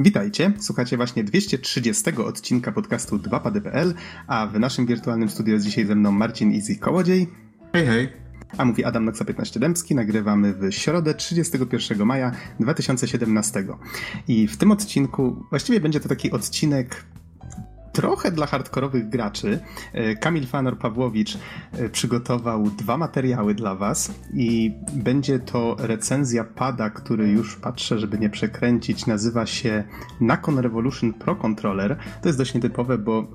Witajcie, słuchacie właśnie 230 odcinka podcastu 2pady.pl, a w naszym wirtualnym studiu jest dzisiaj ze mną Marcin Easy Kołodziej. Hej, hej. A mówi Adam Noxa 15 Dębski, nagrywamy w środę 31 maja 2017. I w tym odcinku, właściwie będzie to taki odcinek trochę dla hardkorowych graczy. E, Kamil Fanor Pawłowicz e, przygotował dwa materiały dla Was i będzie to recenzja pada, który już patrzę, żeby nie przekręcić, nazywa się Nakon Revolution Pro Controller. To jest dość nietypowe, bo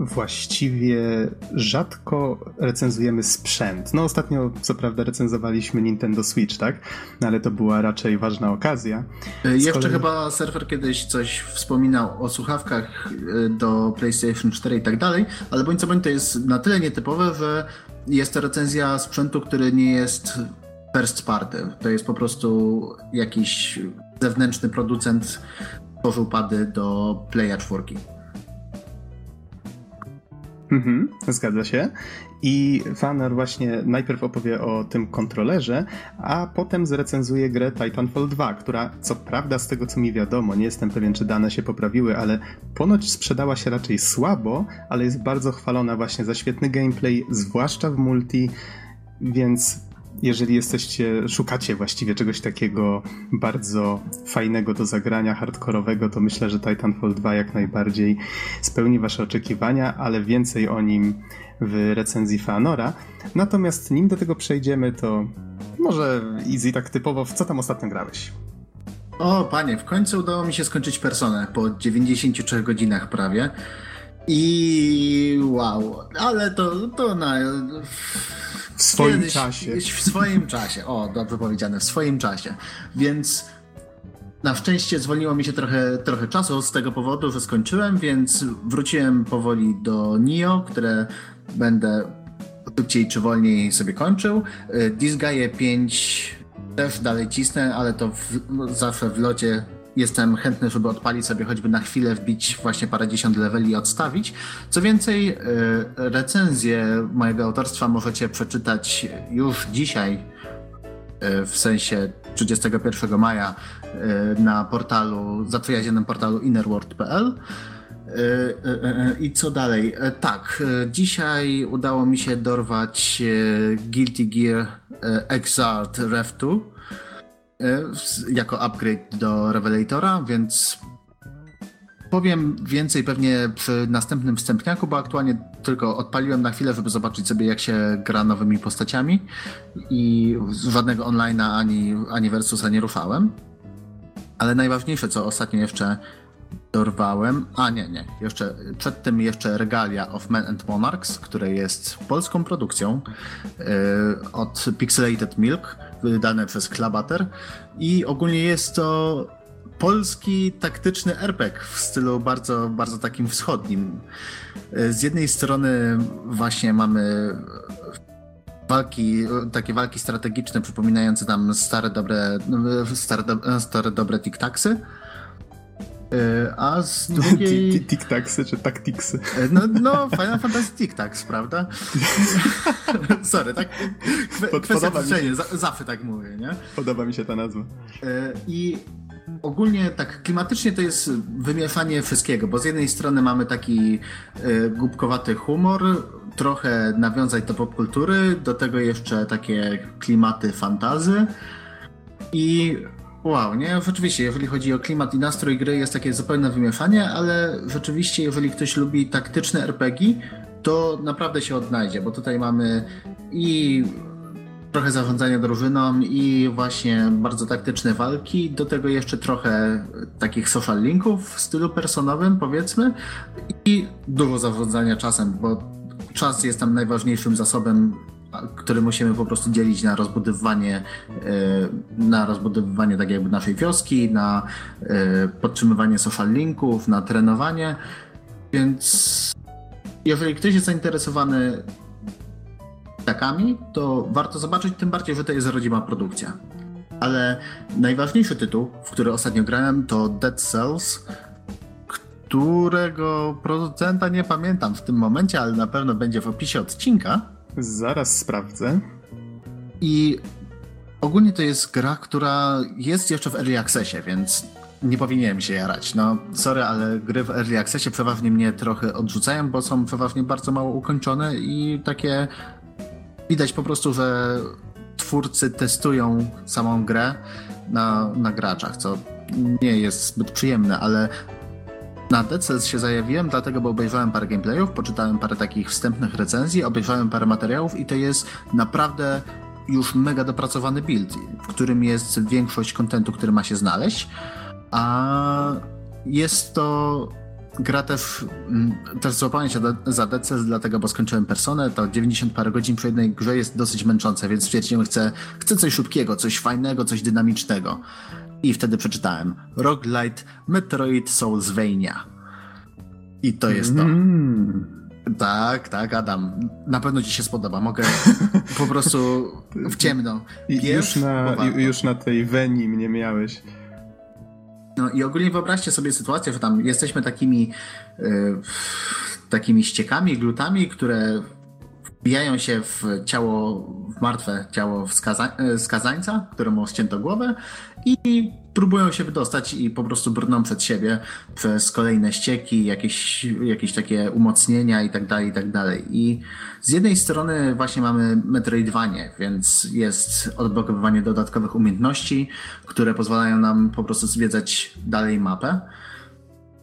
właściwie rzadko recenzujemy sprzęt. No ostatnio co prawda recenzowaliśmy Nintendo Switch, tak? No ale to była raczej ważna okazja. Z Jeszcze kolei... chyba surfer kiedyś coś wspominał o słuchawkach e, do PlayStation 4 i tak dalej, ale bądź co bądź to jest na tyle nietypowe, że jest to recenzja sprzętu, który nie jest first party. To jest po prostu jakiś zewnętrzny producent tworzył pady do Playa 4. Mhm, zgadza się. I Fanner właśnie najpierw opowie o tym kontrolerze, a potem zrecenzuje grę Titanfall 2, która co prawda z tego co mi wiadomo, nie jestem pewien czy dane się poprawiły, ale ponoć sprzedała się raczej słabo, ale jest bardzo chwalona właśnie za świetny gameplay, zwłaszcza w multi, więc jeżeli jesteście, szukacie właściwie czegoś takiego bardzo fajnego do zagrania, hardkorowego, to myślę, że Titanfall 2 jak najbardziej spełni wasze oczekiwania, ale więcej o nim w recenzji Fanora. Natomiast nim do tego przejdziemy, to może Easy tak typowo, w co tam ostatnio grałeś? O, panie, w końcu udało mi się skończyć personę po 93 godzinach prawie. I wow, ale to, to na w swoim Kiedyś, czasie. W swoim czasie, o, dobrze powiedziane, w swoim czasie. Więc na szczęście zwolniło mi się trochę, trochę czasu z tego powodu, że skończyłem, więc wróciłem powoli do NIO, które będę szybciej czy wolniej sobie kończył. Y, Disgaea 5 też dalej cisnę, ale to w, zawsze w locie jestem chętny, żeby odpalić sobie choćby na chwilę, wbić właśnie parędziesiąt leveli i odstawić. Co więcej, e, recenzję mojego autorstwa możecie przeczytać już dzisiaj, e, w sensie 31 maja e, na portalu, zaprzyjaźnionym portalu innerworld.pl. I co dalej? Tak, dzisiaj udało mi się dorwać Guilty Gear Exalt Rev 2 E, jako upgrade do Revelatora, więc powiem więcej pewnie przy następnym wstępniaku, bo aktualnie tylko odpaliłem na chwilę, żeby zobaczyć sobie jak się gra nowymi postaciami i żadnego online'a ani, ani Versusa nie ruszałem. Ale najważniejsze, co ostatnio jeszcze dorwałem, a nie, nie, jeszcze przed tym jeszcze Regalia of Men and Monarchs, które jest polską produkcją yy, od Pixelated Milk, wydane przez Klabater i ogólnie jest to polski taktyczny RPG w stylu bardzo, bardzo takim wschodnim. Z jednej strony właśnie mamy walki, takie walki strategiczne przypominające nam stare dobre, stare, stare dobre tik-taksy, a z drugiej... Tik-taksy czy taktiksy? E, no, no Final Fantasy Tik-taks, prawda? Sorry, tak kwestia mi zawsze tak mówię, nie? Podoba mi się ta nazwa. E, I ogólnie tak klimatycznie to jest wymieszanie wszystkiego, bo z jednej strony mamy taki głupkowaty humor, trochę nawiązać do popkultury, do tego jeszcze takie klimaty fantazy i Wow, nie, rzeczywiście, jeżeli chodzi o klimat i nastrój gry, jest takie zupełne wymieszanie, ale rzeczywiście, jeżeli ktoś lubi taktyczne RPG, to naprawdę się odnajdzie, bo tutaj mamy i trochę zarządzania drużyną i właśnie bardzo taktyczne walki, do tego jeszcze trochę takich social linków w stylu personowym, powiedzmy, i dużo zarządzania czasem, bo czas jest tam najważniejszym zasobem który musimy po prostu dzielić na rozbudowywanie, e, na rozbudowywanie tak jakby naszej wioski, na e, podtrzymywanie social linków, na trenowanie. Więc jeżeli ktoś jest zainteresowany takami, to warto zobaczyć, tym bardziej, że to jest rodzima produkcja. Ale najważniejszy tytuł, w który ostatnio grałem, to Dead Cells, którego producenta nie pamiętam w tym momencie, ale na pewno będzie w opisie odcinka. Zaraz sprawdzę. I ogólnie to jest gra, która jest jeszcze w Early Accessie, więc nie powinienem się jarać. No, sorry, ale gry w Early Accessie przeważnie mnie trochę odrzucają, bo są przeważnie bardzo mało ukończone i takie widać po prostu, że twórcy testują samą grę na, na graczach, co nie jest zbyt przyjemne, ale na Dead się zajawiłem, dlatego, bo obejrzałem parę gameplayów, poczytałem parę takich wstępnych recenzji, obejrzałem parę materiałów i to jest naprawdę już mega dopracowany build, w którym jest większość kontentu, który ma się znaleźć, a jest to gra też, mm, też złapałem się za DCS dlatego, bo skończyłem Personę, to 90 parę godzin przy jednej grze jest dosyć męczące, więc stwierdziłem, chcę, chcę coś szybkiego, coś fajnego, coś dynamicznego. I wtedy przeczytałem Roguelite Metroid Soulsvania. I to jest to. Mm. Tak, tak, Adam. Na pewno ci się spodoba. Mogę po prostu w ciemno. już, na, już na tej Weni mnie miałeś. No i ogólnie wyobraźcie sobie sytuację, że tam jesteśmy takimi, yy, takimi ściekami, glutami, które wbijają się w ciało, w martwe ciało skaza e, skazańca, któremu ścięto głowę i próbują się wydostać i po prostu brną przed siebie przez kolejne ścieki, jakieś, jakieś takie umocnienia i tak dalej, i tak dalej. I z jednej strony właśnie mamy Metroidvanie, więc jest odblokowywanie dodatkowych umiejętności, które pozwalają nam po prostu zwiedzać dalej mapę.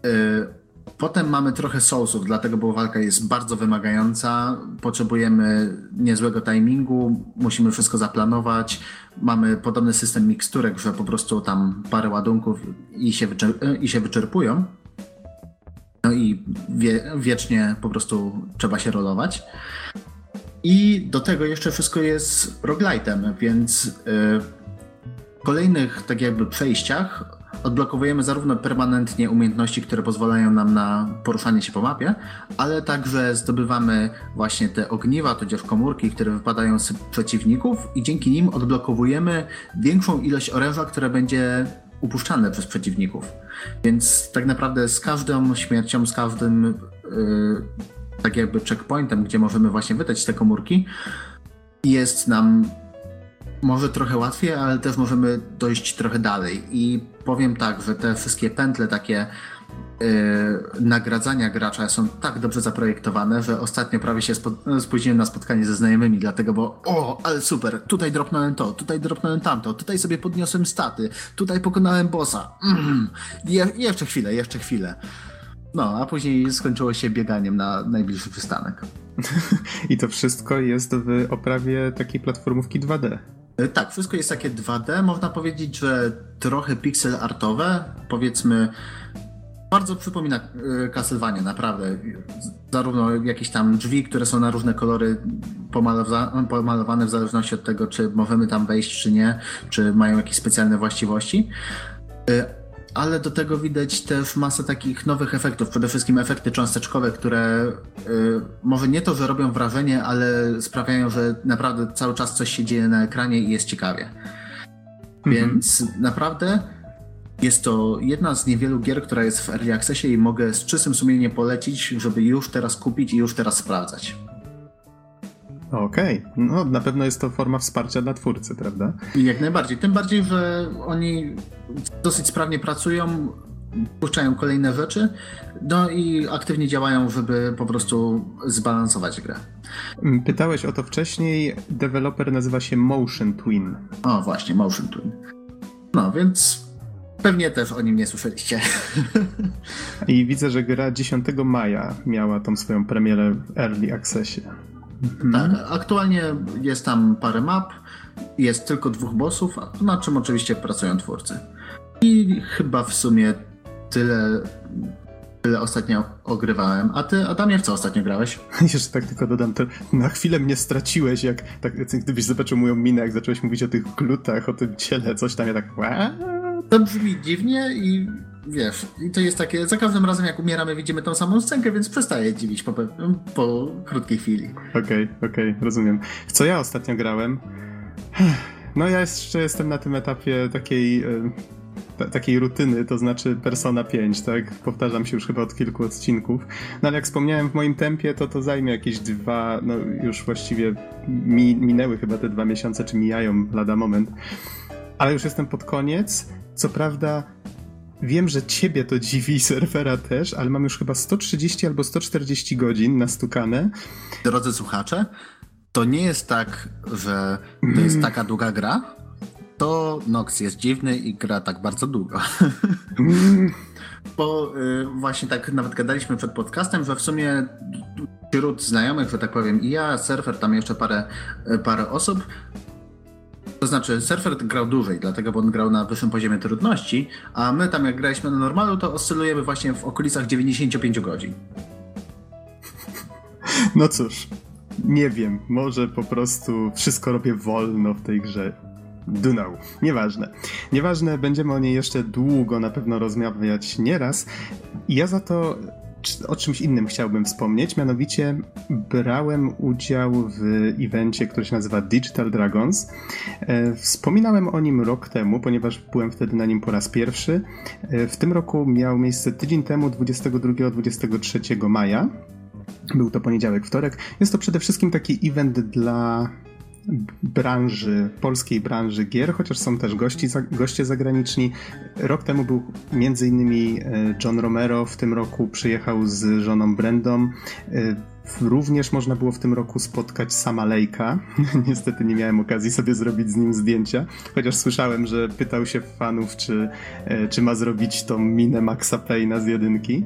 Y, Potem mamy trochę sousów, dlatego bo walka jest bardzo wymagająca. Potrzebujemy niezłego timingu, musimy wszystko zaplanować. Mamy podobny system miksturek, że po prostu tam parę ładunków i się, wyczer- i się wyczerpują. No i wie- wiecznie po prostu trzeba się rolować. I do tego jeszcze wszystko jest roguelite'em, więc yy, w kolejnych tak jakby przejściach odblokowujemy zarówno permanentnie umiejętności, które pozwalają nam na poruszanie się po mapie, ale także zdobywamy właśnie te ogniwa, tudzież komórki, które wypadają z przeciwników i dzięki nim odblokowujemy większą ilość oręża, które będzie upuszczane przez przeciwników. Więc tak naprawdę z każdą śmiercią, z każdym yy, tak jakby checkpointem, gdzie możemy właśnie wydać te komórki, jest nam może trochę łatwiej, ale też możemy dojść trochę dalej. I powiem tak, że te wszystkie pętle takie yy, nagradzania gracza są tak dobrze zaprojektowane, że ostatnio prawie się spo- spóźniłem na spotkanie ze znajomymi, dlatego bo o, ale super, tutaj dropnąłem to, tutaj dropnąłem tamto, tutaj sobie podniosłem staty, tutaj pokonałem bossa. Mm, je- jeszcze chwilę, jeszcze chwilę. No, a później skończyło się bieganiem na najbliższy przystanek. I to wszystko jest w oprawie takiej platformówki 2D. E, tak, wszystko jest takie 2D. Można powiedzieć, że trochę pixel artowe. Powiedzmy, bardzo przypomina e, Castlevania, naprawdę. Zarówno jakieś tam drzwi, które są na różne kolory pomalowane w zależności od tego, czy możemy tam wejść, czy nie, czy mają jakieś specjalne właściwości. Ale do tego widać też masę takich nowych efektów, przede wszystkim efekty cząsteczkowe, które y, może nie to, że robią wrażenie, ale sprawiają, że naprawdę cały czas coś się dzieje na ekranie i jest ciekawie. Mhm. Więc naprawdę jest to jedna z niewielu gier, która jest w Early Accessie i mogę z czystym sumieniem polecić, żeby już teraz kupić i już teraz sprawdzać. Okej, okay. no na pewno jest to forma wsparcia dla twórcy, prawda? Jak najbardziej. Tym bardziej, że oni dosyć sprawnie pracują, puszczają kolejne rzeczy, no i aktywnie działają, żeby po prostu zbalansować grę. Mm, pytałeś o to wcześniej. Deweloper nazywa się Motion Twin. O, właśnie, Motion Twin. No, więc pewnie też o nim nie słyszeliście. I widzę, że gra 10 maja miała tą swoją premierę w Early Accessie. Mhm. Tak, aktualnie jest tam parę map, jest tylko dwóch bossów, na czym oczywiście pracują twórcy. I chyba w sumie tyle, tyle ostatnio ogrywałem. A ty, Adamie, w co ostatnio grałeś? Jeszcze tak tylko dodam, to na chwilę mnie straciłeś, jak tak, gdybyś zobaczył moją minę, jak zacząłeś mówić o tych glutach, o tym ciele, coś tam, ja tak... To brzmi dziwnie i wiesz, i to jest takie, za każdym razem jak umieramy widzimy tą samą scenkę, więc przestaje dziwić po, po krótkiej chwili. Okej, okay, okej, okay, rozumiem. Co ja ostatnio grałem? No ja jeszcze jestem na tym etapie takiej e, takiej rutyny, to znaczy Persona 5, tak? Powtarzam się już chyba od kilku odcinków. No ale jak wspomniałem w moim tempie, to to zajmie jakieś dwa, no już właściwie mi, minęły chyba te dwa miesiące, czy mijają lada moment. Ale już jestem pod koniec. Co prawda wiem, że ciebie to dziwi, serwera też, ale mam już chyba 130 albo 140 godzin nastukane. Drodzy słuchacze, to nie jest tak, że to jest taka długa gra, to Nox jest dziwny i gra tak bardzo długo. Bo y, właśnie tak nawet gadaliśmy przed podcastem, że w sumie wśród znajomych, że tak powiem, i ja, surfer, tam jeszcze parę, y, parę osób, to znaczy, surfer grał dłużej, dlatego bo on grał na wyższym poziomie trudności, a my tam jak graliśmy na normalu, to oscylujemy właśnie w okolicach 95 godzin. No cóż, nie wiem, może po prostu wszystko robię wolno w tej grze. Dunał. Nieważne. Nieważne, będziemy o niej jeszcze długo na pewno rozmawiać nieraz. Ja za to o czymś innym chciałbym wspomnieć, mianowicie brałem udział w evencie, który się nazywa Digital Dragons. E, wspominałem o nim rok temu, ponieważ byłem wtedy na nim po raz pierwszy. E, w tym roku miał miejsce tydzień temu, 22-23 maja. Był to poniedziałek, wtorek. Jest to przede wszystkim taki event dla branży, polskiej branży gier, chociaż są też gości, goście zagraniczni. Rok temu był między innymi e, John Romero, w tym roku przyjechał z żoną Brendą. E, również można było w tym roku spotkać sama Lejka. Niestety nie miałem okazji sobie zrobić z nim zdjęcia, chociaż słyszałem, że pytał się fanów, czy, e, czy ma zrobić tą minę Maxa Payna z jedynki.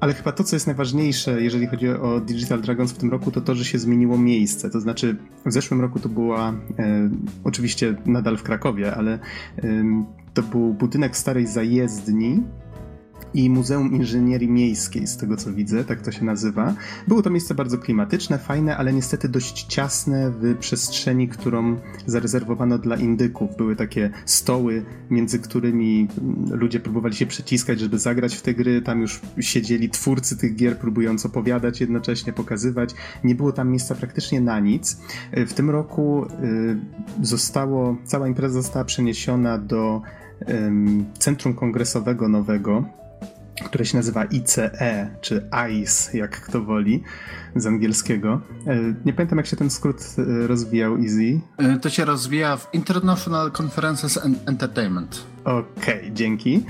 Ale chyba to, co jest najważniejsze, jeżeli chodzi o Digital Dragons w tym roku, to to, że się zmieniło miejsce. To znaczy, w zeszłym roku to była, e, oczywiście nadal w Krakowie, ale e, to był budynek starej zajezdni, i Muzeum Inżynierii Miejskiej, z tego co widzę, tak to się nazywa. Było to miejsce bardzo klimatyczne, fajne, ale niestety dość ciasne w przestrzeni, którą zarezerwowano dla indyków. Były takie stoły, między którymi ludzie próbowali się przeciskać, żeby zagrać w te gry. Tam już siedzieli twórcy tych gier, próbując opowiadać, jednocześnie pokazywać. Nie było tam miejsca praktycznie na nic. W tym roku y, zostało, cała impreza została przeniesiona do Centrum Kongresowego Nowego, które się nazywa ICE, czy ICE, jak kto woli, z angielskiego. E, nie pamiętam, jak się ten skrót e, rozwijał, Easy. E, to się rozwija w International Conferences and Entertainment. Okej, okay, dzięki.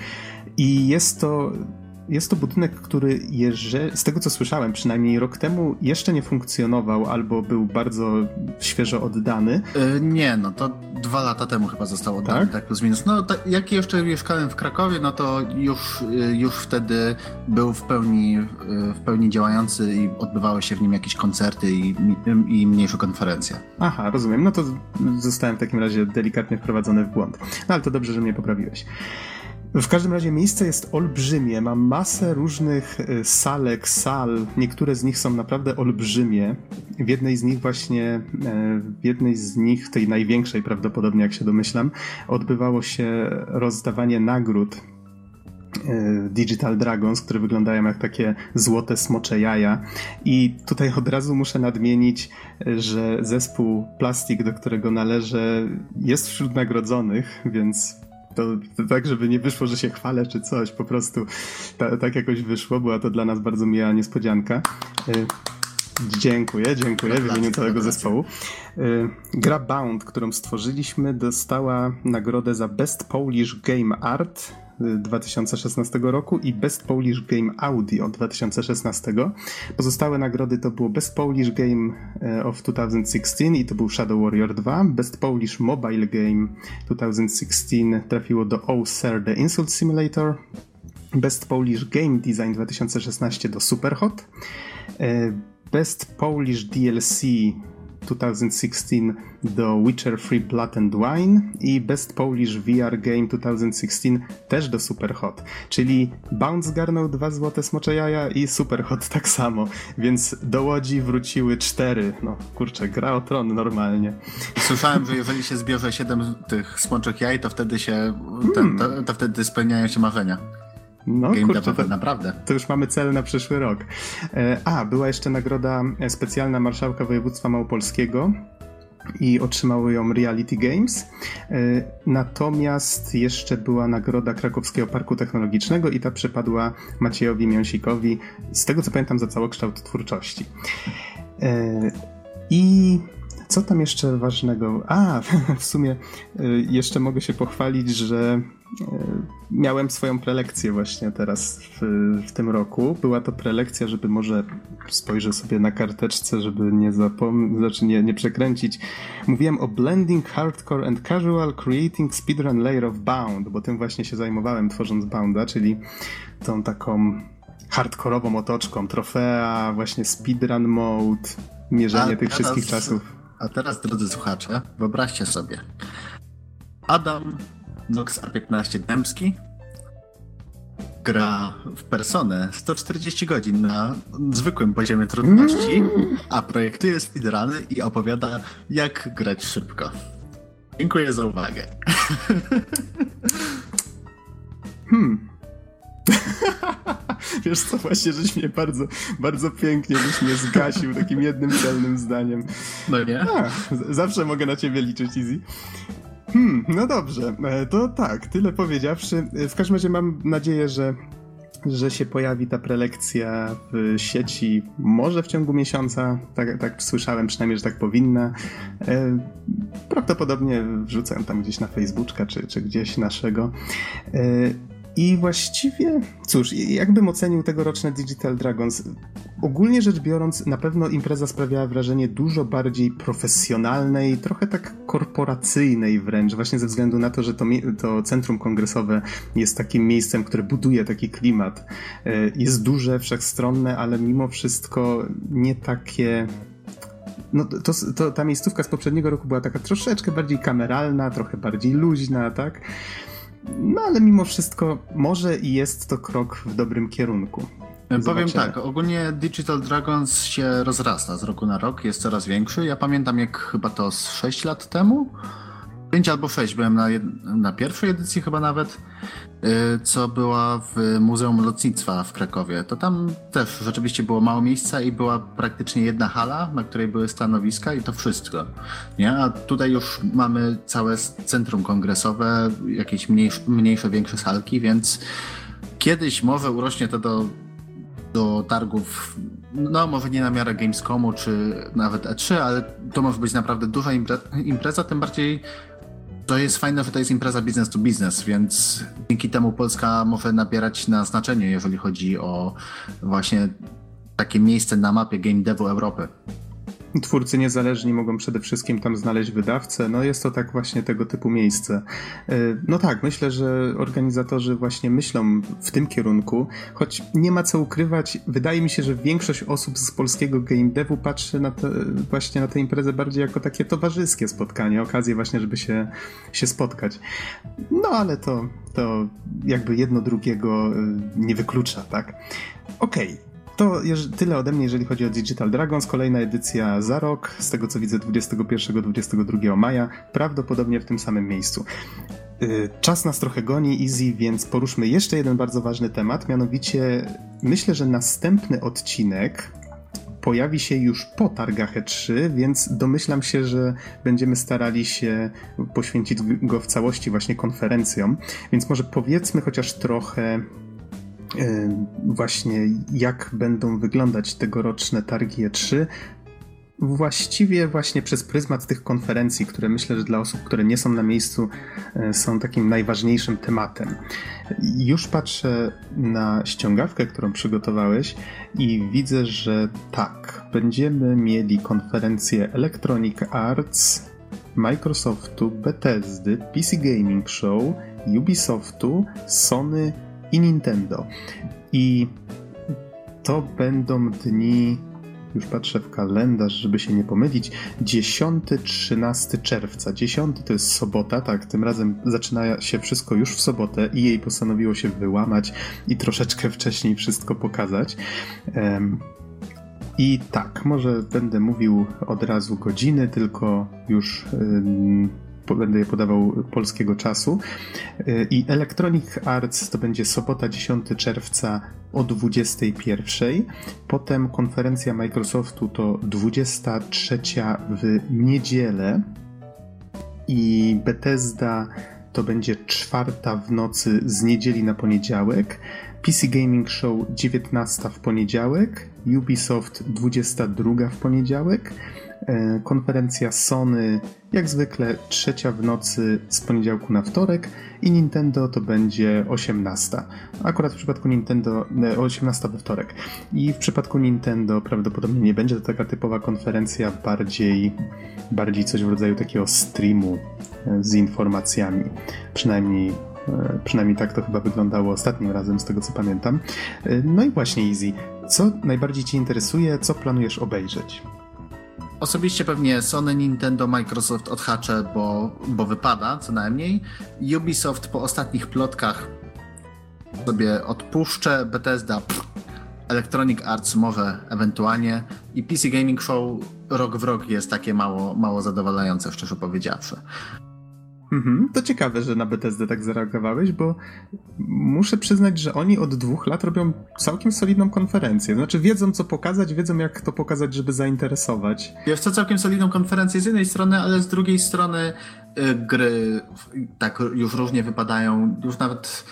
I jest to jest to budynek, który jeże, z tego co słyszałem, przynajmniej rok temu jeszcze nie funkcjonował albo był bardzo świeżo oddany. Yy, nie, no to dwa lata temu chyba został oddany, tak, tak plus minus. No tak, jak jeszcze mieszkałem w Krakowie, no to już, yy, już wtedy był w pełni, yy, w pełni działający i odbywały się w nim jakieś koncerty i, i, i mniejsze konferencje. Aha, rozumiem. No to zostałem w takim razie delikatnie wprowadzony w błąd. No ale to dobrze, że mnie poprawiłeś. W każdym razie miejsce jest olbrzymie, ma masę różnych e, salek, sal, niektóre z nich są naprawdę olbrzymie. W jednej z nich właśnie, e, w jednej z nich, tej największej prawdopodobnie jak się domyślam, odbywało się rozdawanie nagród e, Digital Dragons, które wyglądają jak takie złote smocze jaja. I tutaj od razu muszę nadmienić, że zespół Plastik, do którego należę, jest wśród nagrodzonych, więc to, to, tak, żeby nie wyszło, że się chwalę czy coś, po prostu ta, tak jakoś wyszło, była to dla nas bardzo miła niespodzianka. Y, dziękuję, dziękuję w imieniu całego zespołu. Y, gra Bound, którą stworzyliśmy, dostała nagrodę za Best Polish Game Art 2016 roku i Best Polish Game Audio 2016. Pozostałe nagrody to było Best Polish Game e, of 2016 i to był Shadow Warrior 2. Best Polish Mobile Game 2016 trafiło do Oh Sir The Insult Simulator. Best Polish Game Design 2016 do Superhot. Best Polish DLC 2016 do Witcher 3 Blood and Wine i Best Polish VR Game 2016 też do Superhot. Czyli Bounce zgarnął dwa złote smocze jaja i Superhot tak samo, więc do Łodzi wróciły cztery. No kurczę, gra o tron normalnie. Słyszałem, że jeżeli się zbierze siedem tych smoczek jaj, to wtedy się, hmm. to, to wtedy spełniają się marzenia. No, Game kurczę, to, naprawdę. To już mamy cel na przyszły rok. E, a, była jeszcze nagroda specjalna Marszałka Województwa Małopolskiego i otrzymały ją Reality Games. E, natomiast jeszcze była nagroda Krakowskiego Parku Technologicznego i ta przypadła Maciejowi Miąsikowi, z tego co pamiętam, za całokształt twórczości. E, I co tam jeszcze ważnego? A, w sumie jeszcze mogę się pochwalić, że miałem swoją prelekcję właśnie teraz w, w, tym roku. Była to prelekcja, żeby może spojrzę sobie na karteczce, żeby nie zapomnieć, znaczy nie, nie przekręcić. Mówiłem o blending hardcore and casual creating speedrun layer of bound, bo tym właśnie się zajmowałem tworząc bounda, czyli tą taką hardkorową otoczką, trofea, właśnie speedrun mode, mierzenie tych wszystkich czasów. A teraz, drodzy słuchacze, wyobraźcie sobie. Adam Nox A15 Dębski gra w personę 140 godzin na zwykłym poziomie trudności, a projektuje speedruny i opowiada, jak grać szybko. Dziękuję za uwagę. Hmm. Wiesz co, właśnie, żeś mnie bardzo, bardzo pięknie byś mnie zgasił takim jednym celnym zdaniem. No nie? A, zawsze mogę na ciebie liczyć, Easy. Hmm, no dobrze, e, to tak, tyle powiedziawszy. W każdym razie mam nadzieję, że że się pojawi ta prelekcja w sieci może w ciągu miesiąca, tak, tak słyszałem przynajmniej, że tak powinna. E, prawdopodobnie wrzucę tam gdzieś na Facebooka czy, czy gdzieś naszego. I właściwie, cóż, jakbym ocenił tegoroczne Digital Dragons? Ogólnie rzecz biorąc, na pewno impreza sprawiała wrażenie dużo bardziej profesjonalnej, trochę tak korporacyjnej wręcz, właśnie ze względu na to, że to, to centrum kongresowe jest takim miejscem, które buduje taki klimat. E, jest duże, wszechstronne, ale mimo wszystko nie takie no to, to, ta miejscówka z poprzedniego roku była taka troszeczkę bardziej kameralna, trochę bardziej luźna, tak? No ale mimo wszystko może i jest to krok w dobrym kierunku. Zobaczymy. Powiem tak, ogólnie Digital Dragons się rozrasta z roku na rok, jest coraz większy. Ja pamiętam jak chyba to z 6 lat temu 5 albo 6 byłem na, na pierwszej edycji chyba nawet, y, co była w Muzeum Lotnictwa w Krakowie. To tam też rzeczywiście było mało miejsca i była praktycznie jedna hala, na której były stanowiska i to wszystko. Nie? A tutaj już mamy całe centrum kongresowe, jakieś mniejsze, mniejsze większe salki, więc kiedyś może urośnie to do, do targów no może nie na miarę Gamescomu czy nawet E3, ale to może być naprawdę duża impreza, tym bardziej to jest fajne, że to jest impreza business to business, więc dzięki temu Polska może nabierać na znaczeniu, jeżeli chodzi o właśnie takie miejsce na mapie game devu Europy. Twórcy niezależni mogą przede wszystkim tam znaleźć wydawcę. No jest to tak właśnie tego typu miejsce. E, no tak, myślę, że organizatorzy właśnie myślą w tym kierunku, choć nie ma co ukrywać. Wydaje mi się, że większość osób z polskiego game devu patrzy na te, właśnie na tę imprezę bardziej jako takie towarzyskie spotkanie, okazję właśnie, żeby się, się spotkać. No ale to, to jakby jedno drugiego e, nie wyklucza, tak? Okej, okay. To tyle ode mnie, jeżeli chodzi o Digital Dragons. Kolejna edycja za rok, z tego co widzę 21-22 maja, prawdopodobnie w tym samym miejscu. Y, czas nas trochę goni, easy, więc poruszmy jeszcze jeden bardzo ważny temat, mianowicie myślę, że następny odcinek pojawi się już po targach E3, więc domyślam się, że będziemy starali się poświęcić go w całości właśnie konferencjom, więc może powiedzmy chociaż trochę właśnie jak będą wyglądać tegoroczne targi E3, właściwie właśnie przez pryzmat tych konferencji, które myślę, że dla osób, które nie są na miejscu, e, są takim najważniejszym tematem. Już patrzę na ściągawkę, którą przygotowałeś i widzę, że tak, będziemy mieli konferencję Electronic Arts, Microsoftu, Bethesdy, PC Gaming Show, Ubisoftu, Sony i Nintendo. I to będą dni, już patrzę w kalendarz, żeby się nie pomylić, 10-13 czerwca. 10 to jest sobota, tak, tym razem zaczyna się wszystko już w sobotę i jej postanowiło się wyłamać i troszeczkę wcześniej wszystko pokazać. I tak, może będę mówił od razu godziny, tylko już będę je podawał polskiego czasu. Y, I Electronic Arts to będzie sobota 10 czerwca o 21. Potem konferencja Microsoftu to 23 w niedzielę. I Bethesda to będzie czwarta w nocy z niedzieli na poniedziałek. PC Gaming Show 19 w poniedziałek, Ubisoft 22 w poniedziałek, konferencja Sony, jak zwykle trzecia w nocy z poniedziałku na wtorek i Nintendo to będzie 18. Akurat w przypadku Nintendo 18 we wtorek. I w przypadku Nintendo prawdopodobnie nie będzie to taka typowa konferencja, bardziej, bardziej coś w rodzaju takiego streamu e, z informacjami. Przynajmniej e, Przynajmniej tak to chyba wyglądało ostatnim razem, z tego co pamiętam. No i właśnie, Easy, co najbardziej Cię interesuje, co planujesz obejrzeć? Osobiście pewnie Sony, Nintendo, Microsoft odhaczę, bo, bo wypada co najmniej. Ubisoft po ostatnich plotkach sobie odpuszczę. Bethesda, pff, Electronic Arts może ewentualnie. I PC Gaming Show rok w rok jest takie mało, mało zadowalające, szczerze powiedziawszy. Mhm, to ciekawe, że na BTSD tak zareagowałeś, bo muszę przyznać, że oni od dwóch lat robią całkiem solidną konferencję. Znaczy wiedzą, co pokazać, wiedzą, jak to pokazać, żeby zainteresować. Jest to całkiem solidną konferencję z jednej strony, ale z drugiej strony y, gry tak już różnie wypadają. Już nawet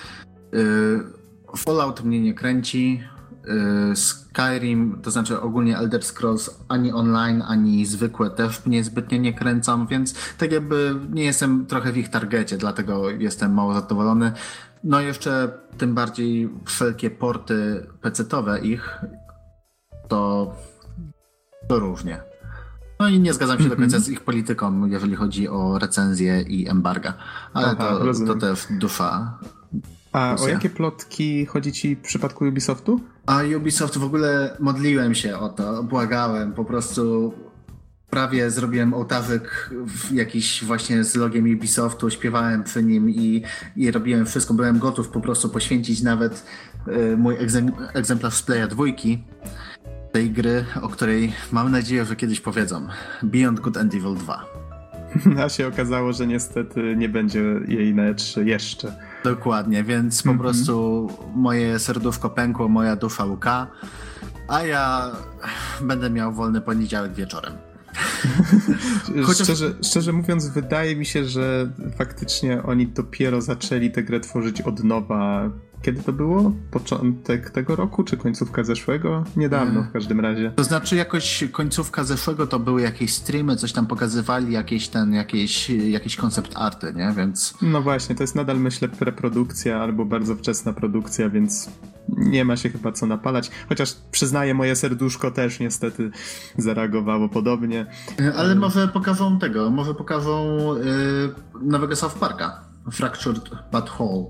y, Fallout mnie nie kręci. Y, Skyrim, to znaczy ogólnie Elder Scrolls ani online, ani zwykłe też mnie zbytnio nie kręcam, więc tak jakby nie jestem trochę w ich targecie, dlatego jestem mało zadowolony. No jeszcze tym bardziej wszelkie porty pecetowe ich, to, to różnie. No i nie zgadzam się mm -hmm. do końca z ich polityką, jeżeli chodzi o recenzję i embarga, ale Aha, to, to też dusza a o jakie plotki chodzi ci w przypadku Ubisoftu? A Ubisoft w ogóle modliłem się o to, błagałem, po prostu prawie zrobiłem ołtarzyk jakiś właśnie z logiem Ubisoftu, śpiewałem przy nim i, i robiłem wszystko, byłem gotów po prostu poświęcić nawet y, mój egzem, egzemplarz z Playa dwójki tej gry, o której mam nadzieję, że kiedyś powiedzą. Beyond Good and Evil 2. A się okazało, że niestety nie będzie jej na E3 jeszcze. Dokładnie, więc po mm -hmm. prostu moje serduszko pękło, moja dusza łka, a ja będę miał wolny poniedziałek wieczorem. Chociaż... szczerze, szczerze mówiąc, wydaje mi się, że faktycznie oni dopiero zaczęli tę grę tworzyć od nowa kiedy to było? Początek tego roku, czy końcówka zeszłego? Niedawno w każdym razie. To znaczy jakoś końcówka zeszłego to były jakieś streamy, coś tam pokazywali, jakieś ten, jakieś, jakieś koncept arty, nie? Więc... No właśnie, to jest nadal myślę preprodukcja albo bardzo wczesna produkcja, więc nie ma się chyba co napalać. Chociaż przyznaję, moje serduszko też niestety zareagowało podobnie. Ale może pokażą tego, może pokażą yy, nowego South Parka. Fractured But Whole.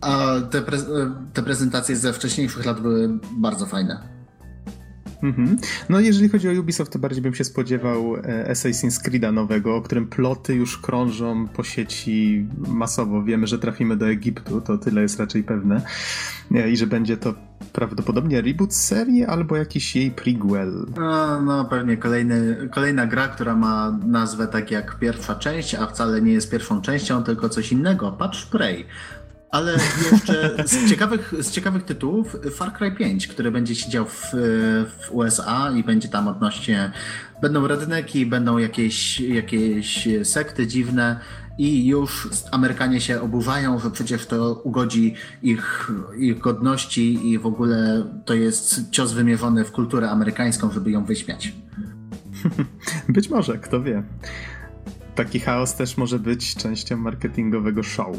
A te, pre te prezentacje ze wcześniejszych lat były bardzo fajne. Mhm. No jeżeli chodzi o Ubisoft, to bardziej bym się spodziewał e, Assassin's Creed'a nowego, o którym ploty już krążą po sieci masowo. Wiemy, że trafimy do Egiptu, to tyle jest raczej pewne. E, I że będzie to prawdopodobnie reboot serii albo jakiś jej prequel. No, no pewnie kolejny, kolejna gra, która ma nazwę tak jak pierwsza część, a wcale nie jest pierwszą częścią, tylko coś innego. Patrz Prey. Ale jeszcze z ciekawych, z ciekawych tytułów Far Cry 5, który będzie siedział w, w USA i będzie tam odnośnie. Będą redneki, będą jakieś, jakieś sekty dziwne i już Amerykanie się oburzają, że przecież to ugodzi ich, ich godności i w ogóle to jest cios wymierzony w kulturę amerykańską, żeby ją wyśmiać. Być może, kto wie taki chaos też może być częścią marketingowego show.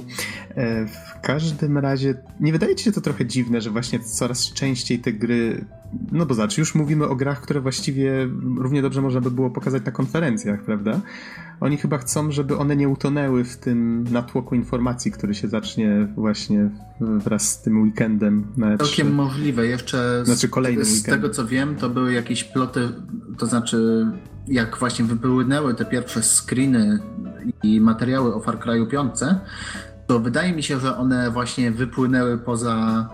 E, w każdym razie, nie wydaje ci się to trochę dziwne, że właśnie coraz częściej te gry. No bo zobacz, już mówimy o grach, które właściwie równie dobrze można by było pokazać na konferencjach, prawda? Oni chyba chcą, żeby one nie utonęły w tym natłoku informacji, który się zacznie właśnie wraz z tym weekendem na E3. Całkiem możliwe. Jeszcze znaczy kolejny z, weekend. z tego co wiem, to były jakieś ploty, to znaczy jak właśnie wypłynęły te pierwsze screeny i materiały o Far Cry 5, to wydaje mi się, że one właśnie wypłynęły poza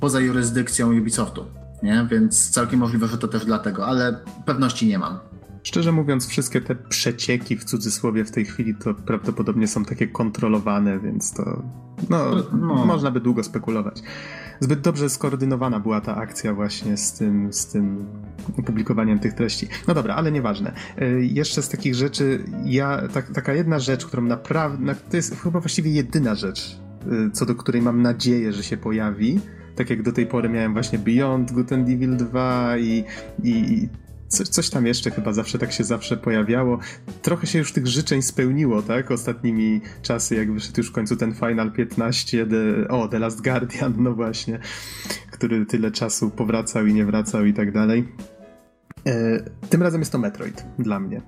poza jurysdykcją Ubisoftu, nie? Więc całkiem możliwe, że to też dlatego, ale pewności nie mam. Szczerze mówiąc, wszystkie te przecieki w cudzysłowie w tej chwili to prawdopodobnie są takie kontrolowane, więc to no, no. można by długo spekulować. Zbyt dobrze skoordynowana była ta akcja właśnie z tym, z tym opublikowaniem tych treści. No dobra, ale nieważne. E, jeszcze z takich rzeczy, ja, tak, taka jedna rzecz, którą naprawdę, to jest chyba właściwie jedyna rzecz, e, co do której mam nadzieję, że się pojawi, tak jak do tej pory miałem właśnie Beyond Good and Evil 2 i, i coś, coś tam jeszcze chyba zawsze tak się zawsze pojawiało. Trochę się już tych życzeń spełniło, tak? Ostatnimi czasy, jak wyszedł już w końcu ten Final 15, the, o, The Last Guardian, no właśnie, który tyle czasu powracał i nie wracał i tak dalej. E, tym razem jest to Metroid dla mnie.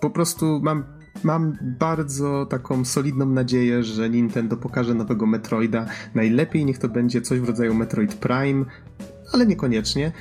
Po prostu mam mam bardzo taką solidną nadzieję, że Nintendo pokaże nowego Metroida. Najlepiej niech to będzie coś w rodzaju Metroid Prime, ale niekoniecznie.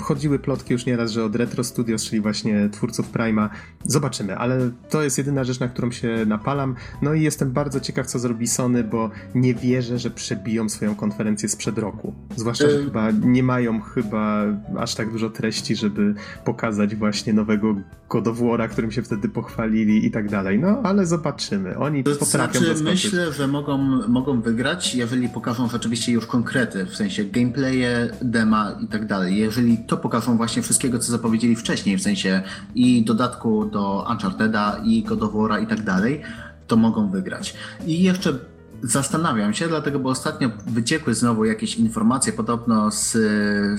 Chodziły plotki już nieraz, że od Retro Studios, czyli właśnie twórców Prima, zobaczymy, ale to jest jedyna rzecz, na którą się napalam. No i jestem bardzo ciekaw, co zrobi Sony, bo nie wierzę, że przebiją swoją konferencję sprzed roku. Zwłaszcza, że y- chyba nie mają chyba aż tak dużo treści, żeby pokazać właśnie nowego God of War'a, którym się wtedy pochwalili i tak dalej. No, ale zobaczymy. Oni to potrafią znaczy, myślę, że mogą, mogą wygrać, jeżeli pokażą rzeczywiście już konkrety, w sensie gameplaye, dema i tak dalej. Jeżeli to pokażą właśnie wszystkiego, co zapowiedzieli wcześniej, w sensie i dodatku do Uncharted'a, i God of War'a i tak dalej, to mogą wygrać. I jeszcze Zastanawiam się, dlatego, bo ostatnio wyciekły znowu jakieś informacje, podobno z,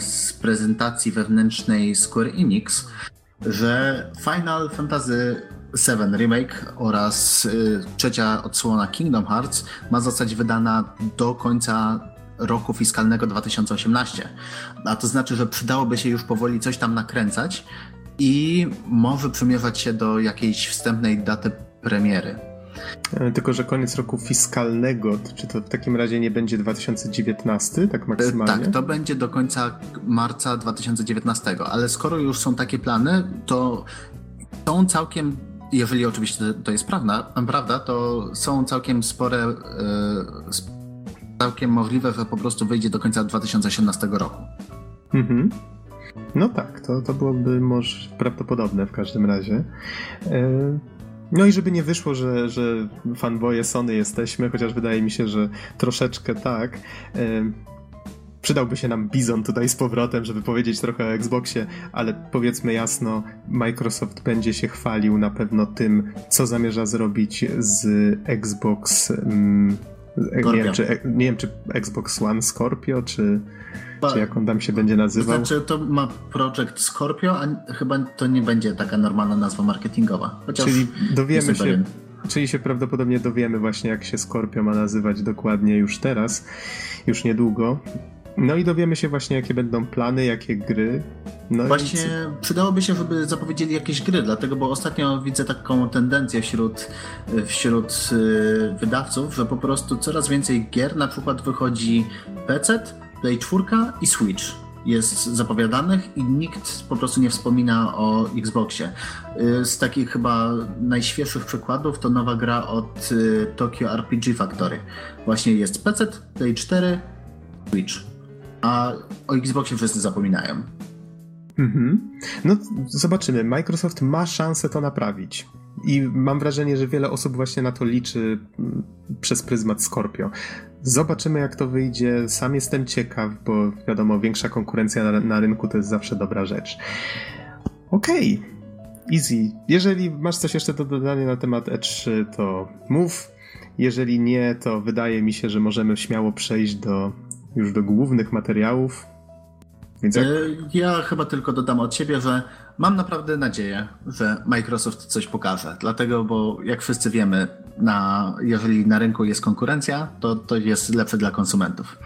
z prezentacji wewnętrznej Square Enix, że Final Fantasy VII Remake oraz y, trzecia odsłona Kingdom Hearts ma zostać wydana do końca roku fiskalnego 2018. A to znaczy, że przydałoby się już powoli coś tam nakręcać i może przymierzać się do jakiejś wstępnej daty premiery. E, tylko, że koniec roku fiskalnego, czy to w takim razie nie będzie 2019, tak maksymalnie? Tak, to będzie do końca marca 2019, ale skoro już są takie plany, to są całkiem, jeżeli oczywiście to jest prawda, prawda to są całkiem spore, e, całkiem możliwe, że po prostu wyjdzie do końca 2018 roku. Mhm. No tak, to, to byłoby może prawdopodobne w każdym razie. E, no i żeby nie wyszło, że, że fanboje Sony jesteśmy, chociaż wydaje mi się, że troszeczkę tak. przydałby się nam Bizon tutaj z powrotem, żeby powiedzieć trochę o Xboxie, ale powiedzmy jasno, Microsoft będzie się chwalił na pewno tym, co zamierza zrobić z Xbox. Nie, wiem, czy, nie wiem, czy Xbox One Scorpio, czy czy jak on tam się będzie nazywał? Znaczy, to ma Project Scorpio, a chyba to nie będzie taka normalna nazwa marketingowa. Chociaż czyli dowiemy się, pewien. czyli się prawdopodobnie dowiemy właśnie, jak się Scorpio ma nazywać dokładnie już teraz, już niedługo. No i dowiemy się właśnie, jakie będą plany, jakie gry. No właśnie i... przydałoby się, żeby zapowiedzieli jakieś gry, dlatego, bo ostatnio widzę taką tendencję wśród, wśród y, wydawców, że po prostu coraz więcej gier na przykład wychodzi PC, Play 4 i Switch jest zapowiadanych i nikt po prostu nie wspomina o Xboxie. Y, z takich chyba najświeższych przykładów to nowa gra od y, Tokyo RPG Factory. Właśnie jest PC, Play 4, Switch. A o Xboxie wszyscy zapominają. Mhm. No zobaczymy. Microsoft ma szansę to naprawić. I mam wrażenie, że wiele osób właśnie na to liczy mm, przez pryzmat Scorpio. Zobaczymy, jak to wyjdzie. Sam jestem ciekaw, bo wiadomo, większa konkurencja na, na rynku to jest zawsze dobra rzecz. Okej, okay. easy. Jeżeli masz coś jeszcze do dodania na temat E3, to mów. Jeżeli nie, to wydaje mi się, że możemy śmiało przejść do już do głównych materiałów. Więc jak... E, ja chyba tylko dodam od siebie, że mam naprawdę nadzieję, że Microsoft coś pokaże. Dlatego, bo jak wszyscy wiemy, na, jeżeli na rynku jest konkurencja, to to jest lepsze dla konsumentów.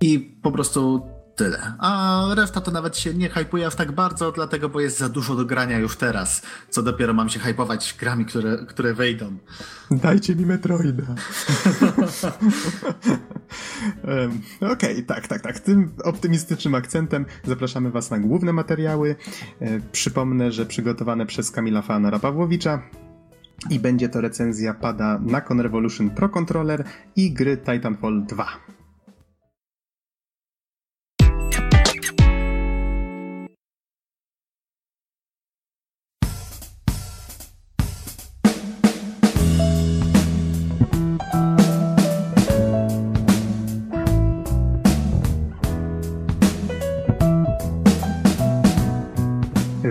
I po prostu tyle. A reszta to nawet się nie hypuje aż tak bardzo, dlatego, bo jest za dużo do grania już teraz. Co dopiero mam się hypować grami, które, które wejdą. Dajcie mi Metroida. Okej, okay, tak, tak, tak. Tym optymistycznym akcentem zapraszamy Was na główne materiały. E, przypomnę, że przygotowane przez Kamila Fanara Pawłowicza, i będzie to recenzja pada Nakon Revolution Pro Controller i gry Titanfall 2.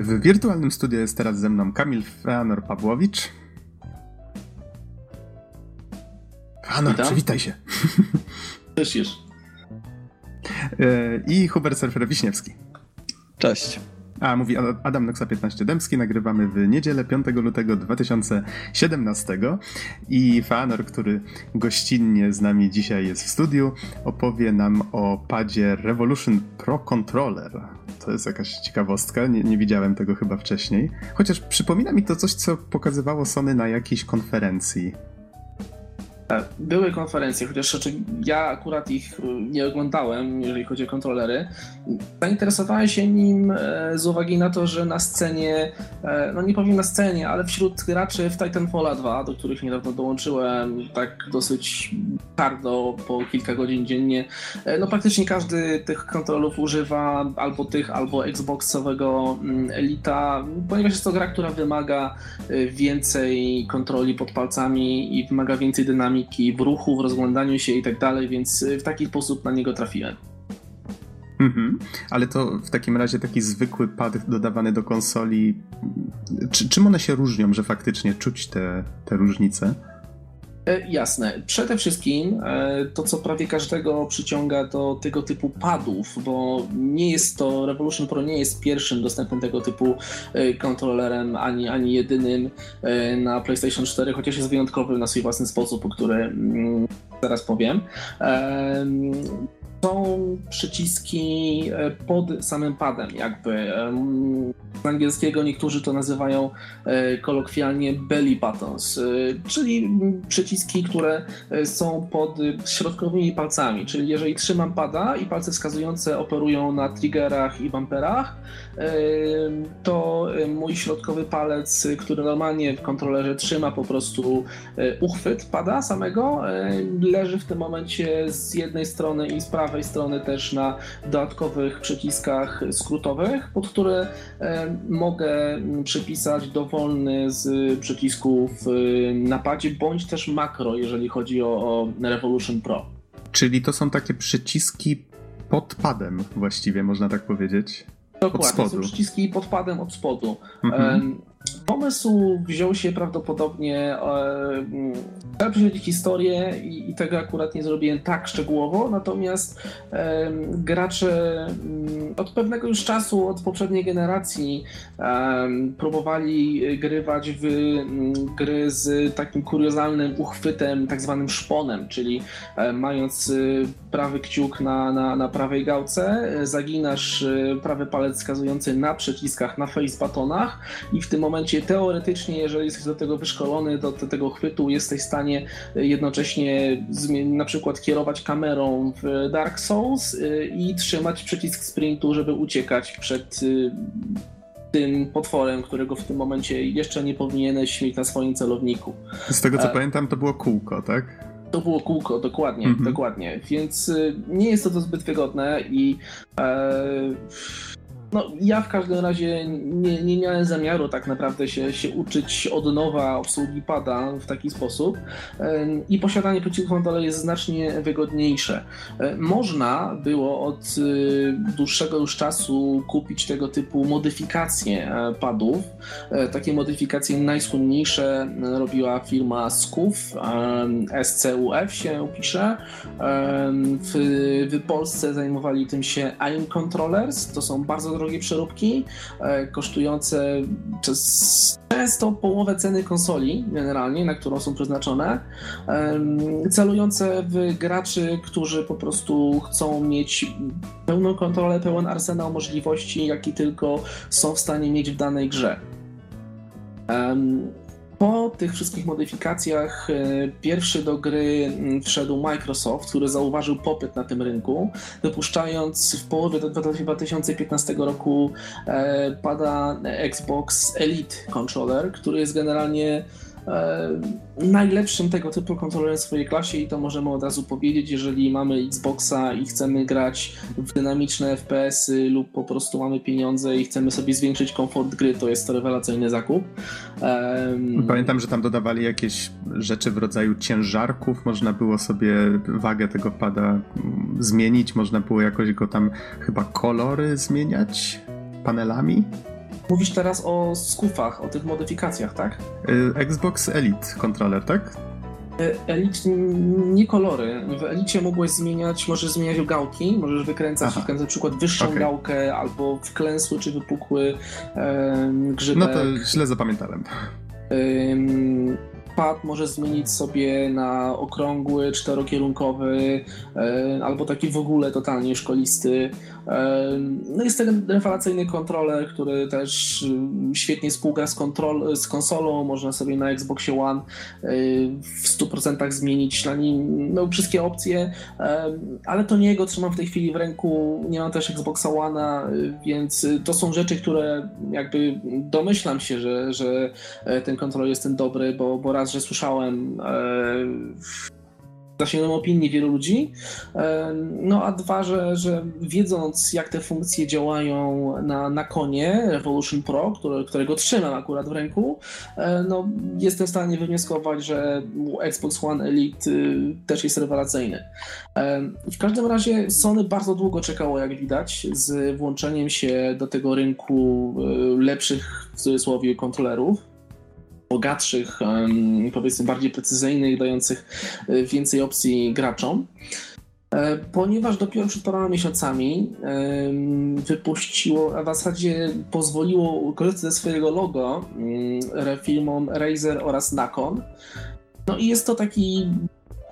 W wirtualnym studiu jest teraz ze mną Kamil Feanor Pawłowicz. Feanor, Witam. przywitaj się. Też już. E, I Hubert Surfer Wiśniewski. Cześć. A, mówi Adam Noxa 15 Dębski, nagrywamy w niedzielę 5 lutego 2017 i Fanor, który gościnnie z nami dzisiaj jest w studiu, opowie nam o padzie Revolution Pro Controller. To jest jakaś ciekawostka, nie, nie widziałem tego chyba wcześniej. Chociaż przypomina mi to coś, co pokazywało Sony na jakiejś konferencji. E, były konferencje, chociaż znaczy ja akurat ich e, nie oglądałem, jeżeli chodzi o kontrolery. Zainteresowałem się nim e, z uwagi na to, że na scenie, no nie powiem na scenie, ale wśród graczy w Titanfall 2, do których niedawno dołączyłem, tak dosyć hardo, po kilka godzin dziennie, no praktycznie każdy tych kontrolów używa albo tych, albo Xboxowego mm, Elita, ponieważ jest to gra, która wymaga więcej kontroli pod palcami i wymaga więcej dynamiki dynamiki w ruchu, w rozglądaniu się i tak dalej, więc y, w taki sposób na niego trafiłem. Mhm. Ale to w takim razie taki zwykły pad dodawany do konsoli, czy, czym one się różnią, że faktycznie czuć te, te różnice? E, jasne. Przede wszystkim e, to, co prawie każdego przyciąga do tego typu padów, bo nie jest to, Revolution Pro nie jest pierwszym dostępnym tego typu e, kontrolerem, ani, ani jedynym na PlayStation 4, chociaż jest wyjątkowy na swój własny sposób, o którym mm, zaraz powiem są przyciski e, pod samym padem, jakby. Z angielskiego niektórzy to nazywają e, kolokwialnie belly buttons, e, czyli przyciski, które są pod środkowymi palcami. Czyli jeżeli trzymam pada i palce wskazujące operują na triggerach i bumperach, to mój środkowy palec, który normalnie w kontrolerze trzyma po prostu uchwyt pada samego, leży w tym momencie z jednej strony i z prawej strony też na dodatkowych przyciskach skrótowych, pod które mogę przypisać dowolny z przycisków na padzie, bądź też makro, jeżeli chodzi o, o Revolution Pro. Czyli to są takie przyciski pod padem właściwie, można tak powiedzieć. Dokładnie, są przyciski pod padem od spodu. Mhm. Pomysł wziął się prawdopodobnie, trzeba prześledzić historię i, i, tego akurat nie zrobiłem tak szczegółowo, natomiast e, gracze mm, od pewnego już czasu, od poprzedniej generacji e, próbowali grywać w m, gry z takim kuriozalnym uchwytem, tak zwanym szponem, czyli e, mając e, prawy kciuk na, na, na prawej gałce, zaginasz e, prawy palec wskazujący na przyciskach, na face batonach i w tym momencie teoretycznie, jeżeli jesteś do tego wyszkolony, do, do tego chwytu, jesteś w stanie jednocześnie na przykład kierować kamerą w Dark Souls y, i trzymać przycisk sprintu, żeby uciekać przed y, tym potworem, którego w tym momencie jeszcze nie powinieneś mieć na swoim celowniku. Z tego co e... pamiętam, to było kółko, tak? To było kółko, dokładnie, -hmm. dokładnie. Więc y, nie jest to, to zbyt wygodne i e, no, ja w każdym razie nie, nie miałem zamiaru tak naprawdę się, się uczyć od nowa obsługi pada w taki sposób i posiadanie przycisków dalej jest znacznie wygodniejsze. Można było od y, dłuższego już czasu kupić tego typu modyfikacje e, padów. E, takie modyfikacje najsłynniejsze robiła firma SCUF, SCUF się pisze. W, w Polsce zajmowali tym się AIM Controllers, to są bardzo drogie przeróbki, e, kosztujące często połowę ceny konsoli generalnie, na którą są przeznaczone, celujące w graczy, którzy po prostu chcą mieć pełną kontrolę, pełen arsenał możliwości, jaki tylko są w stanie mieć w danej grze. Po tych wszystkich modyfikacjach e, pierwszy do gry mm, wszedł Microsoft, który zauważył popyt na tym rynku, wypuszczając w połowie 2015 roku e, pada Xbox Elite Controller, który jest generalnie najlepszym tego typu kontrolerem w swojej klasie i to możemy od razu powiedzieć, jeżeli mamy Xboxa i chcemy grać w dynamiczne FPS-y lub po prostu mamy pieniądze i chcemy sobie zwiększyć komfort gry, to jest to rewelacyjny zakup. Pamiętam, że tam dodawali jakieś rzeczy w rodzaju ciężarków, można było sobie wagę tego pada mm, zmienić, można było jakoś go tam chyba kolory zmieniać panelami. Mówisz teraz o skufach, o tych modyfikacjach, tak? Y, Xbox Elite Controller, tak? Elit nie kolory. W Elicie mogłeś zmieniać, możesz zmieniać gałki, możesz wykręcać Aha. na przykład wyższą okay. gałkę albo wklęsły czy wypukły e, grzybek. No to źle zapamiętałem. pad możesz zmienić sobie na okrągły, czterokierunkowy, albo taki w ogóle totalnie szkolisty. No jest ten rewelacyjny kontroler, który też świetnie współgra z, kontrol, z konsolą. Można sobie na Xboxie One w 100% zmienić na nim no, wszystkie opcje, ale to nie jego trzymam w tej chwili w ręku. Nie mam też Xboxa One'a, więc to są rzeczy, które jakby domyślam się, że, że e, ten kontroler jest ten dobry, bo, bo raz, że słyszałem e, zasięgnąłem opinii wielu ludzi. No a dwa, że, że wiedząc jak te funkcje działają na, na konie Revolution Pro, które, którego trzymam akurat w ręku, e, no jestem w stanie wywnioskować, że Xbox One Elite y, też jest rewelacyjny. W każdym razie Sony bardzo długo czekało, jak widać, z włączeniem się do tego rynku y, lepszych w cudzysłowie kontrolerów bogatszych, powiedzmy bardziej precyzyjnych, dających e, więcej opcji graczom. E, ponieważ dopiero przed paroma miesiącami wypuściło, a w zasadzie pozwoliło korzystać ze swojego logo firmom Razer oraz Nakon. No i jest to taki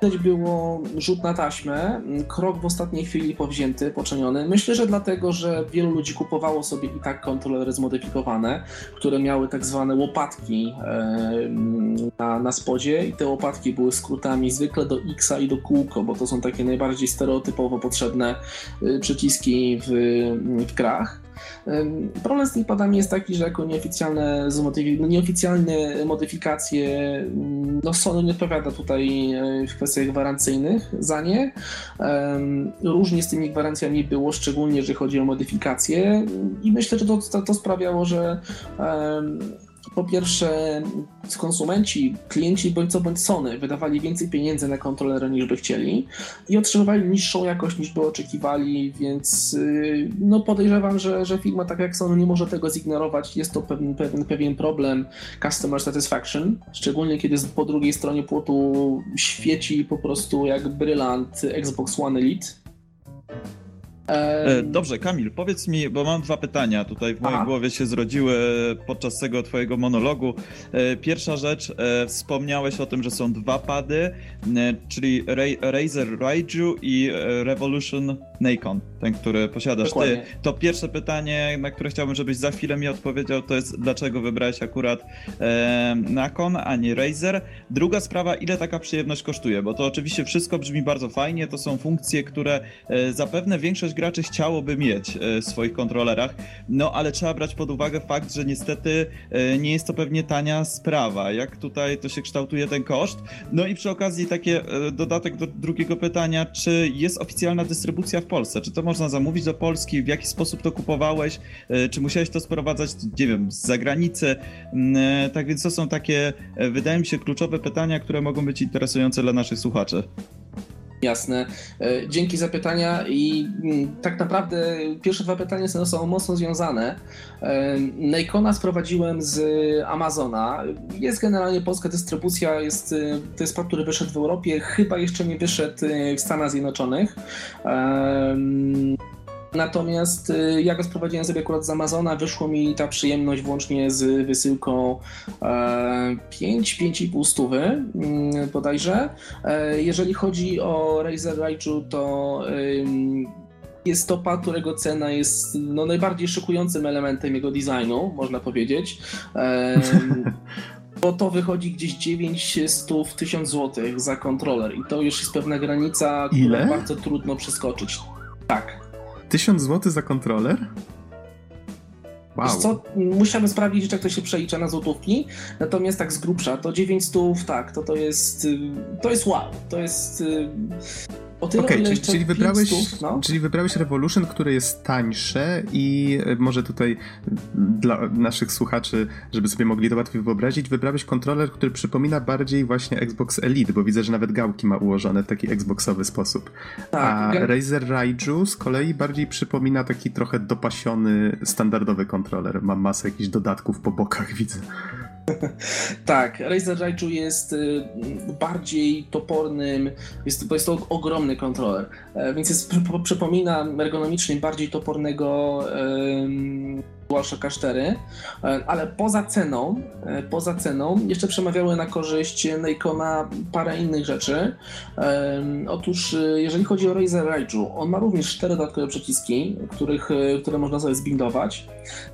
Widać było rzut na taśmę, krok w ostatniej chwili powzięty, poczyniony. Myślę, że dlatego, że wielu ludzi kupowało sobie i tak kontrolery zmodyfikowane, które miały tak zwane łopatki na, na spodzie i te łopatki były skrótami zwykle do X i do kółko, bo to są takie najbardziej stereotypowo potrzebne y, przyciski w, w grach. Problem z tymi padami jest taki, że jako nieoficjalne, no nieoficjalne modyfikacje mm, no Sony nie odpowiada tutaj e, w kwestiach gwarancyjnych za nie. Różnie z tymi gwarancjami było, szczególnie jeżeli chodzi o modyfikacje i myślę, że to, to, to sprawiało, że po pierwsze konsumenci, klienci bądź co bądź Sony wydawali więcej pieniędzy na kontrolery niż by chcieli i otrzymywali niższą jakość niż by oczekiwali, więc y, no podejrzewam, że, że firma tak jak Sony nie może tego zignorować. Jest to pewien, pewien, pewien problem customer satisfaction, szczególnie kiedy po drugiej stronie płotu świeci po prostu jak brylant Xbox One Elite dobrze, Kamil, powiedz mi, bo mam dwa pytania tutaj w mojej Aha. głowie się zrodziły podczas tego twojego monologu. E, pierwsza rzecz, e, wspomniałeś o tym, że są dwa pady, czyli Razer Raiju i Revolution Nikon, ten, który posiadasz Dokładnie. ty. To pierwsze pytanie, na które chciałbym, żebyś za chwilę mi odpowiedział, to jest dlaczego wybrałeś akurat e, Nikon, a nie Razer. Druga sprawa, ile taka przyjemność kosztuje, bo to oczywiście wszystko brzmi bardzo fajnie, to są funkcje, które e, zapewne większość graczy chciałoby mieć e, w swoich kontrolerach, no ale trzeba brać pod uwagę fakt, że niestety e, nie jest to pewnie tania sprawa. Jak tutaj to się kształtuje ten koszt? No i przy okazji takie e, dodatek do drugiego pytania, czy jest oficjalna dystrybucja w Polsce? Czy to można zamówić do Polski? W jaki sposób to kupowałeś? Czy musiałeś to sprowadzać, nie wiem, z zagranicy? Mm, tak więc to są takie, wydaje mi się, kluczowe pytania, które mogą być interesujące dla naszych słuchaczy. Jasne. E, dzięki za pytania i mm, tak naprawdę pierwsze dwa pytania są mocno związane. E, Nikona sprowadziłem z Amazona. Jest generalnie polska dystrybucja, jest, e, to jest pad, który wyszedł w Europie, chyba jeszcze nie wyszedł w Stanach Zjednoczonych. Natomiast y, ja go sprowadziłem sobie akurat z Amazona, wyszło mi ta przyjemność włącznie z wysyłką 5-5,5 e, stówy mm, bodajże. E, jeżeli chodzi o Razer Raiju, to jest to pad, którego cena jest no, najbardziej szokującym elementem jego designu, można powiedzieć. bo to wychodzi gdzieś 900 1000 zł za kontroler i to już jest pewna granica, którą bardzo trudno przeskoczyć. Tak. 1000 zł za kontroler? Wow. Co, musiałbym sprawdzić, jak to się przelicza na złotówki, natomiast tak z grubsza, to 900, tak, to to jest, y, to jest wow, to jest y, o tyle, okay, czyli, czyli, wybrałeś, no? czyli wybrałeś Revolution, które jest tańsze i e, może tutaj dla naszych słuchaczy, żeby sobie mogli to łatwiej wyobrazić, wybrałeś kontroler, który przypomina bardziej właśnie Xbox Elite, bo widzę, że nawet gałki ma ułożone w taki Xboxowy sposób. Tak, A Razer Raiju z kolei bardziej przypomina taki trochę dopasiony, standardowy kontroler. Ma masę jakichś dodatków po bokach, widzę. tak, Razer Raiju jest y, bardziej topornym, jest, jest to ogromny kontroler, e, więc jest, przypomina ergonomicznie bardziej topornego DualShocka 4, e, ale poza ceną, e, poza ceną jeszcze przemawiały na korzyść Nikona parę innych rzeczy. Otóż jeżeli chodzi o Razer Raiju, on ma również cztery dodatkowe przyciski, których, które można sobie zbindować,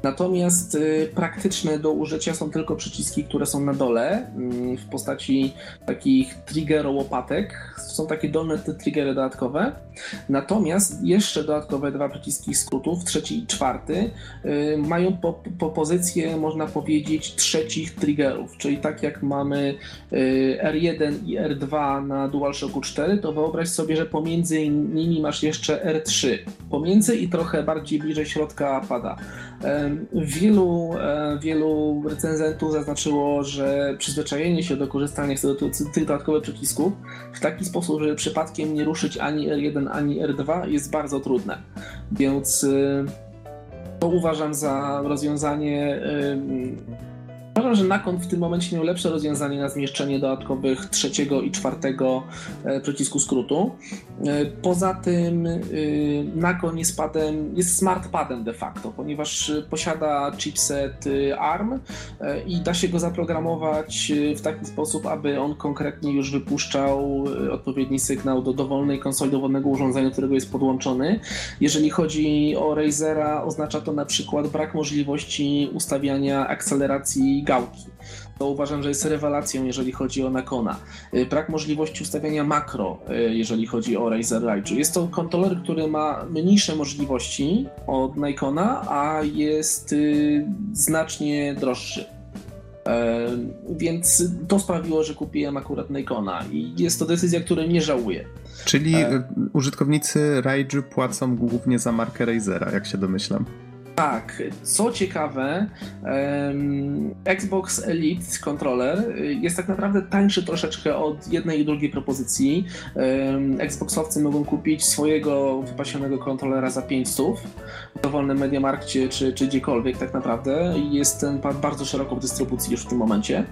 natomiast praktyczne do użycia są tylko przyciski, które są na dole mm, w postaci takich trigger łopatek. Są takie dolne te triggery dodatkowe. Natomiast jeszcze dodatkowe dwa przyciski skrótów, trzeci i czwarty, mają po, po pozycję, można powiedzieć, trzecich triggerów. Czyli tak jak mamy y, R1 i R2 na DualShocku 4, to wyobraź sobie, że pomiędzy nimi masz jeszcze R3. Pomiędzy i trochę bardziej bliżej środka pada. Wielu, e, wielu recenzentów zaznaczyło, że przyzwyczajenie się do korzystania z tych dodatkowych przycisków w taki sposób, żeby przypadkiem nie ruszyć ani R1, ani R2 jest bardzo trudne. Więc y, to uważam za rozwiązanie Uważam, że Nakon w tym momencie miał lepsze rozwiązanie na zmieszczenie dodatkowych trzeciego i czwartego e, przycisku skrótu. E, poza tym e, Nakon jest padem, jest smartpadem de facto, ponieważ posiada chipset ARM i da się go zaprogramować w taki sposób, aby on konkretnie już wypuszczał odpowiedni sygnał do dowolnej konsoli, dowolnego urządzenia, którego jest podłączony. Jeżeli chodzi o Razera, oznacza to na przykład brak możliwości ustawiania akceleracji gałki. To uważam, że jest rewelacją, jeżeli chodzi o Nakona. Y, brak możliwości ustawiania makro, y, jeżeli chodzi o Razer Raiju. Jest to kontroler, który ma mniejsze możliwości od Nikona, a jest y, znacznie droższy. Więc to sprawiło, że kupiłem akurat Nikona i jest to decyzja, której nie żałuję. Czyli e... użytkownicy Raiju płacą głównie za markę Razera, jak się domyślam. Tak, co ciekawe, Xbox Elite Controller jest tak naprawdę tańszy troszeczkę od jednej i drugiej propozycji. Xboxowcy mogą kupić swojego wypasionego kontrolera za 500 w dowolnym Mediamarkcie czy, czy gdziekolwiek tak naprawdę. Jest ten bardzo szeroko w dystrybucji już w tym momencie.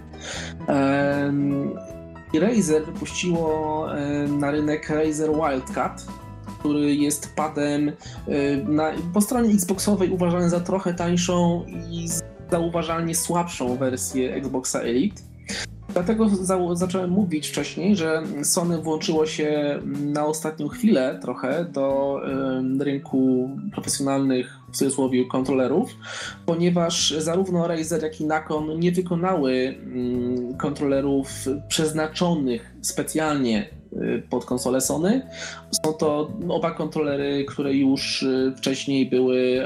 Razer wypuściło na rynek Razer Wildcat, który jest padem y, na, po stronie Xboxowej uważany za trochę tańszą i zauważalnie słabszą wersję Xboxa Elite. Dlatego za, zacząłem mówić wcześniej, że Sony włączyło się na ostatnią chwilę trochę do rynku profesjonalnych w cudzysłowie kontrolerów, ponieważ zarówno Razer, jak i Nakon nie wykonały y, kontrolerów przeznaczonych specjalnie Y, pod konsolę Sony. Są to oba kontrolery, które już y, wcześniej były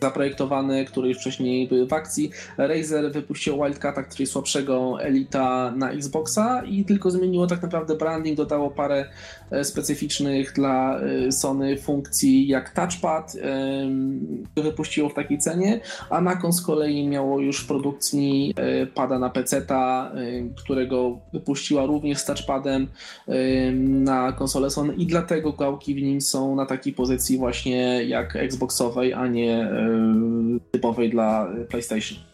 zaprojektowane, które już wcześniej były w akcji. Razer wypuścił Wildcata, który jest słabszego Elita na Xboxa i tylko zmieniło tak naprawdę branding, dodało parę e, specyficznych dla e, Sony funkcji jak touchpad, wypuściło w takiej cenie, a Nakon z kolei miało już w produkcji e, pada na PC-ta, którego wypuściła również z touchpadem na konsolę Sony i dlatego gałki w nim są na takiej pozycji właśnie jak Xboxowej, a nie typowej dla PlayStation.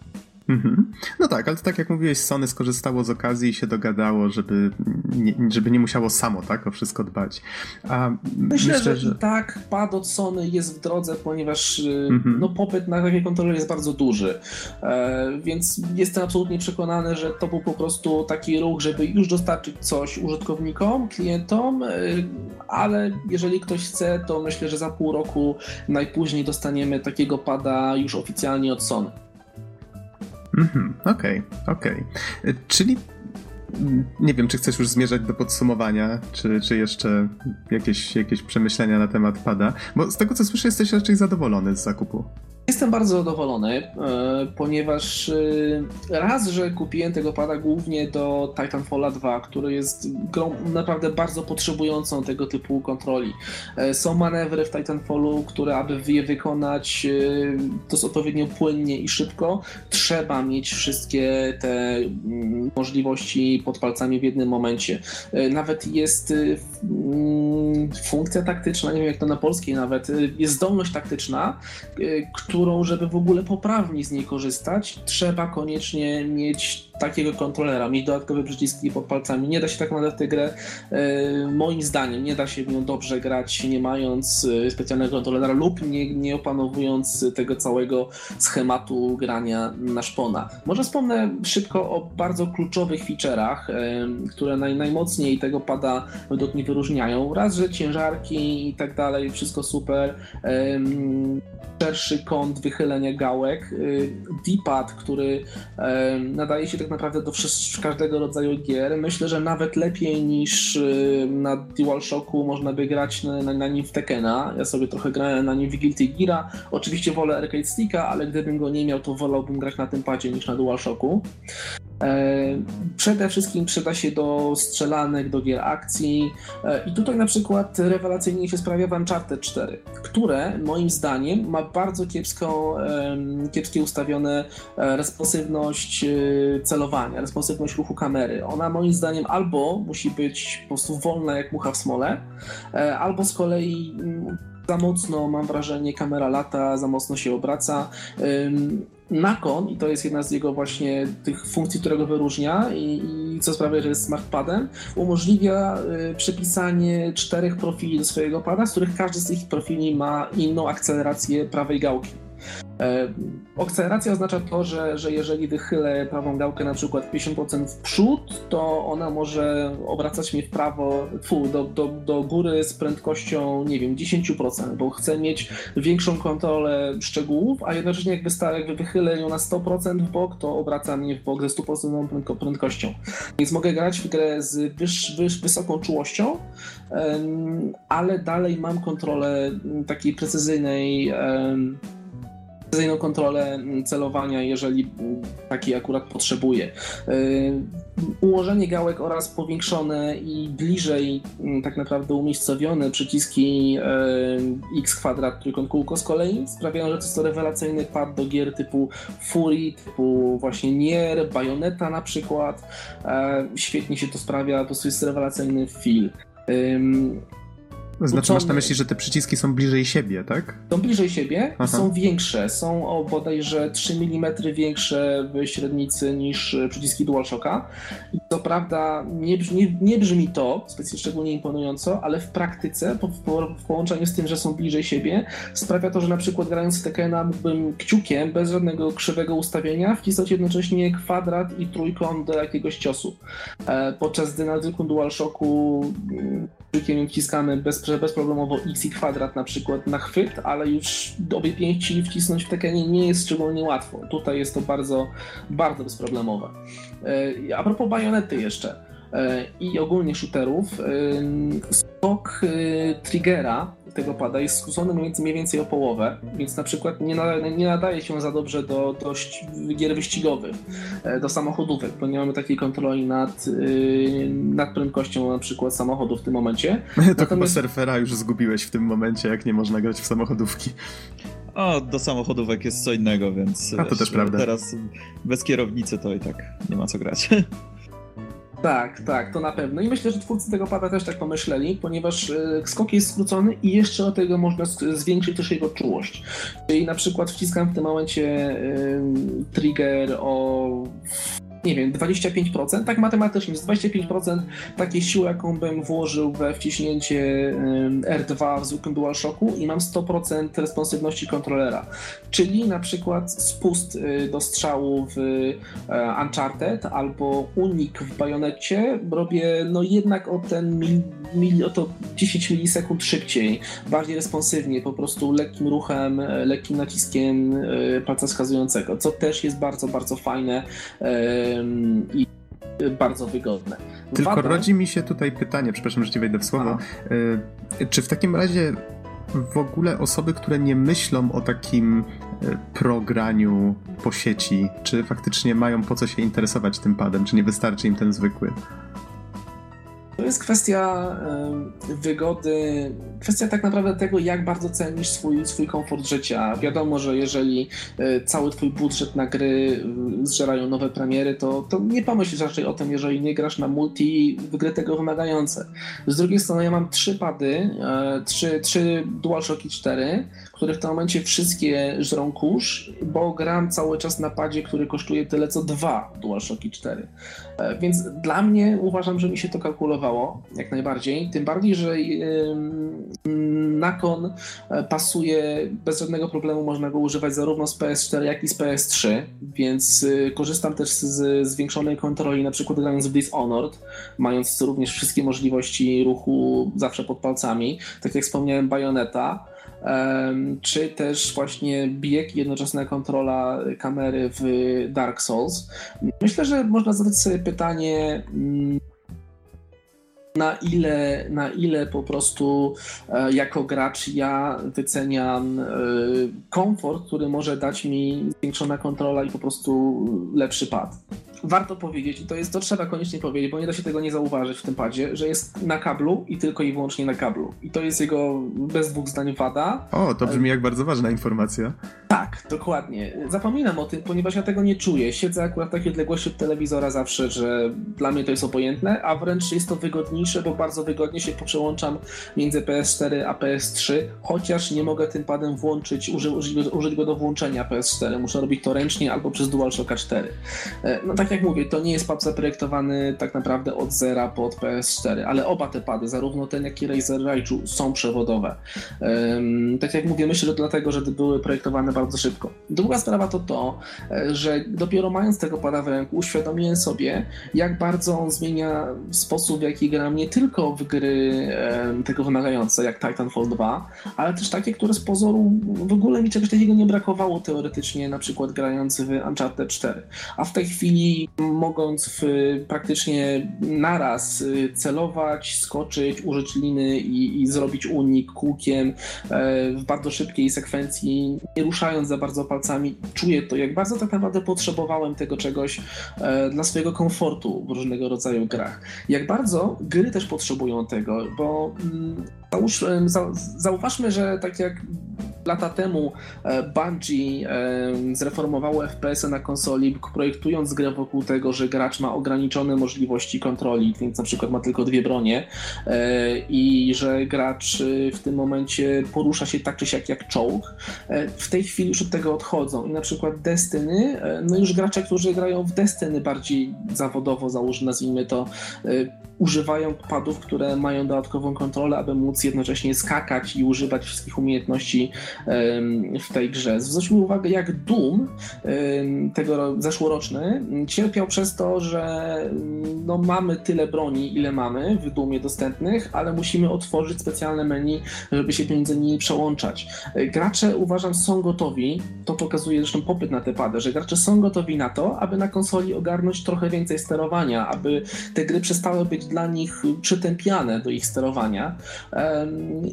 Mhm. No tak, ale to tak jak mówiłeś, Sony skorzystało z okazji i się dogadało, żeby nie, żeby nie musiało samo tak o wszystko dbać. A myślę, myślę że, że, i tak pad od Sony jest w drodze, ponieważ y, mhm. no, popyt na takie kontroler jest bardzo duży. E, więc jestem absolutnie przekonany, że to był po prostu taki ruch, żeby już dostarczyć coś użytkownikom, klientom, y, ale jeżeli ktoś chce, to myślę, że za pół roku najpóźniej dostaniemy takiego pada już oficjalnie od Sony. Mhm, okej, okay, okej. Okay. Czyli nie wiem, czy chcesz już zmierzać do podsumowania, czy, czy jeszcze jakieś, jakieś przemyślenia na temat pada, bo z tego co słyszę, jesteś raczej zadowolony z zakupu. Jestem bardzo zadowolony, e, ponieważ e, raz, że kupiłem tego pada głównie do Titanfalla 2, który jest grą naprawdę bardzo potrzebującą tego typu kontroli. E, są manewry w Titanfallu, które aby je wykonać to odpowiednio płynnie i szybko, trzeba mieć wszystkie te mm, możliwości pod palcami w jednym momencie. Nawet jest mm, funkcja taktyczna, nie wiem jak to na polskiej nawet, jest zdolność taktyczna, y, którą, żeby w ogóle poprawnie z niej korzystać, trzeba koniecznie mieć takiego kontrolera, mieć dodatkowe przyciski pod palcami. Nie da się tak w tę grę, moim zdaniem, nie da się w nią dobrze grać, nie mając specjalnego kontrolera lub nie, nie opanowując tego całego schematu grania na szpona. Może wspomnę szybko o bardzo kluczowych feature'ach, które naj, najmocniej tego pada według mnie wyróżniają. Raz, że ciężarki i tak dalej, wszystko super. Szerszy kąt wychylenia gałek. Y, D-pad, który nadaje się tak naprawdę do każdego rodzaju gier. Myślę, że nawet lepiej niż y, na DualShocku można by grać na, na, na nim w Tekena. Ja sobie trochę grałem na nim w Guilty Geara. Oczywiście wolę Arcade Sticka, ale gdybym go nie miał, to wolałbym grać na tym padzie niż na DualShocku. E, przede wszystkim przyda się do strzelanek, do gier akcji e, i tutaj na przykład rewelacyjnie się sprawia w Uncharted 4, które moim zdaniem ma bardzo kiepsko, kiepskie ustawione e, responsywność celowania, responsywność ruchu kamery. Ona moim zdaniem albo musi być po prostu wolna jak mucha w smole, albo z kolei mm, za mocno, mam wrażenie, kamera lata, za mocno się obraca. Nakon, i to jest jedna z jego właśnie tych funkcji, którego wyróżnia i, i co sprawia, że jest smartpadem, umożliwia y, przepisanie czterech profili do swojego pada, z których każdy z tych profili ma inną akcelerację prawej gałki. E, akceleracja oznacza to, że, że jeżeli wychylę prawą gałkę na przykład 50% w przód, to ona może obracać mnie w prawo, do, do, do góry z prędkością, nie wiem, 10%, bo chcę mieć większą kontrolę szczegółów, a jednocześnie jak, wysta- jak wychylę ją na 100% w bok, to obraca mnie w bok ze 100% prędkością. Więc mogę grać w grę z wyż, wyż, wysoką czułością, ale dalej mam kontrolę takiej precyzyjnej precyzyjną kontrolę mm, celowania, jeżeli taki akurat potrzebuje. Y, ułożenie gałek oraz powiększone i bliżej mm, tak naprawdę umiejscowione przyciski y, x kwadrat, trójkąt kółko z kolei sprawiają, że to jest rewelacyjny pad do gier typu Fury, typu właśnie Nier, Bayonetta na przykład. E, świetnie się to sprawia, to jest rewelacyjny feel. Znaczy masz na myśli, że te przyciski są bliżej siebie, tak? Są bliżej siebie i są większe. Są o bodajże 3 mm większe w średnicy niż przyciski DualShocka. I co prawda nie brzmi, nie brzmi to specjalnie szczególnie imponująco, ale w praktyce, po, po, w połączeniu z tym, że są bliżej siebie, sprawia to, że na przykład grając w Tekena mógłbym kciukiem, bez żadnego krzywego ustawienia, wcisnąć jednocześnie kwadrat i trójkąt do jakiegoś ciosu. E, podczas gdy na zwykłym DualShocku mm, kciukiem wciskamy bez bezproblemowo x i kwadrat na przykład na chwyt, ale już obie pięści wcisnąć w Tekenie nie jest szczególnie łatwo. Tutaj jest to bardzo, bardzo bezproblemowe. E, a propos bajonety jeszcze i ogólnie shooterów, e, skok triggera tego pada jest skrócony mniej więcej o połowę, więc na przykład nie, nie nadaje się za dobrze do, do gier wyścigowych, do samochodówek, bo nie mamy takiej kontroli nad, nad prędkością na przykład samochodu w tym momencie. To Natomiast... chyba surfera już zgubiłeś w tym momencie, jak nie można grać w samochodówki. O, do samochodówek jest co innego, więc A to wiesz, też prawda. teraz bez kierownicy to i tak nie ma co grać. Tak, tak, to na pewno. I myślę, że twórcy tego pada też tak pomyśleli, ponieważ y, skok jest skrócony i jeszcze do tego można zwiększyć też jego czułość. Czyli na przykład wciskam w tym momencie trigger o nie wiem, 25%, tak matematycznie, z 25% takiej siły, jaką bym włożył we wciśnięcie R2 w zwykłym DualShocku i mam 100% responsywności kontrolera. Czyli na przykład spust y, do strzału w e, Uncharted albo unik w bajonecie robię no jednak o ten mil, mil, o to 10 milisekund szybciej, bardziej responsywnie, po prostu lekkim ruchem, e, lekkim naciskiem e, palca wskazującego, co też jest bardzo, bardzo fajne i bardzo wygodne. Tylko Wada... rodzi mi się tutaj pytanie, przepraszam, że ci wejdę w słowo. E, czy w takim razie w ogóle osoby, które nie myślą o takim e, prograniu po sieci, czy faktycznie mają po co się interesować tym padem, czy nie wystarczy im ten zwykły? To jest kwestia wygody, kwestia tak naprawdę tego, jak bardzo cenisz swój, swój komfort życia. Wiadomo, że jeżeli e, cały twój budżet na gry zżerają nowe premiery, to, to nie pomyślisz raczej o tym, jeżeli nie grasz na multi w gry tego wymagające. Z drugiej strony ja mam trzy pady, e, trzy, trzy DualShocki 4, które w tym momencie wszystkie żrą kurz, bo gram cały czas na padzie, który kosztuje tyle co dwa DualShocki 4. E, więc dla mnie uważam, że mi się to kalkulowało jak najbardziej. Tym bardziej, że Nakon e, pasuje bez żadnego problemu, można go używać zarówno z PS4, jak i z PS3, więc e, korzystam też z zwiększonej kontroli, na przykład grając w Dishonored, mając również wszystkie możliwości ruchu zawsze pod palcami. Tak jak wspomniałem, Bayonetta czy też właśnie bieg i jednoczesna kontrola kamery w Dark Souls. Myślę, że można zadać sobie pytanie, mm, na ile, na ile po prostu e, jako gracz ja wyceniam e, komfort, który może dać mi zwiększona kontrola i po prostu lepszy pad warto powiedzieć, i to jest, to trzeba koniecznie powiedzieć, bo nie da się tego nie zauważyć w tym padzie, że jest na kablu i tylko i wyłącznie na kablu. I to jest jego bez dwóch zdań wada. O, to brzmi jak bardzo ważna informacja. Tak, dokładnie. Zapominam o tym, ponieważ ja tego nie czuję. Siedzę akurat w takiej odległości od telewizora zawsze, że dla mnie to jest obojętne, a wręcz jest to wygodniejsze, bo bardzo wygodnie się przełączam między PS4 a PS3, chociaż nie mogę tym padem włączyć, uży, użyć, użyć go do włączenia PS4. Muszę robić to ręcznie albo przez DualShocka 4. E, no tak tak jak mówię, to nie jest pad zaprojektowany tak naprawdę od zera pod PS4, ale oba te pady, zarówno ten jak i Razer Raiju są przewodowe. Um, tak jak mówię, myślę, że dlatego, że były projektowane bardzo szybko. Druga sprawa to to, e, że dopiero mając tego pada w ręku, uświadomiłem sobie, jak bardzo on zmienia sposób, w jaki gram nie tylko w gry um, tego wymagające, jak Titanfall 2, ale też takie, które z pozoru w ogóle mi czegoś takiego nie brakowało teoretycznie, na przykład grający w Uncharted 4. A w tej chwili mogąc w, praktycznie naraz y, celować, skoczyć, użyć liny i, i zrobić unik kółkiem e, w bardzo szybkiej sekwencji, nie ruszając za bardzo palcami, czuję to, jak bardzo tak naprawdę potrzebowałem tego czegoś e, dla swojego komfortu w różnego rodzaju grach. Jak bardzo gry też potrzebują tego, bo mm, załóż, zauważmy, że tak jak lata temu e, Bungie zreformowało FPS-y na konsoli, projektując grę wokół tego, że gracz ma ograniczone możliwości kontroli, więc na przykład ma tylko dwie bronie e, i że gracz e, w tym momencie porusza się tak czy siak jak czołg. W tej chwili już od tego odchodzą i na przykład Destiny, no już gracze, którzy grają w Destiny bardziej zawodowo, załóżmy, nazwijmy to, używają padów, które mają dodatkową kontrolę, aby móc jednocześnie skakać i używać wszystkich umiejętności w tej grze. Zwróćmy uwagę, jak Doom tego zeszłoroczny cierpiał przez to, że no, mamy tyle broni, ile mamy w Doomie dostępnych, ale musimy otworzyć specjalne menu, żeby się między nimi przełączać. Gracze uważam są gotowi, to pokazuje zresztą popyt na te pady, że gracze są gotowi na to, aby na konsoli ogarnąć trochę więcej sterowania, aby te gry przestały być dla nich przytępiane do ich sterowania.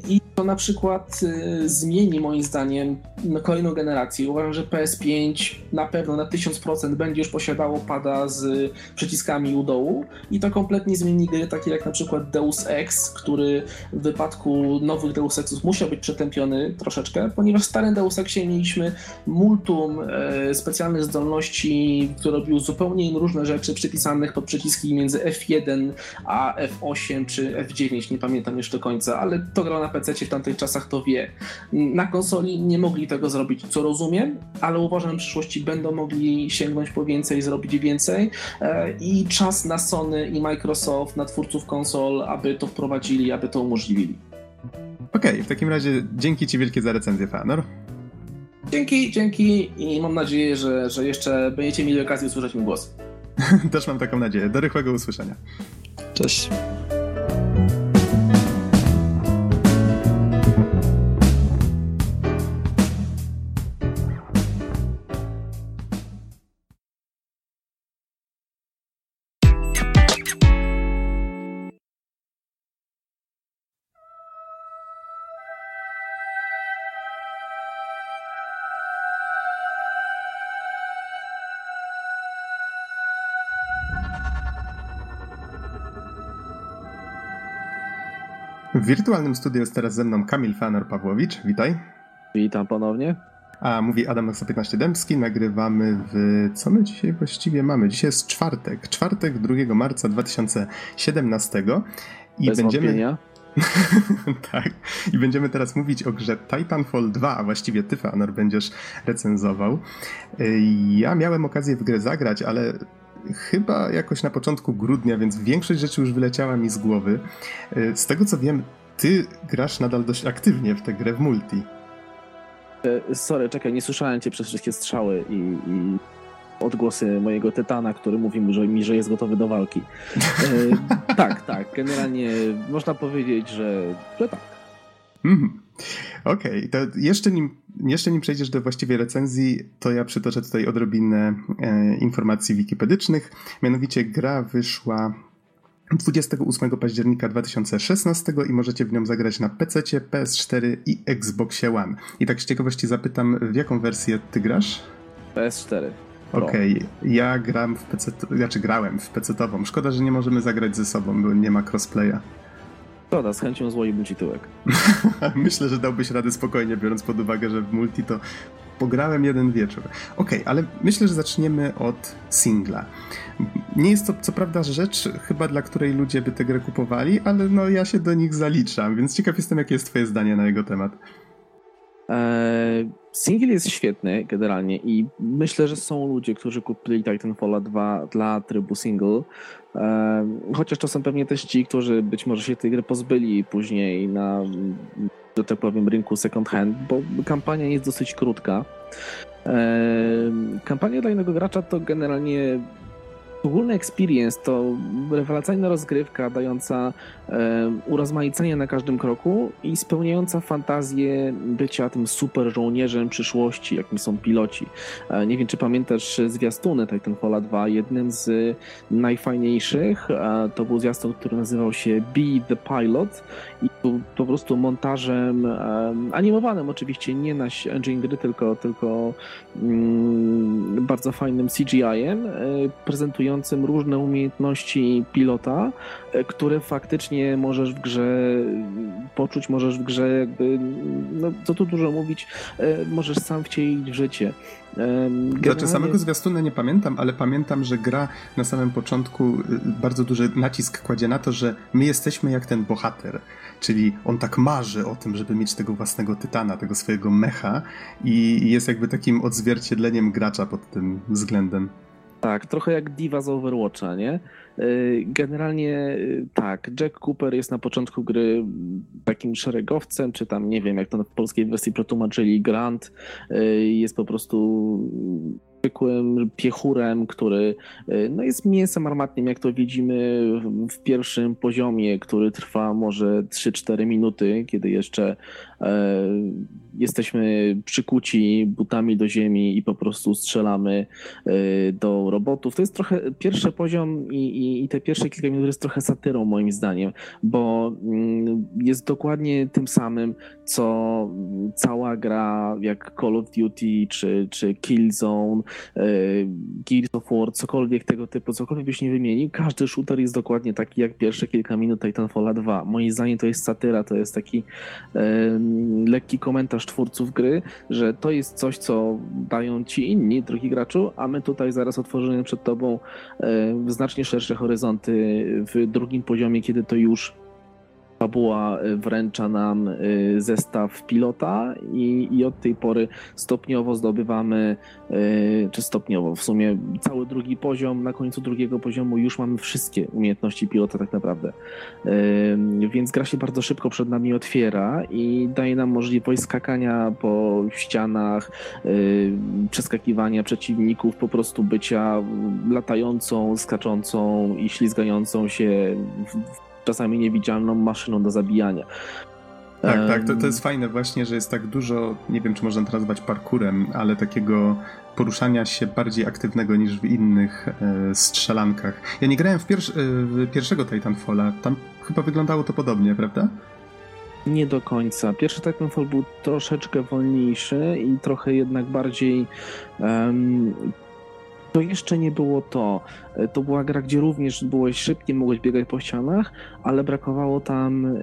I to na przykład y, zmieni moim zdaniem kolejną generację. Uważam, że PS5 na pewno na 1000% będzie już posiadało pada z przyciskami u dołu i to kompletnie zmieni gry takie jak na przykład Deus Ex, który w wypadku nowych Deus Exów musiał być przetępiony troszeczkę, ponieważ w starym Deus Exie mieliśmy multum e, specjalnych zdolności, które robiły zupełnie różne rzeczy przypisanych pod przyciski między F1 a F8 czy F9, nie pamiętam jeszcze do końca, ale to grał na PC w tamtych czasach to wie. Na konsoli nie mogli tego zrobić, co rozumiem, ale uważam, że w przyszłości będą mogli sięgnąć po więcej, zrobić więcej e, i czas na Sony i Microsoft, na twórców konsol, aby to wprowadzili, aby to umożliwili. Okej, okay, w takim razie dzięki Ci wielkie za recenzję, Fanor. Dzięki, dzięki i mam nadzieję, że, że jeszcze będziecie mieli okazję usłyszeć mój głos. Też mam taką nadzieję. Do rychłego usłyszenia. Cześć. W wirtualnym studiu jest teraz ze mną Kamil Fanor-Pawłowicz. Witaj. Witam ponownie. A mówi Adam 115 Dębski. Nagrywamy w. Co my dzisiaj właściwie mamy? Dzisiaj jest czwartek. Czwartek 2 marca 2017. I Bez będziemy. Wątpienia. tak. I będziemy teraz mówić o grze Titanfall 2, a właściwie ty, Fanor, będziesz recenzował. Ja miałem okazję w grę zagrać, ale chyba jakoś na początku grudnia, więc większość rzeczy już wyleciała mi z głowy. Z tego co wiem, ty grasz nadal dość aktywnie w tę grę w multi. E, sorry, czekaj, nie słyszałem cię przez wszystkie strzały i, i odgłosy mojego tytana, który mówi mi, że, mi, że jest gotowy do walki. E, tak, tak, generalnie można powiedzieć, że, że tak. Mm. Okej, okay, to jeszcze nim, jeszcze nim przejdziesz do właściwej recenzji, to ja przytoczę tutaj odrobinę e, informacji wikipedycznych. Mianowicie gra wyszła 28 października 2016 i możecie w nią zagrać na PC, PS4 i Xboxie One. I tak z ciekawości zapytam, w jaką wersję ty grasz? PS4. Okej, okay. ja gram w PC, znaczy grałem w PC-tową. Szkoda, że nie możemy zagrać ze sobą, bo nie ma crossplaya. Szkoda, z chęcią złoiłbym ci tyłek. Myślę, że dałbyś radę spokojnie, biorąc pod uwagę, że w multi to pograłem jeden wieczór. Okej, okay, ale myślę, że zaczniemy od singla. Nie jest to co prawda rzecz chyba dla której ludzie by tę grę kupowali, ale no ja się do nich zaliczam, więc ciekaw jestem, jakie jest twoje zdanie na jego temat. Eee, single jest świetny generalnie i myślę, że są ludzie, którzy kupili Titanfall 2 dla trybu single. Chociaż to są pewnie też ci, którzy być może się tej gry pozbyli później na, że tak powiem, rynku second hand, bo kampania jest dosyć krótka. Kampania dla innego gracza to generalnie Ogólny experience to rewelacyjna rozgrywka dająca e, urozmaicenie na każdym kroku i spełniająca fantazję bycia tym super żołnierzem przyszłości, jakim są piloci. E, nie wiem, czy pamiętasz zwiastuny Titanfalla 2. Jednym z najfajniejszych e, to był zwiastun, który nazywał się Be the Pilot i był po prostu montażem animowanym oczywiście, nie na engine gry, tylko, tylko mm, bardzo fajnym CGI-em, prezentującym różne umiejętności pilota, które faktycznie możesz w grze poczuć, możesz w grze jakby, no co tu dużo mówić, e, możesz sam wcielić w życie. Generalnie... Znaczy samego zwiastuna nie pamiętam, ale pamiętam, że gra na samym początku y, bardzo duży nacisk kładzie na to, że my jesteśmy jak ten bohater. Czyli on tak marzy o tym, żeby mieć tego własnego tytana, tego swojego mecha i jest jakby takim odzwierciedleniem gracza pod tym względem. Tak, trochę jak diva z Overwatcha, nie? Y, generalnie y, tak, Jack Cooper jest na początku gry takim szeregowcem, czy tam nie wiem, jak to w polskiej wersji przetłumaczyli, Grant. Y, jest po prostu zwykłym piechurem, który no jest mięsem armatnym, jak to widzimy w pierwszym poziomie, który trwa może 3-4 minuty, kiedy jeszcze jesteśmy przykuci butami do ziemi i po prostu strzelamy e, do robotów. To jest trochę pierwszy poziom i, i, i te pierwsze kilka minut jest trochę satyrą moim zdaniem, bo mm, jest dokładnie tym samym, co cała gra jak Call of Duty czy, czy Killzone, e, Gears of War, cokolwiek tego typu, cokolwiek byś nie wymienił, każdy shooter jest dokładnie taki jak pierwsze kilka minut Titanfalla 2. Moim zdaniem to jest satyra, to jest taki lekki komentarz twórców gry, że to jest coś, co dają ci inni, drugi graczu, a my tutaj zaraz otworzymy przed tobą znacznie szersze horyzonty w drugim poziomie, kiedy to już Fabuła y, wręcza nam y, zestaw pilota i, i od tej pory stopniowo zdobywamy, y, czy stopniowo, w sumie cały drugi poziom, na końcu drugiego poziomu już mamy wszystkie umiejętności pilota tak naprawdę. Więc gra się bardzo szybko przed nami otwiera i daje nam możliwość skakania po ścianach, przeskakiwania przeciwników, po prostu bycia latającą, skaczącą i ślizgającą się w czasami niewidzialną maszyną do zabijania. Tak, tak, to, to jest fajne właśnie, że jest tak dużo, nie wiem czy można to nazwać parkurem, ale takiego poruszania się bardziej aktywnego niż w innych e, strzelankach. Ja nie grałem w, pierwsz, e, w pierwszego Titanfalla, tam chyba wyglądało to podobnie, prawda? Nie do końca. Pierwszy Titanfall był troszeczkę wolniejszy i trochę jednak bardziej um, to jeszcze nie było to. E, to była gra, gdzie również byłeś szybki, mogłeś biegać po ścianach, ale brakowało tam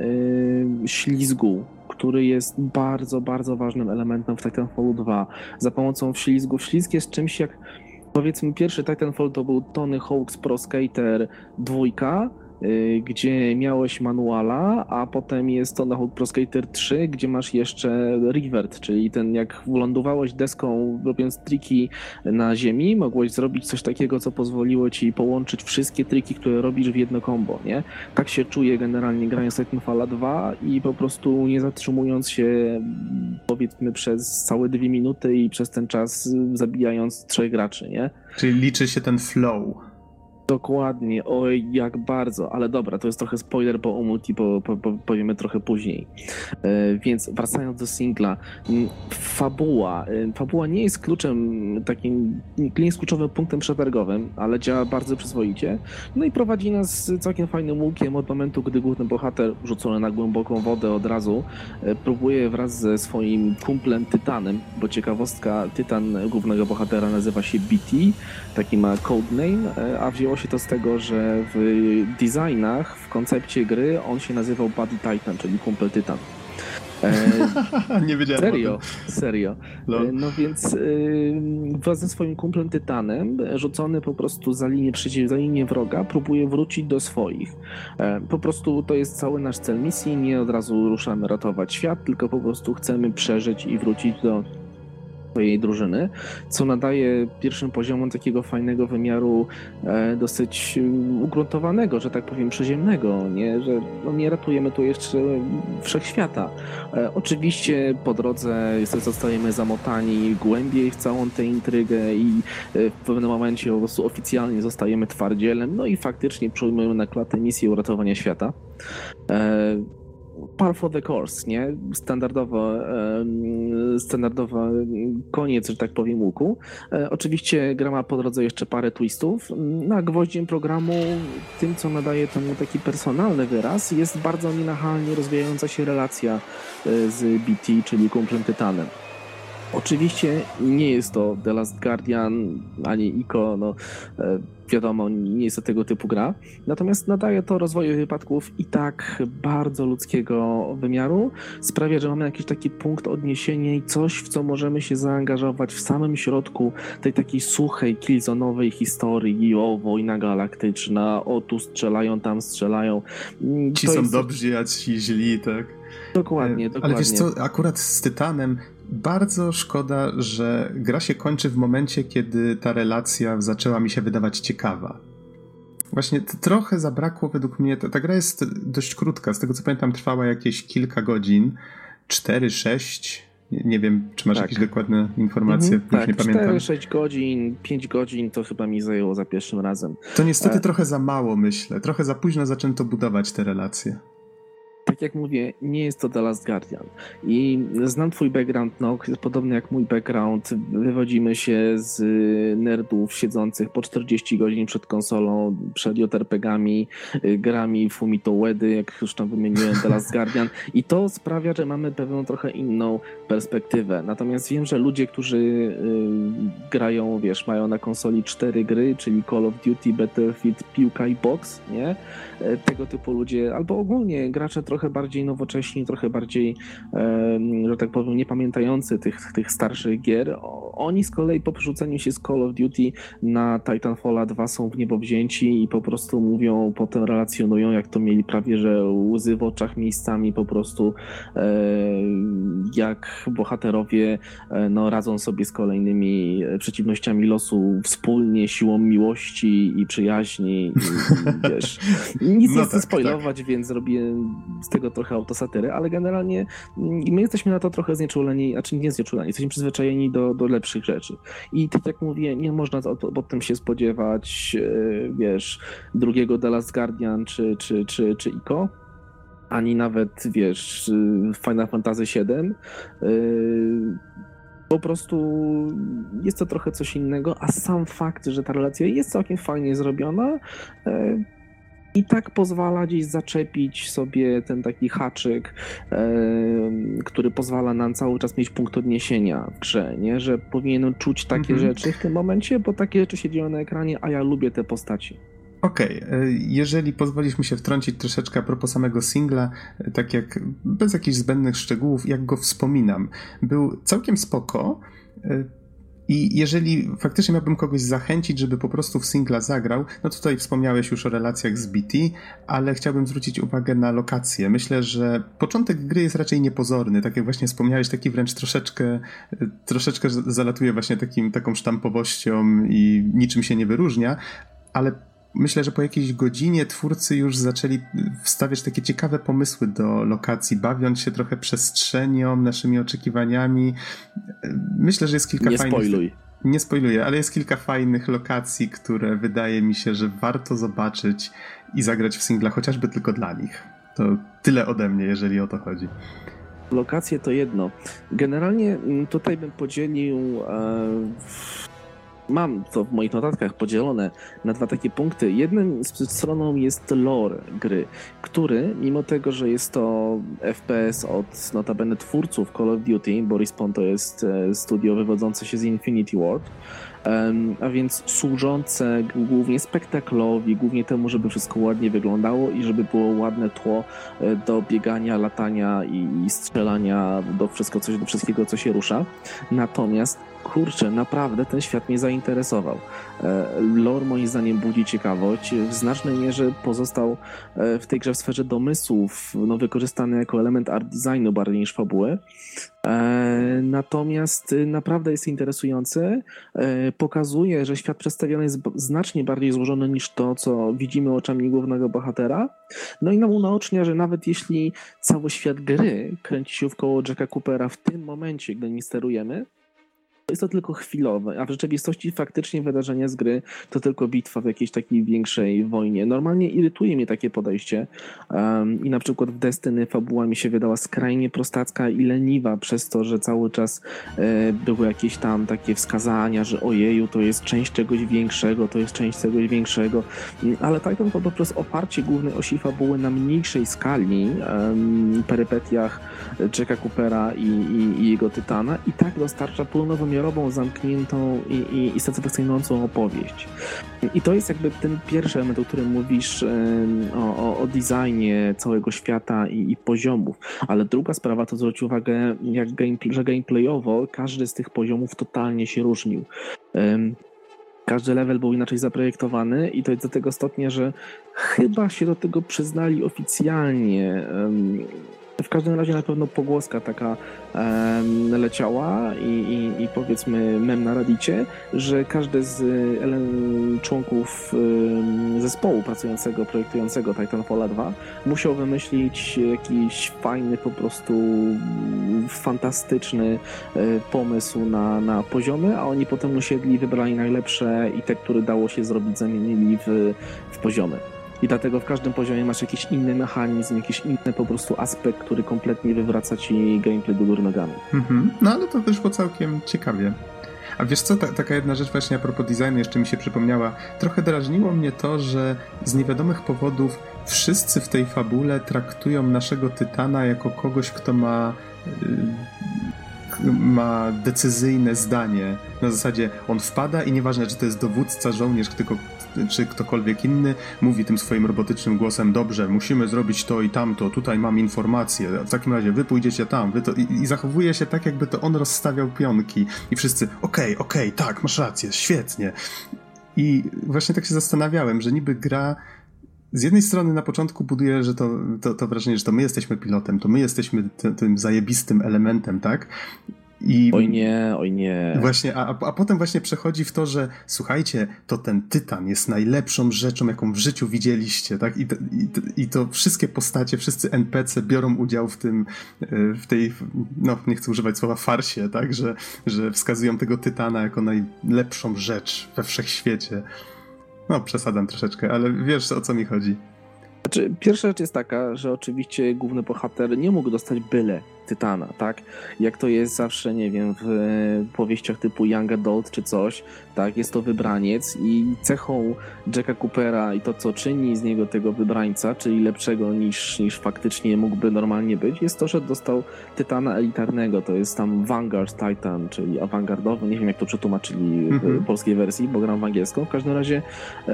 yy, ślizgu, który jest bardzo, bardzo ważnym elementem w Titanfallu 2. Za pomocą ślizgu. Ślizg jest czymś jak powiedzmy pierwszy Titanfall to był Tony Hawk's Pro Skater 2, Y, gdzie miałeś manuala, a potem jest to na Pro Skater 3, gdzie masz jeszcze revert, czyli ten jak lądowałeś deską robiąc triki na ziemi, mogłeś zrobić coś takiego, co pozwoliło ci połączyć wszystkie triki, które robisz w jedno combo, nie? Tak się czuję generalnie grając Titanfalla 2 i po prostu nie zatrzymując się powiedzmy przez całe dwie minuty i przez ten czas zabijając trzech graczy, nie? Czyli liczy się ten flow. Dokładnie, oj, jak bardzo, ale dobra, to jest trochę spoiler, bo o multi po, po, po, powiemy trochę później. E, więc wracając do singla, fabuła. E, fabuła nie jest kluczem takim, nie jest kluczowym punktem przetargowym, ale działa bardzo przyzwoicie. No i prowadzi nas całkiem fajnym łukiem od momentu, gdy główny bohater, rzucony na głęboką wodę od razu, e, próbuje wraz ze swoim kumplem Tytanem, bo ciekawostka, Tytan głównego bohatera nazywa się BT, taki ma codename, a wzięło się to z tego, że w designach, w koncepcie gry on się nazywał Buddy Titan, czyli kumpel Tytan. E, nie wiedziałem. Serio, serio. No, no więc y, wraz ze swoim kumplem Tytanem, rzucony po prostu za linię przeciw, za linię wroga, próbuje wrócić do swoich. E, po prostu to jest cały nasz cel misji. Nie od razu ruszamy ratować świat, tylko po prostu chcemy przeżyć i wrócić do swojej drużyny, co nadaje pierwszym poziomom takiego fajnego wymiaru e, dosyć e, ugruntowanego, że tak powiem, przyziemnego, nie? że no, nie ratujemy tu jeszcze wszechświata. E, oczywiście po drodze zostajemy zamotani głębiej w całą tę intrygę i e, w pewnym momencie po prostu oficjalnie zostajemy twardzielem, no i faktycznie przyjmujemy na klatę misję uratowania świata. E, par for the course, nie? Standardowo, standardowa koniec, że tak powiem, łuku. E, oczywiście gra ma po drodze jeszcze parę twistów. Na gwoździem programu, tym co nadaje temu taki personalny wyraz, jest bardzo nienachalnie rozwijająca się relacja e, z BT, czyli kumplem Tytanem. Oczywiście nie jest to The Last Guardian ani Ico, no e, wiadomo, nie jest to tego typu gra. Natomiast nadaje to rozwoju wypadków i tak bardzo ludzkiego wymiaru. Sprawia, że mamy jakiś taki punkt odniesienia i coś, w co możemy się zaangażować w samym środku tej takiej suchej, kilzonowej historii. O, wojna galaktyczna, o tu strzelają, tam strzelają. Ci to są jest... dobrzy, a ci źli, tak? Dokładnie, dokładnie. Ale wiesz co, akurat z Tytanem bardzo szkoda, że gra się kończy w momencie, kiedy ta relacja zaczęła mi się wydawać ciekawa. Właśnie trochę zabrakło według mnie. Ta, ta gra jest dość krótka. Z tego co pamiętam, trwała jakieś kilka godzin 4, 6. Nie wiem, czy masz tak. jakieś dokładne informacje, mhm, tak, nie pamiętam. 4, 6 godzin, 5 godzin to chyba mi zajęło za pierwszym razem. To niestety e... trochę za mało, myślę. Trochę za późno zaczęto budować te relacje tak jak mówię, nie jest to The Last Guardian. I znam twój background, no, podobny jak mój background. Wywodzimy się z nerdów siedzących po 40 godzin przed konsolą, przed JRPG-ami, grami Fumito Uedy, jak już tam wymieniłem, The Last Guardian. I to sprawia, że mamy pewną trochę inną perspektywę. Natomiast wiem, że ludzie, którzy y, grają, wiesz, mają na konsoli cztery gry, czyli Call of Duty, Battlefield, piłka i box, nie? E, tego typu ludzie, albo ogólnie gracze trochę bardziej nowocześni, trochę bardziej, że tak powiem, niepamiętający tych, tych starszych gier. Oni z kolei po przerzuceniu się z Call of Duty na Titanfalla 2 są w niebo wzięci i po prostu mówią, potem relacjonują, jak to mieli prawie, że łzy w oczach miejscami po prostu, e, jak bohaterowie e, no, radzą sobie z kolejnymi przeciwnościami losu wspólnie, siłą miłości i przyjaźni. I, wiesz, nic no nie chcę tak, spoilować, tak. więc zrobię z tego trochę autosatyry, ale generalnie mm, my jesteśmy na to trochę znieczuleni, a czy nie znieczuleni, jesteśmy przyzwyczajeni do, do lepszych rzeczy. I tak jak mówię, nie można potem się spodziewać, e, wiesz, drugiego The Last Guardian czy, czy, czy, czy ICO, ani nawet, wiesz, Final Fantasy VII. E, po prostu jest to trochę coś innego, a sam fakt, że ta relacja jest całkiem fajnie zrobiona, e, i tak pozwala gdzieś zaczepić sobie ten taki haczyk, który pozwala nam cały czas mieć punkt odniesienia w grze, nie? że powinienem czuć takie mhm. rzeczy w tym momencie, bo takie rzeczy się dzieją na ekranie, a ja lubię te postaci. Okej, okay. E, jeżeli pozwolisz mi się wtrącić troszeczkę a propos samego singla, e, tak jak bez jakichś zbędnych szczegółów, jak go wspominam, był całkiem spoko. E, I jeżeli faktycznie miałbym kogoś zachęcić, żeby po prostu w singla zagrał, no tutaj wspomniałeś już o relacjach z BT, ale chciałbym zwrócić uwagę na lokację. Myślę, że początek gry jest raczej niepozorny, tak jak właśnie wspomniałeś, taki wręcz troszeczkę, troszeczkę zalatuje właśnie takim, taką sztampowością i niczym się nie wyróżnia, ale myślę, że po jakiejś godzinie twórcy już zaczęli wstawiać takie ciekawe pomysły do lokacji, bawiąc się trochę przestrzenią, naszymi oczekiwaniami. Myślę, że jest kilka Nie fajnych... Spoiluj. Nie spoiluję, ale jest kilka fajnych lokacji, które wydaje mi się, że warto zobaczyć i zagrać w singla, chociażby tylko dla nich. To tyle ode mnie, jeżeli o to chodzi. Lokacje to jedno. Generalnie mm, tutaj bym podzielił e, mam to w moich notatkach podzielone na dwa takie punkty. Jednym stroną jest lore gry, który mimo tego, że jest to FPS od notabene twórców Call of Duty, bo Respawn to jest e, studio wywodzące się z Infinity Ward, a więc służące głównie spektaklowi, głównie temu, żeby wszystko ładnie wyglądało i żeby było ładne tło e, do biegania, latania i, strzelania do, wszystko, coś, do wszystkiego, co się rusza. Natomiast kurczę, naprawdę ten świat mnie zainteresował. E, lore moim zdaniem budzi ciekawość. W znacznej mierze pozostał e, w tej grze w sferze domysłów, no, wykorzystany jako element art designu bardziej niż fabuły. E, natomiast naprawdę jest interesujący. Pokazuje, że świat przedstawiony jest znacznie bardziej złożony niż to, co widzimy oczami głównego bohatera. No i nam unaocznia, że nawet jeśli cały świat gry kręci się wkoło Jacka Coopera w tym momencie, gdy nim sterujemy, jest to tylko chwilowe, a w rzeczywistości faktycznie wydarzenia z gry to tylko bitwa w jakiejś takiej większej wojnie. Normalnie irytuje mnie takie podejście um, i na przykład w Destiny fabuła mi się wydała skrajnie prostacka i leniwa przez to, że cały czas e, były jakieś tam takie wskazania, że ojeju, to jest część czegoś większego, to jest część czegoś większego, ale Titanfall poprzez oparcie głównej osi fabuły na mniejszej skali, um, perypetiach Jacka Coopera i, i, i jego Tytana i tak dostarcza pełnowymiarową kolorową, zamkniętą i, i, i satysfakcjonującą opowieść. I to jest jakby ten pierwszy element, o którym mówisz, o, o, o designie całego świata i, i, poziomów. Ale druga sprawa to zwróć uwagę, jak gameplay, że gameplayowo każdy z tych poziomów totalnie się różnił. Każdy level był inaczej zaprojektowany i to jest do tego stopnia, że chyba się do tego przyznali oficjalnie każdym razie na pewno pogłoska taka e, leciała i, i, i, powiedzmy mem na radicie, że każdy z członków e, zespołu pracującego, projektującego Titanfalla 2 musiał wymyślić jakiś fajny, po prostu fantastyczny e, pomysł na, na poziomy, a oni potem usiedli, wybrali najlepsze i te, które dało się zrobić, zamienili w, w poziomy. I dlatego w każdym poziomie masz jakiś inny mechanizm, jakiś inny po prostu aspekt, który kompletnie wywraca ci gameplay do góry nogami. Mhm. No ale to wyszło całkiem ciekawie. A wiesz co, ta, taka jedna rzecz właśnie a propos designu jeszcze mi się przypomniała. Trochę drażniło mnie to, że z niewiadomych powodów wszyscy w tej fabule traktują naszego Tytana jako kogoś, kto ma y, ma decyzyjne zdanie. Na zasadzie on wpada i nieważne, czy to jest dowódca, żołnierz, tylko czy ktokolwiek inny mówi tym swoim robotycznym głosem, dobrze, musimy zrobić to i tamto, tutaj mam informację, w takim razie wy pójdziecie tam, wy to... I, i zachowuje się tak, jakby to on rozstawiał pionki i wszyscy, okej, okay, okej, okay, tak, masz rację, świetnie. I właśnie tak się zastanawiałem, że niby gra z jednej strony na początku buduje, że to, to, to, wrażenie, że to my jesteśmy pilotem, to my jesteśmy tym zajebistym elementem, tak? I oj nie, oj nie. Właśnie, a, a potem właśnie przechodzi w to, że słuchajcie, to ten tytan jest najlepszą rzeczą, jaką w życiu widzieliście, tak? I to, i, i to wszystkie postacie, wszyscy NPC biorą udział w tym, e, w tej, no nie chcę używać słowa farsie, tak? Że, że wskazują tego tytana jako najlepszą rzecz we wszechświecie. No, przesadzam troszeczkę, ale wiesz o co mi chodzi. Znaczy, pierwsza rzecz jest taka, że oczywiście główny bohater nie mógł dostać byle Tytana, tak? Jak to jest zawsze, nie wiem, w powieściach typu Young Adult czy coś, tak? Jest to wybraniec i cechą Jacka Coopera i to, co czyni z niego tego wybrańca, czyli lepszego niż, niż faktycznie mógłby normalnie być, jest to, że dostał Tytana elitarnego, to jest tam Vanguard Titan, czyli awangardowy, nie wiem jak to przetłumaczyli w -hmm. polskiej wersji, bo gram w angielską. W każdym razie e,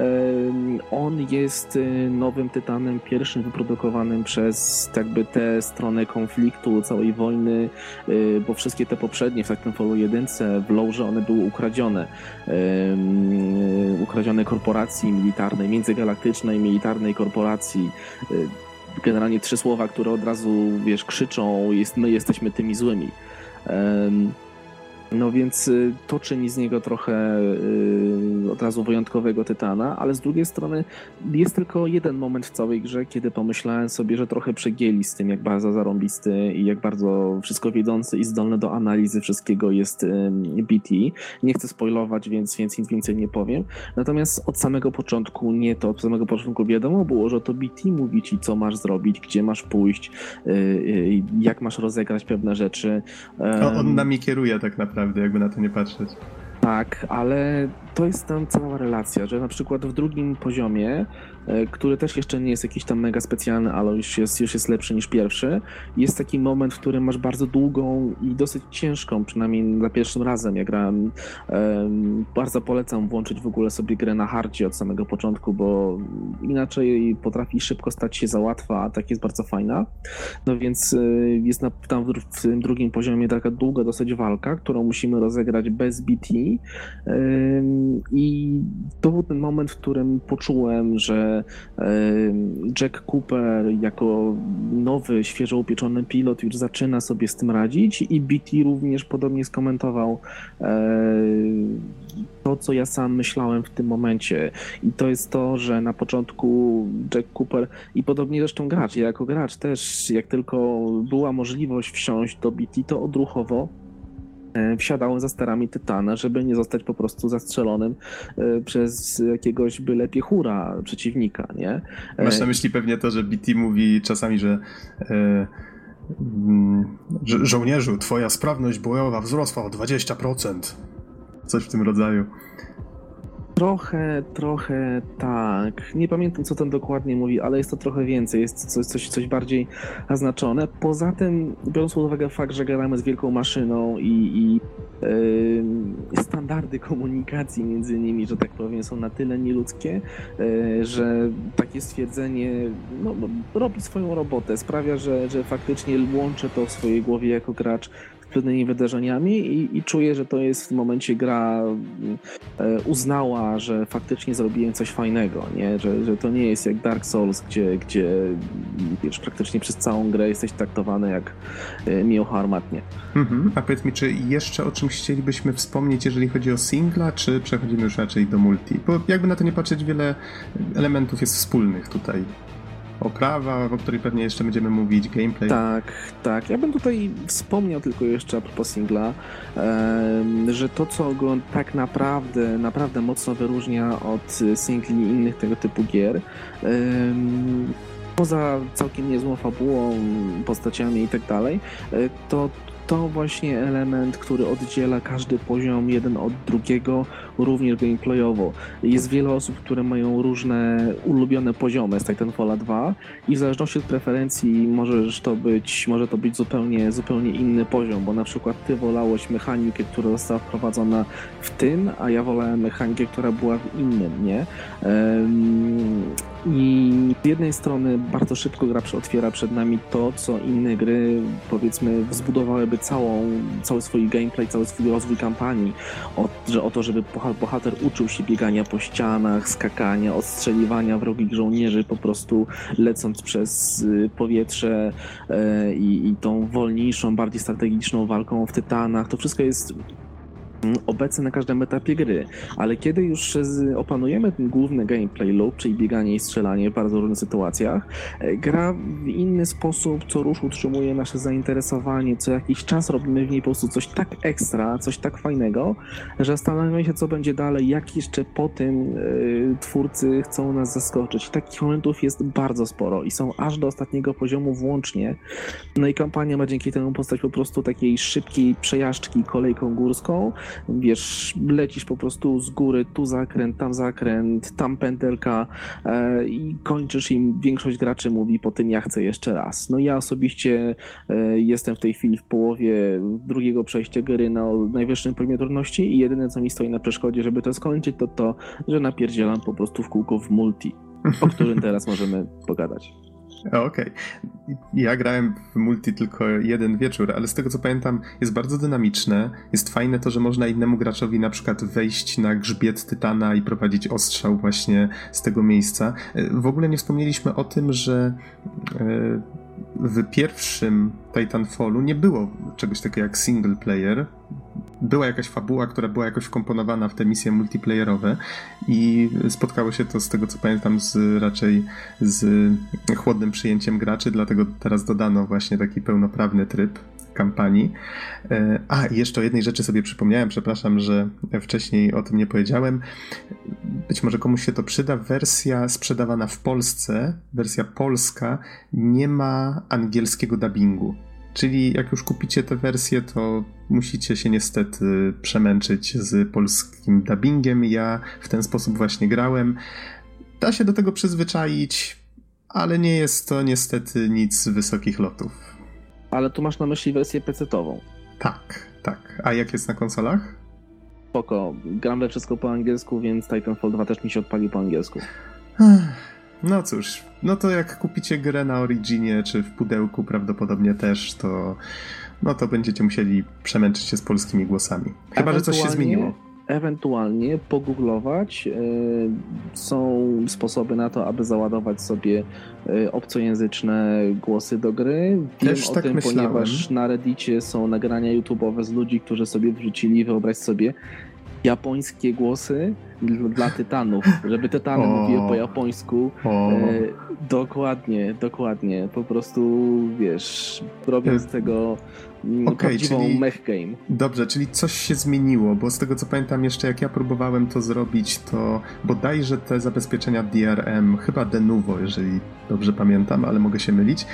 on jest e, nowym Tytanem, pierwszym wyprodukowanym przez jakby tę stronę konfliktu, całej wojny, e, bo wszystkie te poprzednie w Titanfallu 1 w Lowrze one były ukradzione. Ukradzione korporacji militarnej, międzygalaktycznej militarnej korporacji generalnie trzy słowa, które od razu, wiesz, krzyczą, jest, my jesteśmy tymi złymi. No więc y, to czyni z niego trochę y, od razu wyjątkowego tytana, ale z drugiej strony jest tylko jeden moment w całej grze, kiedy pomyślałem sobie, że trochę przegięli z tym, jak bardzo zarąbisty i jak bardzo wszystko wiedzący i zdolny do analizy wszystkiego jest BT. Nie chcę spoilować, więc, więc nic więcej nie powiem. Natomiast od samego początku nie to, od samego początku wiadomo było, że to BT mówi ci, co masz zrobić, gdzie masz pójść, y, jak masz rozegrać pewne rzeczy. No, on nami kieruje tak naprawdę naprawdę, jakby na to nie patrzeć. Tak, ale to jest tam cała relacja, że na przykład w drugim poziomie który też jeszcze nie jest jakiś tam mega specjalny, ale już jest, już jest lepszy niż pierwszy. Jest taki moment, w którym masz bardzo długą i dosyć ciężką, przynajmniej za pierwszym razem, ja grałem. Bardzo polecam włączyć w ogóle sobie grę na hardzie od samego początku, bo inaczej potrafi szybko stać się za łatwa, a tak jest bardzo fajna. No więc e, jest na, tam w tym drugim poziomie taka długa dosyć walka, którą musimy rozegrać bez BT. I to był ten moment, w którym poczułem, że Jack Cooper jako nowy, świeżo upieczony pilot już zaczyna sobie z tym radzić i BT również podobnie skomentował to, co ja sam myślałem w tym momencie. I to jest to, że na początku Jack Cooper i podobnie zresztą gracz, ja jako gracz też, jak tylko była możliwość wsiąść do BT, to odruchowo E, wsiadałem za sterami Tytana, żeby nie zostać po prostu zastrzelonym e, przez jakiegoś byle piechura przeciwnika, nie? E, Masz na myśli pewnie to, że BT mówi czasami, że mm, żo żołnierzu, twoja sprawność bojowa wzrosła o 20%. Coś w tym rodzaju. Trochę, trochę tak. Nie pamiętam, co tam dokładnie mówi, ale jest to trochę więcej, jest coś, coś, coś bardziej naznaczone. Poza tym, biorąc pod uwagę fakt, że gramy z wielką maszyną i, i yy, standardy komunikacji między nimi, że tak powiem, są na tyle nieludzkie, yy, że takie stwierdzenie no, robi swoją robotę, sprawia, że, że faktycznie łączę to w swojej głowie jako gracz pewnymi wydarzeniami i, i czuję, że to jest w tym momencie gra e, uznała, że faktycznie zrobiłem coś fajnego, nie? Że, że to nie jest jak Dark Souls, gdzie, gdzie wiesz, praktycznie przez całą grę jesteś traktowany jak e, miłocha armatnie. Mhm. A powiedz mi, czy jeszcze o czymś chcielibyśmy wspomnieć, jeżeli chodzi o singla, czy przechodzimy już raczej do multi? Bo jakby na to nie patrzeć, wiele elementów jest wspólnych tutaj oprawa, o której pewnie jeszcze będziemy mówić, gameplay. Tak, tak. Ja bym tutaj wspomniał tylko jeszcze a propos singla, że to, co go tak naprawdę, naprawdę mocno wyróżnia od singli innych tego typu gier, poza całkiem niezłą fabułą, postaciami i tak dalej, e, to to właśnie element, który oddziela każdy poziom jeden od drugiego, również gameplayowo. Jest wiele osób, które mają różne ulubione poziomy z Titanfalla 2 i w zależności od preferencji możesz to być, może to być zupełnie, zupełnie inny poziom, bo na przykład ty wolałeś mechanikę, która została wprowadzona w tym, a ja wolałem mechanikę, która była w innym, nie? I z jednej strony bardzo szybko gra otwiera przed nami to, co inne gry powiedzmy zbudowałyby całą, cały swój gameplay, cały swój rozwój kampanii, o, że o to, żeby bohater uczył się biegania po ścianach, skakania, odstrzeliwania wrogich żołnierzy, po prostu lecąc przez y, powietrze e, i, i tą wolniejszą, bardziej strategiczną walką w tytanach. To wszystko jest obecny na każdym etapie gry, ale kiedy już opanujemy ten główny gameplay loop, czyli bieganie i strzelanie w bardzo różnych sytuacjach, e, gra w inny sposób co rusz utrzymuje nasze zainteresowanie, co jakiś czas robimy w niej po prostu coś tak ekstra, coś tak fajnego, że zastanawiamy się co będzie dalej, jak jeszcze po tym yy, twórcy chcą nas zaskoczyć. Takich momentów jest bardzo sporo i są aż do ostatniego poziomu włącznie. No i kampania ma dzięki temu postać po prostu takiej szybkiej przejażdżki kolejką górską, wiesz, lecisz po prostu z góry, tu zakręt, tam zakręt, tam pętelka e, i kończysz im większość graczy mówi po tym ja chcę jeszcze raz. No ja osobiście e, jestem w tej chwili w połowie drugiego przejścia gry na najwyższym poziomie trudności i jedyne co mi stoi na przeszkodzie, żeby to skończyć, to to, że napierdzielam po prostu w kółko w multi, o którym teraz możemy pogadać. Okej. Okay. Ja grałem w multi tylko jeden wieczór, ale z tego co pamiętam jest bardzo dynamiczne. Jest fajne to, że można innemu graczowi na przykład wejść na grzbiet Tytana i prowadzić ostrzał właśnie z tego miejsca. W ogóle nie wspomnieliśmy o tym, że e, w pierwszym Titanfallu nie było czegoś takiego jak single player. Była jakaś fabuła, która była jakoś wkomponowana w te misje multiplayerowe i spotkało się to z tego co pamiętam z raczej z chłodnym przyjęciem graczy, dlatego teraz dodano właśnie taki pełnoprawny tryb kampanii. E, a, jeszcze o jednej rzeczy sobie przypomniałem, przepraszam, że wcześniej o tym nie powiedziałem. Być może komuś się to przyda. Wersja sprzedawana w Polsce, wersja polska, nie ma angielskiego dubbingu. Czyli jak już kupicie tę wersję, to musicie się niestety przemęczyć z polskim dubbingiem. Ja w ten sposób właśnie grałem. Da się do tego przyzwyczaić, ale nie jest to niestety nic wysokich lotów. Ale tu masz na myśli wersję PC-tową. Tak, tak. A jak jest na konsolach? Spoko. Gram we wszystko po angielsku, więc Titanfall 2 też mi się odpalił po angielsku. No cóż, no to jak kupicie grę na Originie czy w pudełku prawdopodobnie też, to no to będziecie musieli przemęczyć się z polskimi głosami. Chyba, że coś się zmieniło ewentualnie pogooglować. E, są sposoby na to, aby załadować sobie e, obcojęzyczne głosy do gry. Wiem Też o tak tym, myślałem. ponieważ na Reddicie są nagrania YouTube'owe z ludzi, którzy sobie wrzucili, wyobraź sobie, japońskie głosy dla tytanów, żeby tytany o, mówiły po japońsku. E, dokładnie, dokładnie. Po prostu, wiesz, robiąc z tego mm, okay, prawdziwą czyli, mech game. Dobrze, czyli coś się zmieniło, bo z tego co pamiętam jeszcze jak ja próbowałem to zrobić, to bodajże te zabezpieczenia DRM, chyba Denuvo, jeżeli dobrze pamiętam, ale mogę się mylić,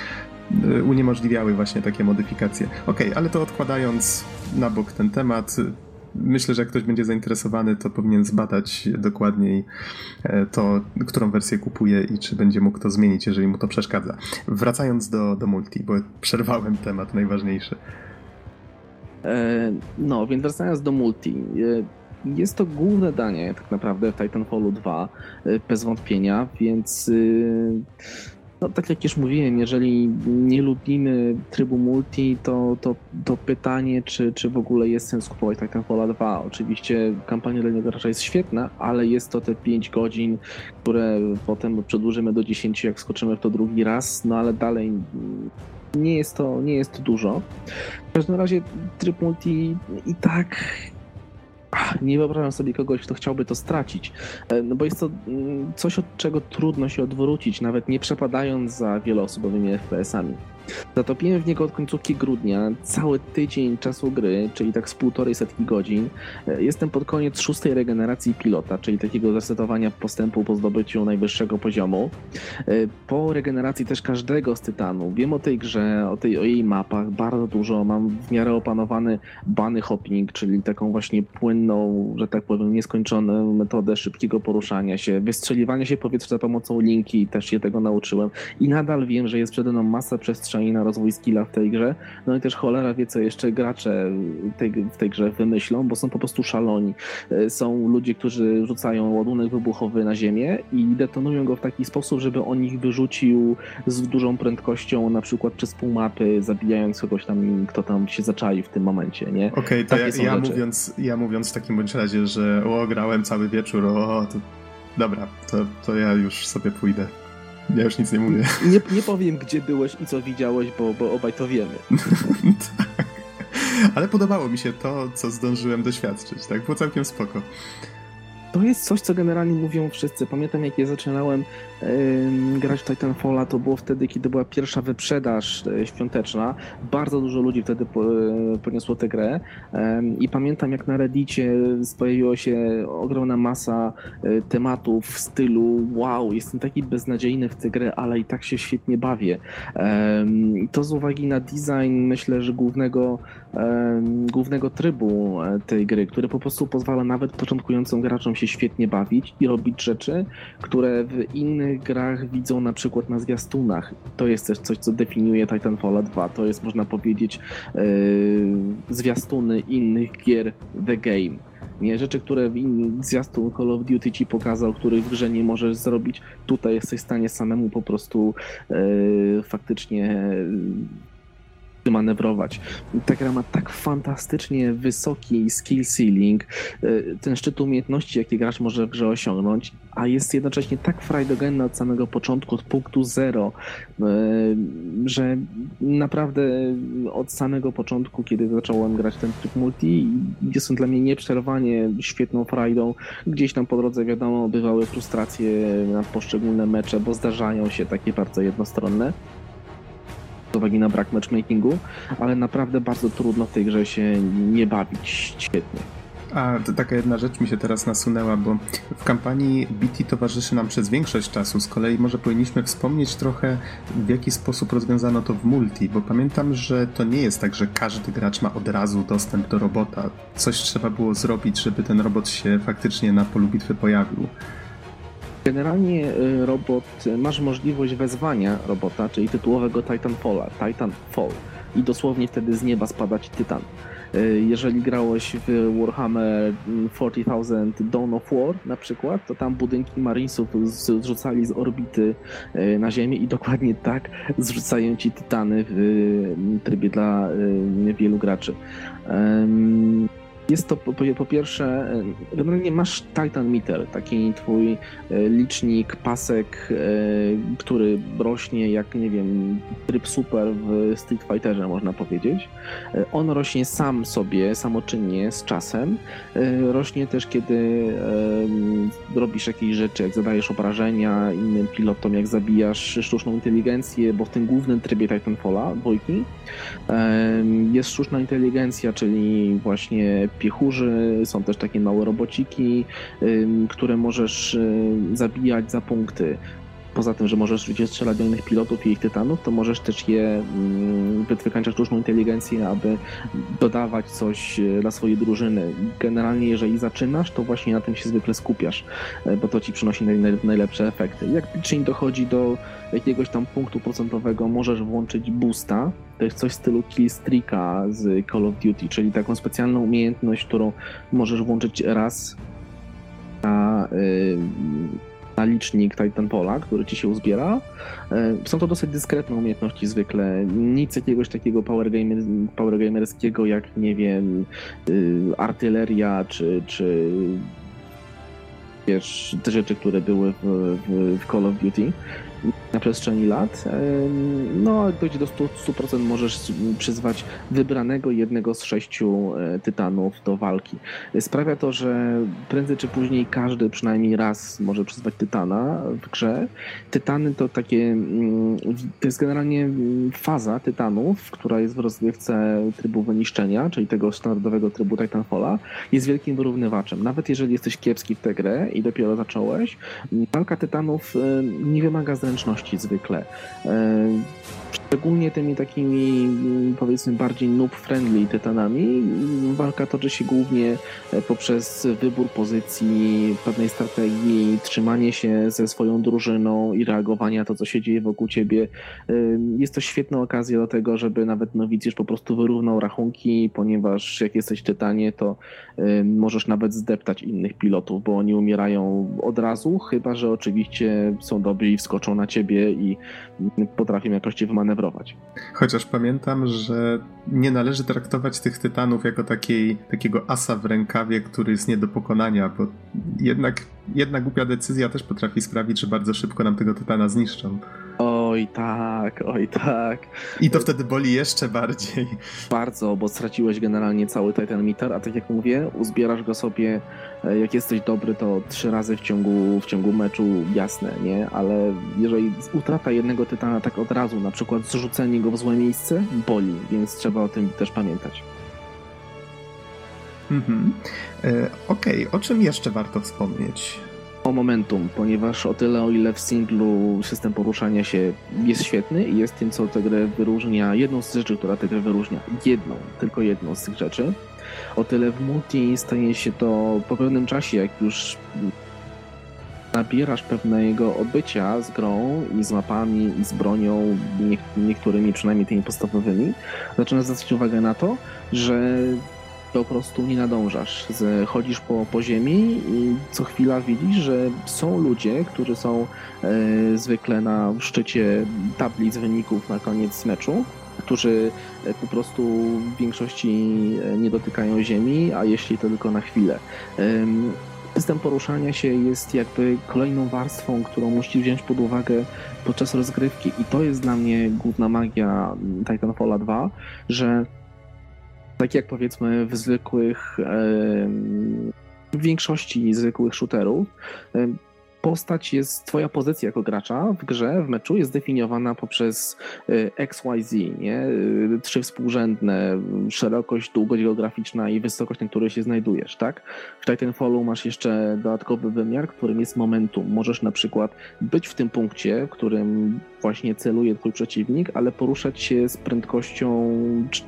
e, uniemożliwiały właśnie takie modyfikacje. Okej, okay, ale to odkładając na bok ten temat, myślę, że jak ktoś będzie zainteresowany, to powinien zbadać dokładniej e, to, którą wersję kupuje i czy będzie mógł to zmienić, jeżeli mu to przeszkadza. Wracając do, do multi, bo przerwałem temat najważniejszy. E, no, więc wracając do multi. E, jest to główne danie tak naprawdę w Titanfallu 2, bez wątpienia, więc no, tak jak już mówiłem, jeżeli nie lubimy trybu multi, to, to, to pytanie, czy, czy w ogóle jest sens kupować Titanfall 2. Oczywiście kampania dla raczej jest świetna, ale jest to te 5 godzin, które potem przedłużymy do 10, jak skoczymy w to drugi raz, no ale dalej nie jest to, nie jest to dużo. W każdym razie tryb multi i tak nie wyobrażam sobie kogoś, kto chciałby to stracić, e, no bo jest to mm, coś, od czego trudno się odwrócić, nawet nie przepadając za wieloosobowymi FPS-ami. Zatopiłem w niego od końcówki grudnia cały tydzień czasu gry, czyli tak z półtorej setki godzin. E, jestem pod koniec szóstej regeneracji pilota, czyli takiego zresetowania postępu po zdobyciu najwyższego poziomu. E, po regeneracji też każdego z tytanów. Wiem o tej grze, o, tej, o jej mapach bardzo dużo. Mam w miarę opanowany bunny hopping, czyli taką właśnie płynną, że tak powiem, nieskończoną metodę szybkiego poruszania się, wystrzeliwania się powietrza za pomocą linki, też się tego nauczyłem. I nadal wiem, że jest przede mną masa przestrzeni przestrzeni na rozwój skilla w tej grze. No i też cholera wie, co jeszcze gracze tej, w tej grze wymyślą, bo są po prostu szaloni. E, są ludzie, którzy rzucają ładunek wybuchowy na ziemię i detonują go w taki sposób, żeby on ich wyrzucił z dużą prędkością, na przykład przez pół mapy, zabijając kogoś tam, kto tam się zaczai w tym momencie, nie? Okej, okay, to ja, ja mówiąc, ja mówiąc w takim bądź razie, że o, grałem cały wieczór, o, to dobra, to, to ja już sobie pójdę. Ja już nic nie mówię. Nie, nie powiem, gdzie byłeś i co widziałeś, bo, bo obaj to wiemy. tak. Ale podobało mi się to, co zdążyłem doświadczyć, tak? Było całkiem spoko to jest coś, co generalnie mówią wszyscy. Pamiętam, jak ja zaczynałem yy, grać Titanfalla, to było wtedy, kiedy była pierwsza wyprzedaż yy, świąteczna. Bardzo dużo ludzi wtedy po, yy, poniosło tę grę i pamiętam, jak na Reddicie pojawiła się ogromna masa e, tematów w stylu wow, jestem taki beznadziejny w tę grę, ale i tak się świetnie bawię. to z uwagi na design, myślę, że głównego, głównego trybu e, tej gry, który po prostu pozwala nawet początkującym graczom się świetnie bawić i robić rzeczy, które w innych grach widzą na przykład na zwiastunach. To jest też coś, co definiuje Titanfall 2. To jest, można powiedzieć, yy, zwiastuny innych gier The Game. Nie, rzeczy, które w innym zwiastun Call of Duty ci pokazał, których w grze nie możesz zrobić, tutaj jesteś w stanie samemu po prostu yy, faktycznie manewrować. Ta gra ma tak fantastycznie wysoki skill ceiling, e, ten szczyt umiejętności, jakie gracz może w grze osiągnąć, a jest jednocześnie tak frajdogenna od samego początku, od punktu zero, e, że naprawdę od samego początku, kiedy zacząłem grać ten tryb multi, jest on dla mnie nieprzerwanie świetną frajdą. Gdzieś tam po drodze, wiadomo, bywały frustracje na poszczególne mecze, bo zdarzają się takie bardzo jednostronne z uwagi na brak matchmakingu, ale naprawdę bardzo trudno w tej grze się nie bawić świetnie. A to taka jedna rzecz mi się teraz nasunęła, bo w kampanii BT towarzyszy nam przez większość czasu. Z kolei może powinniśmy wspomnieć trochę, w jaki sposób rozwiązano to w multi, bo pamiętam, że to nie jest tak, że każdy gracz ma od razu dostęp do robota. Coś trzeba było zrobić, żeby ten robot się faktycznie na polu bitwy pojawił. Generalnie y, robot, masz możliwość wezwania robota, czyli tytułowego Titanfalla, Titanfall i dosłownie wtedy z nieba spadać tytan. Y, jeżeli grałeś w Warhammer 40,000 Dawn of War na przykład, to tam budynki Marinesów zrzucali z orbity na Ziemię i dokładnie tak zrzucają ci tytany w trybie dla wielu graczy. Jest to po, po, pierwsze, generalnie masz Titan Meter, taki twój e, licznik, pasek, e, który rośnie jak, nie wiem, tryb super w Street Fighterze, można powiedzieć. E, on rośnie sam sobie, samoczynnie, z czasem. Rośnie też, kiedy robisz jakieś rzeczy, jak zadajesz obrażenia innym pilotom, jak zabijasz sztuczną inteligencję, bo w tym głównym trybie Titanfalla, dwójki, jest sztuczna inteligencja, czyli właśnie piechurzy, są też takie małe robociki, które możesz zabijać za punkty. Poza tym, że możesz oczywiście strzelać innych pilotów i ich tytanów, to możesz też je wytwykańczać sztuczną inteligencję, aby dodawać coś e, dla swojej drużyny. Generalnie, jeżeli zaczynasz, to właśnie na tym się zwykle skupiasz, e, bo to ci przynosi najlepsze efekty. Jak licznie dochodzi do jakiegoś tam punktu procentowego, możesz włączyć boosta, to jest coś w stylu killstreaka z Call of Duty, czyli taką specjalną umiejętność, którą możesz włączyć raz na, yy, na licznik Titanfalla, który ci się uzbiera. Yy, są to dosyć dyskretne umiejętności zwykle. Nic jakiegoś takiego power, gamer, power gamerskiego jak, nie wiem, yy, artyleria czy, czy wiesz, te rzeczy, które były w, w, w Call of Duty na przestrzeni lat. No, dojdzie do 100%, możesz przyzwać wybranego jednego z sześciu e, tytanów do walki. Sprawia to, że prędzej czy później każdy przynajmniej raz może przyzwać tytana w grze. Tytany to takie, mm, to jest generalnie mm, faza tytanów, która jest w rozgrywce trybu wyniszczenia, czyli tego standardowego trybu Titanfalla, jest wielkim wyrównywaczem. Nawet jeżeli jesteś kiepski w tę grę i dopiero zacząłeś, walka tytanów nie wymaga zręczności zwykle. Szczególnie tymi takimi, mm, powiedzmy, bardziej noob-friendly tytanami, walka toczy się głównie e, poprzez wybór pozycji, pewnej strategii, trzymanie się ze swoją drużyną i reagowanie na to, co się dzieje wokół ciebie. Jest to świetna okazja do tego, żeby nawet nowicjusz po prostu wyrównał rachunki, ponieważ jak jesteś tytanie, to możesz nawet zdeptać innych pilotów, bo oni umierają od razu, chyba że oczywiście są dobrzy i wskoczą na ciebie i potrafią jakoś wymanewrować. Chociaż pamiętam, że nie należy traktować tych tytanów jako takiej, takiego asa w rękawie, który jest nie do pokonania, bo jednak jedna głupia decyzja też potrafi sprawić, że bardzo szybko nam tego tytana zniszczą. Oj tak, oj tak. I to wtedy boli jeszcze bardziej. Bardzo, bo straciłeś generalnie cały Titan Meter, a tak jak mówię, uzbierasz go sobie, jak jesteś dobry, to trzy razy w ciągu, w ciągu meczu, jasne, nie? Ale jeżeli utrata jednego Tytana tak od razu, na przykład zrzucenie go w złe miejsce, boli, więc trzeba o tym też pamiętać. Mhm. E, Okej, okay. o czym jeszcze warto wspomnieć? O momentum, ponieważ o tyle, o ile w singlu system poruszania się jest świetny i jest tym, co tę grę wyróżnia, jedną z rzeczy, która tę grę wyróżnia, jedną, tylko jedną z tych rzeczy, o tyle w multi staje się to po pewnym czasie, jak już nabierasz pewnego odbycia z grą i z mapami i z bronią, niektórymi przynajmniej tymi podstawowymi, zaczynasz zwracać uwagę na to, że po prostu nie nadążasz. Chodzisz po, po ziemi i co chwila widzisz, że są ludzie, którzy są e, zwykle na szczycie tablic wyników na koniec meczu, którzy e, po prostu w większości e, nie dotykają ziemi, a jeśli to tylko na chwilę. System poruszania się jest jakby kolejną warstwą, którą musisz wziąć pod uwagę podczas rozgrywki i to jest dla mnie główna magia Titanfalla 2, że tak jak powiedzmy w zwykłych, w większości zwykłych shooterów, postać jest, twoja pozycja jako gracza w grze, w meczu jest zdefiniowana poprzez y, XYZ, nie? Y, trzy współrzędne, szerokość, długość geograficzna i wysokość, na której się znajdujesz, tak? W Titanfallu masz jeszcze dodatkowy wymiar, którym jest momentum. Możesz na przykład być w tym punkcie, w którym właśnie celuje twój przeciwnik, ale poruszać się z prędkością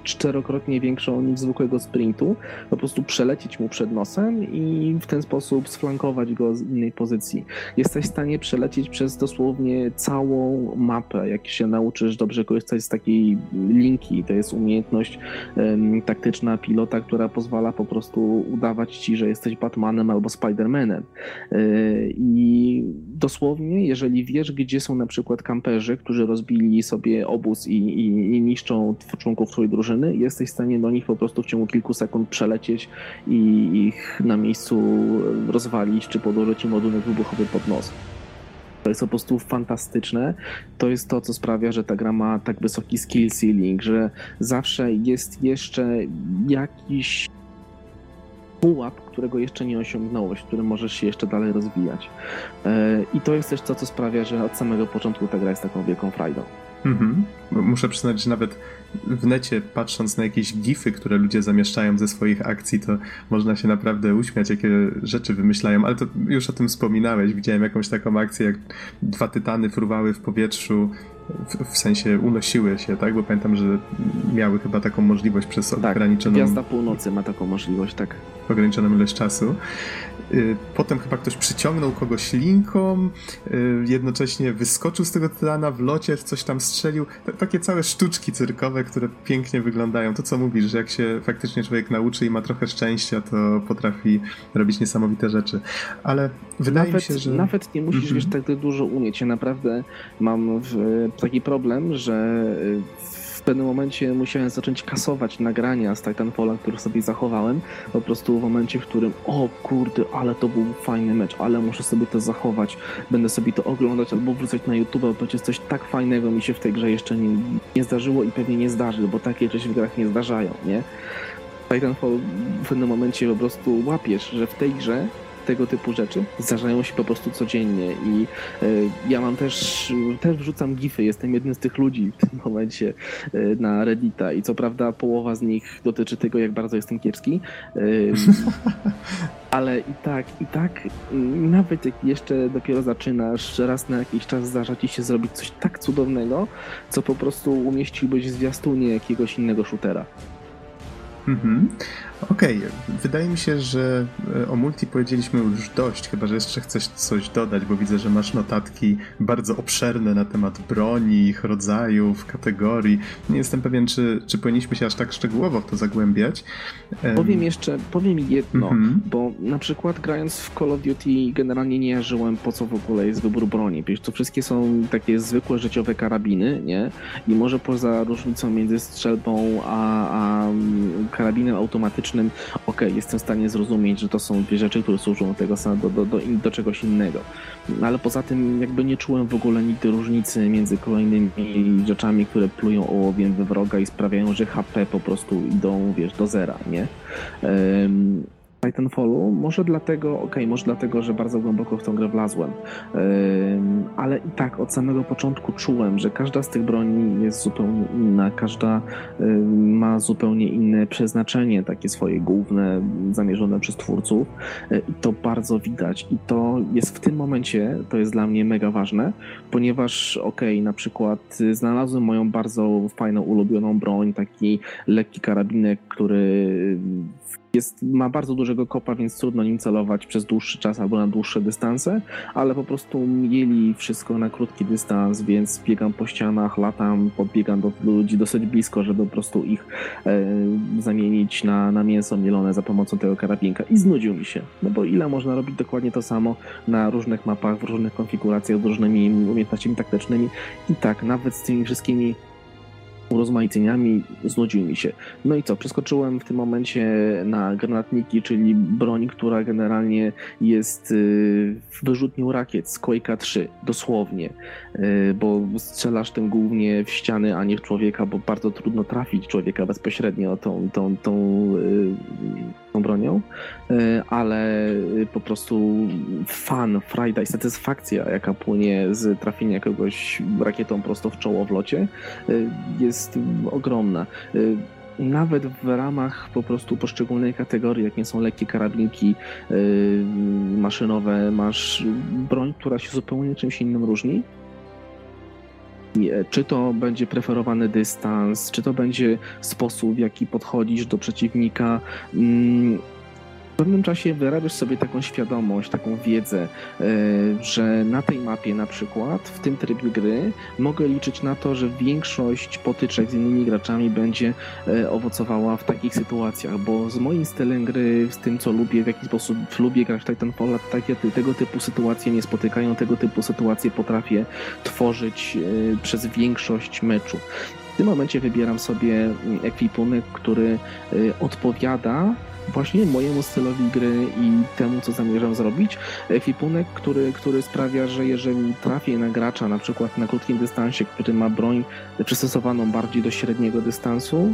czterokrotnie większą niż zwykłego sprintu, po prostu przelecieć mu przed nosem i w ten sposób sflankować go z innej pozycji jesteś w stanie przelecieć przez dosłownie całą mapę, jak się nauczysz dobrze korzystać z takiej linki. To jest umiejętność um, taktyczna pilota, która pozwala po prostu udawać ci, że jesteś Batmanem albo Spidermanem. Yy, I dosłownie, jeżeli wiesz, gdzie są na przykład kamperzy, którzy rozbili sobie obóz i, i, i niszczą członków twojej drużyny, jesteś w stanie do nich po prostu w ciągu kilku sekund przelecieć i ich na miejscu rozwalić, czy podłożyć im ładunek wybuchowy pod nos. To jest po prostu fantastyczne. To jest to, co sprawia, że ta gra ma tak wysoki skill ceiling, że zawsze jest jeszcze jakiś pułap, którego jeszcze nie osiągnąłeś, w którym możesz się jeszcze dalej rozwijać. E, I to jest też to, co sprawia, że od samego początku ta gra jest taką wielką frajdą. Mhm. Muszę przyznać, że nawet w necie, patrząc na jakieś gify, które ludzie zamieszczają ze swoich akcji, to można się naprawdę uśmiać, jakie rzeczy wymyślają, ale to już o tym wspominałeś. Widziałem jakąś taką akcję, jak dwa tytany fruwały w powietrzu, w, w sensie unosiły się, tak? Bo pamiętam, że miały chyba taką możliwość przez tak, ograniczoną... Gwiazda Północy ma taką możliwość, tak. Ograniczoną ilość czasu. Y, potem chyba ktoś przyciągnął kogoś linką, y, jednocześnie wyskoczył z tego tytana w locie, coś tam strzelił. takie całe sztuczki cyrkowe, które pięknie wyglądają. To co mówisz, że jak się faktycznie człowiek nauczy i ma trochę szczęścia, to potrafi robić niesamowite rzeczy. Ale wydaje nawet, mi się, że... Nawet nie musisz mm -hmm. wiesz, tak dużo umieć. Ja naprawdę mam taki problem, że pewnym momencie musiałem zacząć kasować nagrania z Titanfalla, które sobie zachowałem. Po prostu w momencie, w którym o kurde, ale to był fajny mecz, ale muszę sobie to zachować. Będę sobie to oglądać albo wrzucać na YouTube, bo przecież coś tak fajnego mi się w tej grze jeszcze nie, nie zdarzyło i pewnie nie zdarzy, bo takie rzeczy w grach nie zdarzają, nie? Titanfall w pewnym momencie po prostu łapiesz, że w tej grze tego typu rzeczy zdarzają się po prostu codziennie i y, ja mam też, też wrzucam gify, jestem jednym z tych ludzi w tym momencie y, na Reddita i co prawda połowa z nich dotyczy tego, jak bardzo jestem kiepski, y, ale i tak, i tak nawet jak jeszcze dopiero zaczynasz, raz na jakiś czas zdarza ci się zrobić coś tak cudownego, co po prostu umieściłbyś w zwiastunie jakiegoś innego shootera. Mhm. Okej, okay. wydaje mi się, że e, o multi powiedzieliśmy już dość, chyba że jeszcze chcesz coś dodać, bo widzę, że masz notatki bardzo obszerne na temat broni, ich rodzajów, kategorii. Nie jestem pewien, czy, czy powinniśmy się aż tak szczegółowo w to zagłębiać. Powiem jeszcze, powiem jedno, mm -hmm. bo na przykład grając w Call of Duty generalnie nie jarzyłem po co w ogóle jest wybór broni. Wiesz, to wszystkie są takie zwykłe życiowe karabiny, nie? I może poza różnicą między strzelbą a, a karabinem automatycznym taktycznym, ok, jestem w stanie zrozumieć, że to są dwie rzeczy, które służą tego do, do, do, do czegoś innego. Ale poza tym jakby nie czułem w ogóle nigdy różnicy między kolejnymi rzeczami, które plują ołowiem we wroga i sprawiają, że HP po prostu idą, wiesz, do zera, nie? Um, Titanfallu. Może dlatego, okej, okay, może dlatego, że bardzo głęboko w tą grę wlazłem. Yy, ale i tak od samego początku czułem, że każda z tych broni jest zupełnie inna, każda yy, ma zupełnie inne przeznaczenie, takie swoje główne, zamierzone przez twórców. Yy, I to bardzo widać. I to jest w tym momencie, to jest dla mnie mega ważne, ponieważ okej, okay, na przykład znalazłem moją bardzo fajną, ulubioną broń, taki lekki karabinek, który jest, ma bardzo dużego kopa, więc trudno nim celować przez dłuższy czas albo na dłuższe dystanse, ale po prostu mieli wszystko na krótki dystans, więc biegam po ścianach, latam, podbiegam do ludzi dosyć blisko, żeby po prostu ich e, zamienić na, na mięso mielone za pomocą tego karabinka. I znudził mi się, no bo ile można robić dokładnie to samo na różnych mapach, w różnych konfiguracjach, z różnymi umiejętnościami taktycznymi. I tak, nawet z tymi wszystkimi urozmaiceniami znudził mi się. No i co, przeskoczyłem w tym momencie na granatniki, czyli broń, która generalnie jest y, wyrzutnią rakiet z Quake'a 3, dosłownie, y, bo strzelasz tym głównie w ściany, a nie w człowieka, bo bardzo trudno trafić człowieka bezpośrednio tą, tą, tą, y, bronią, ale po prostu fan, frajda i satysfakcja, jaka płynie z trafienia kogoś rakietą prosto w czoło w locie, jest jest ogromna. Y, nawet w ramach po prostu poszczególnej kategorii, jakie są lekkie karabinki y, maszynowe, masz broń, która się zupełnie czymś innym różni. E, czy to będzie preferowany dystans, czy to będzie sposób, w jaki podchodzisz do przeciwnika. Mm, w pewnym czasie wyrabiasz sobie taką świadomość, taką wiedzę, e, że na tej mapie na przykład, w tym trybie gry, mogę liczyć na to, że większość potyczek z innymi graczami będzie e, owocowała w takich sytuacjach, bo z moim stylem gry, z tym co lubię, w jaki sposób lubię grać w Titanfall, takie, tego typu sytuacje nie spotykają, tego typu sytuacje potrafię tworzyć e, przez większość meczu. W tym momencie wybieram sobie mm, ekwipunek, który odpowiada właśnie mojemu stylowi gry i temu, co zamierzam zrobić. Ekwipunek, który, który sprawia, że jeżeli trafię na gracza, na przykład na krótkim dystansie, który ma broń przystosowaną bardziej do średniego dystansu,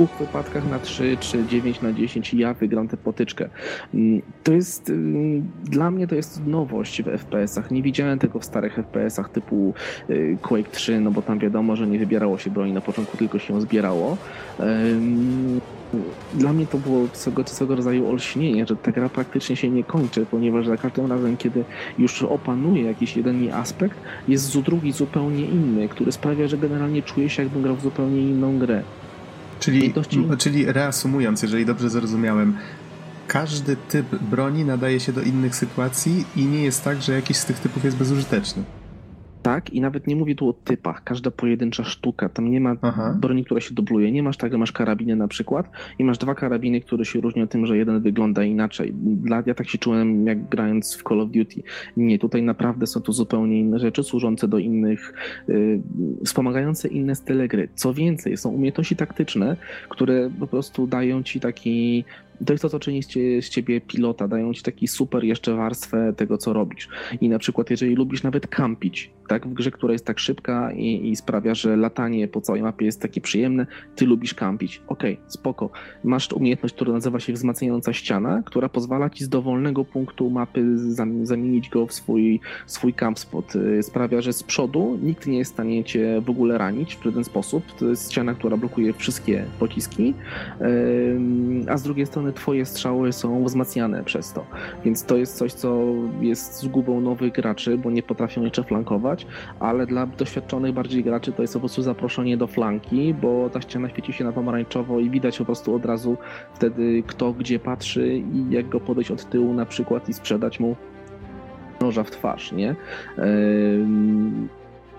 dwóch wypadkach na 3 czy 9 na 10 ja wygram tę potyczkę. Mm, to jest mm, dla mnie to jest nowość w FPS-ach. Nie widziałem tego w starych FPS-ach typu y, Quake 3, no bo tam wiadomo, że nie wybierało się broni na początku, tylko się ją zbierało dla mnie to było swego, swego rodzaju olśnienie, że ta gra praktycznie się nie kończy, ponieważ za każdym razem, kiedy już opanuje jakiś jeden aspekt, jest drugi zupełnie inny, który sprawia, że generalnie czuję się jakbym grał w zupełnie inną grę. Czyli, czyli reasumując, jeżeli dobrze zrozumiałem, każdy typ broni nadaje się do innych sytuacji i nie jest tak, że jakiś z tych typów jest bezużyteczny. Tak, i nawet nie mówię tu o typach, każda pojedyncza sztuka, tam nie ma Aha. broni, która się dubluje, nie masz tak, że masz karabiny na przykład i masz dwa karabiny, które się różnią tym, że jeden wygląda inaczej. Dla, ja tak się czułem, jak grając w Call of Duty. Nie, tutaj naprawdę są to zupełnie inne rzeczy, służące do innych, yy, wspomagające inne style gry. Co więcej, są umiejętności taktyczne, które po prostu dają ci taki to jest to, co czyni z ciebie pilota, dają ci taki super jeszcze warstwę tego, co robisz. I na przykład, jeżeli lubisz nawet kampić, tak, w grze, która jest tak szybka i, i sprawia, że latanie po całej mapie jest takie przyjemne, ty lubisz kampić. Okej, okay, spoko. Masz umiejętność, która nazywa się wzmacniająca ściana, która pozwala ci z dowolnego punktu mapy zamienić go w swój, swój camp spot. Y, sprawia, że z przodu nikt nie jest w stanie cię w ogóle ranić w żaden sposób. To jest ściana, która blokuje wszystkie pociski, a z drugiej strony twoje strzały są wzmacniane przez to. Więc to jest coś, co jest zgubą nowych graczy, bo nie potrafią jeszcze flankować, ale dla doświadczonych bardziej graczy to jest po prostu zaproszenie do flanki, bo ta ściana świeci się na pomarańczowo i widać po prostu od razu wtedy kto gdzie patrzy i jak go podejść od tyłu na przykład i sprzedać mu noża w twarz, nie?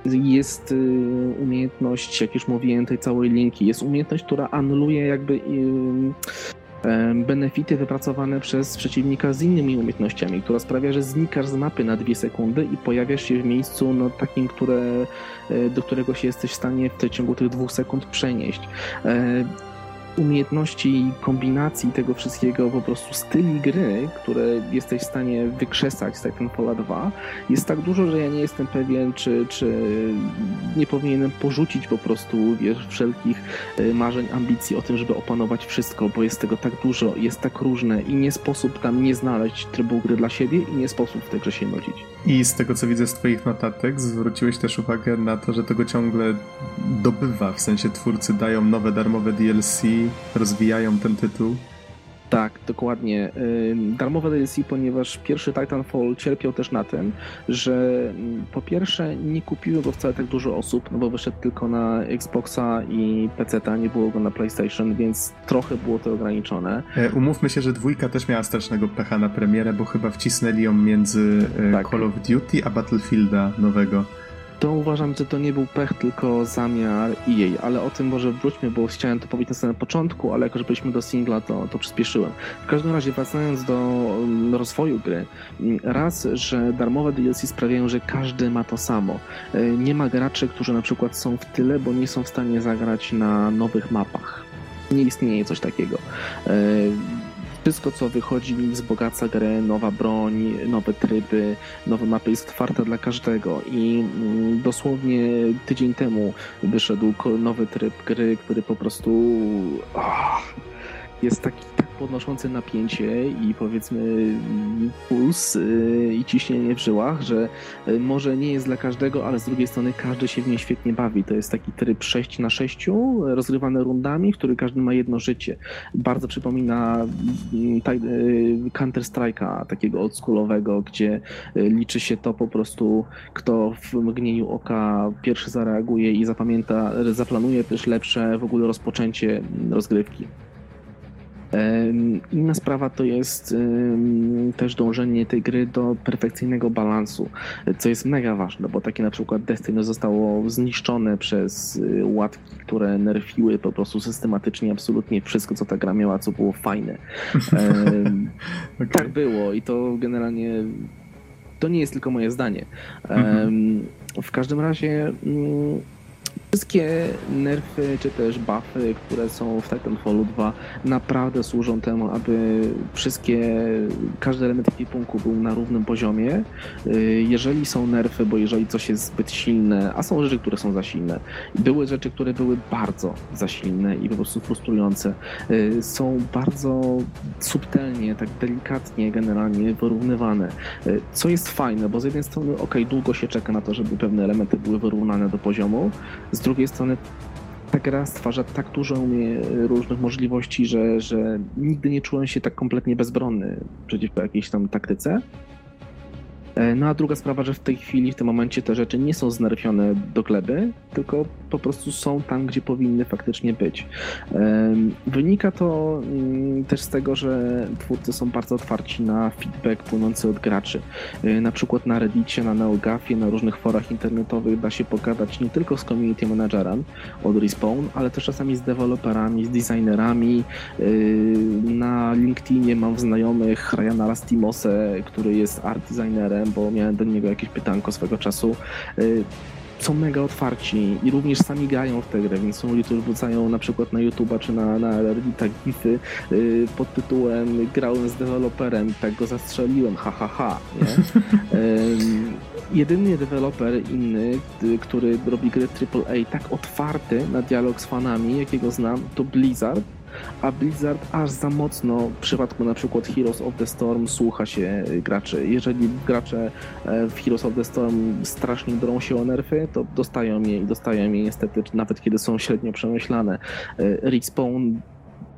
jest y, umiejętność, jak już mówiłem, tej całej linki, jest umiejętność, która anuluje jakby benefity wypracowane przez przeciwnika z innymi umiejętnościami, która sprawia, że znikasz z mapy na dwie sekundy i pojawiasz się w miejscu no, takim, które, e, do którego się jesteś w stanie w ciągu tych dwóch sekund przenieść. Umiejętności i kombinacji tego wszystkiego, po prostu styli gry, które jesteś w stanie wykrzesać z Titanfalla 2, jest tak dużo, że ja nie jestem pewien, czy, czy nie powinienem porzucić po prostu wiesz, wszelkich e, marzeń, ambicji o tym, żeby opanować wszystko, bo jest tego tak dużo, jest tak różne i nie sposób tam nie znaleźć trybu gry dla siebie i nie sposób w tej grze się nudzić. I z tego co widzę z twoich notatek, zwróciłeś też uwagę na to, że tego ciągle dobywa, w sensie twórcy dają nowe darmowe DLC, rozwijają ten tytuł. Tak, dokładnie. Darmowe DLC, ponieważ pierwszy Titanfall cierpiał też na tym, że mm, po pierwsze nie kupiło go wcale tak dużo osób, no bo wyszedł tylko na Xboxa i PC, nie było go na PlayStation, więc trochę było to ograniczone. E, umówmy się, że dwójka też miała strasznego pecha na premierę, bo chyba wcisnęli ją między e, tak. Call of Duty a Battlefielda nowego to uważam, że to nie był pech, tylko zamiar jej, ale o tym może wróćmy, bo chciałem to powiedzieć na samym początku, ale jako, że byliśmy do singla, to, to przyspieszyłem. W każdym razie, wracając do mm, rozwoju gry, mm, raz, że darmowe DLC sprawiają, że każdy ma to samo. E, nie ma graczy, którzy na przykład są w tyle, bo nie są w stanie zagrać na nowych mapach. Nie istnieje coś takiego e, wszystko, co wychodzi mi wzbogaca grę, nowa broń, nowe tryby, nowe mapy jest otwarte dla każdego. I mm, dosłownie tydzień temu wyszedł nowy tryb gry, który po prostu oh, jest taki podnoszący napięcie i powiedzmy puls y, i ciśnienie w żyłach, że y, może nie jest dla każdego, ale z drugiej strony każdy się w niej świetnie bawi. To jest taki tryb 6 na 6 rozgrywany rundami, w który każdy ma jedno życie. Bardzo przypomina mm, y, Counter Strike'a takiego oldschoolowego, gdzie liczy się to po prostu, kto w mgnieniu oka pierwszy zareaguje i zapamięta, zaplanuje też lepsze w ogóle rozpoczęcie rozgrywki. Inna sprawa to jest też dążenie tej gry do perfekcyjnego balansu, co jest mega ważne, bo takie na przykład Destiny zostało zniszczone przez y, łatki, które nerfiły po prostu systematycznie absolutnie wszystko, co ta gra miała, co było fajne. okay. Tak było i to generalnie to nie jest tylko moje zdanie. Mhm. W każdym razie mm, Wszystkie nerfy czy też buffy, które są w Titanfallu 2 naprawdę służą temu, aby wszystkie, każdy element ekwipunku był na równym poziomie. Y, jeżeli są nerfy, bo jeżeli coś jest zbyt silne, a są rzeczy, które są za silne, były rzeczy, które były bardzo za silne i po prostu frustrujące, y, są bardzo subtelnie, tak delikatnie generalnie wyrównywane, y, co jest fajne, bo z jednej strony ok, długo się czeka na to, żeby pewne elementy były wyrównane do poziomu, z drugiej strony ta gra stwarza tak dużo różnych możliwości, że, że nigdy nie czułem się tak kompletnie bezbronny przeciwko jakiejś tam taktyce. E, no a druga sprawa, że w tej chwili, w tym momencie te rzeczy nie są znerfione do gleby, tylko po prostu są tam, gdzie powinny faktycznie być. Wynika to mm, też z tego, że twórcy są bardzo otwarci na feedback płynący od graczy. E, na przykład na Reddicie, na NeoGafie, na różnych forach internetowych da się pogadać nie tylko z community managerem od Respawn, ale też czasami z deweloperami, z designerami. E, na LinkedInie mam znajomych Ryana Rastimose, który jest art designerem, bo miałem do niego jakieś pytanko swego czasu y, są mega otwarci i również sami grają w tę grę, więc są ludzie, którzy wrzucają na przykład na YouTube'a czy na, na Reddita gify yy, pod tytułem grałem z deweloperem, tak go zastrzeliłem, ha ha ha, yy, jedyny deweloper inny, który robi gry AAA tak otwarty na dialog z fanami, jakiego znam, to Blizzard, a Blizzard aż za mocno w przypadku na przykład Heroes of the Storm słucha się graczy. Jeżeli gracze e, w Heroes of the Storm strasznie drą się o nerfy, to dostają je i dostają je niestety, nawet kiedy są średnio przemyślane. E, Respawn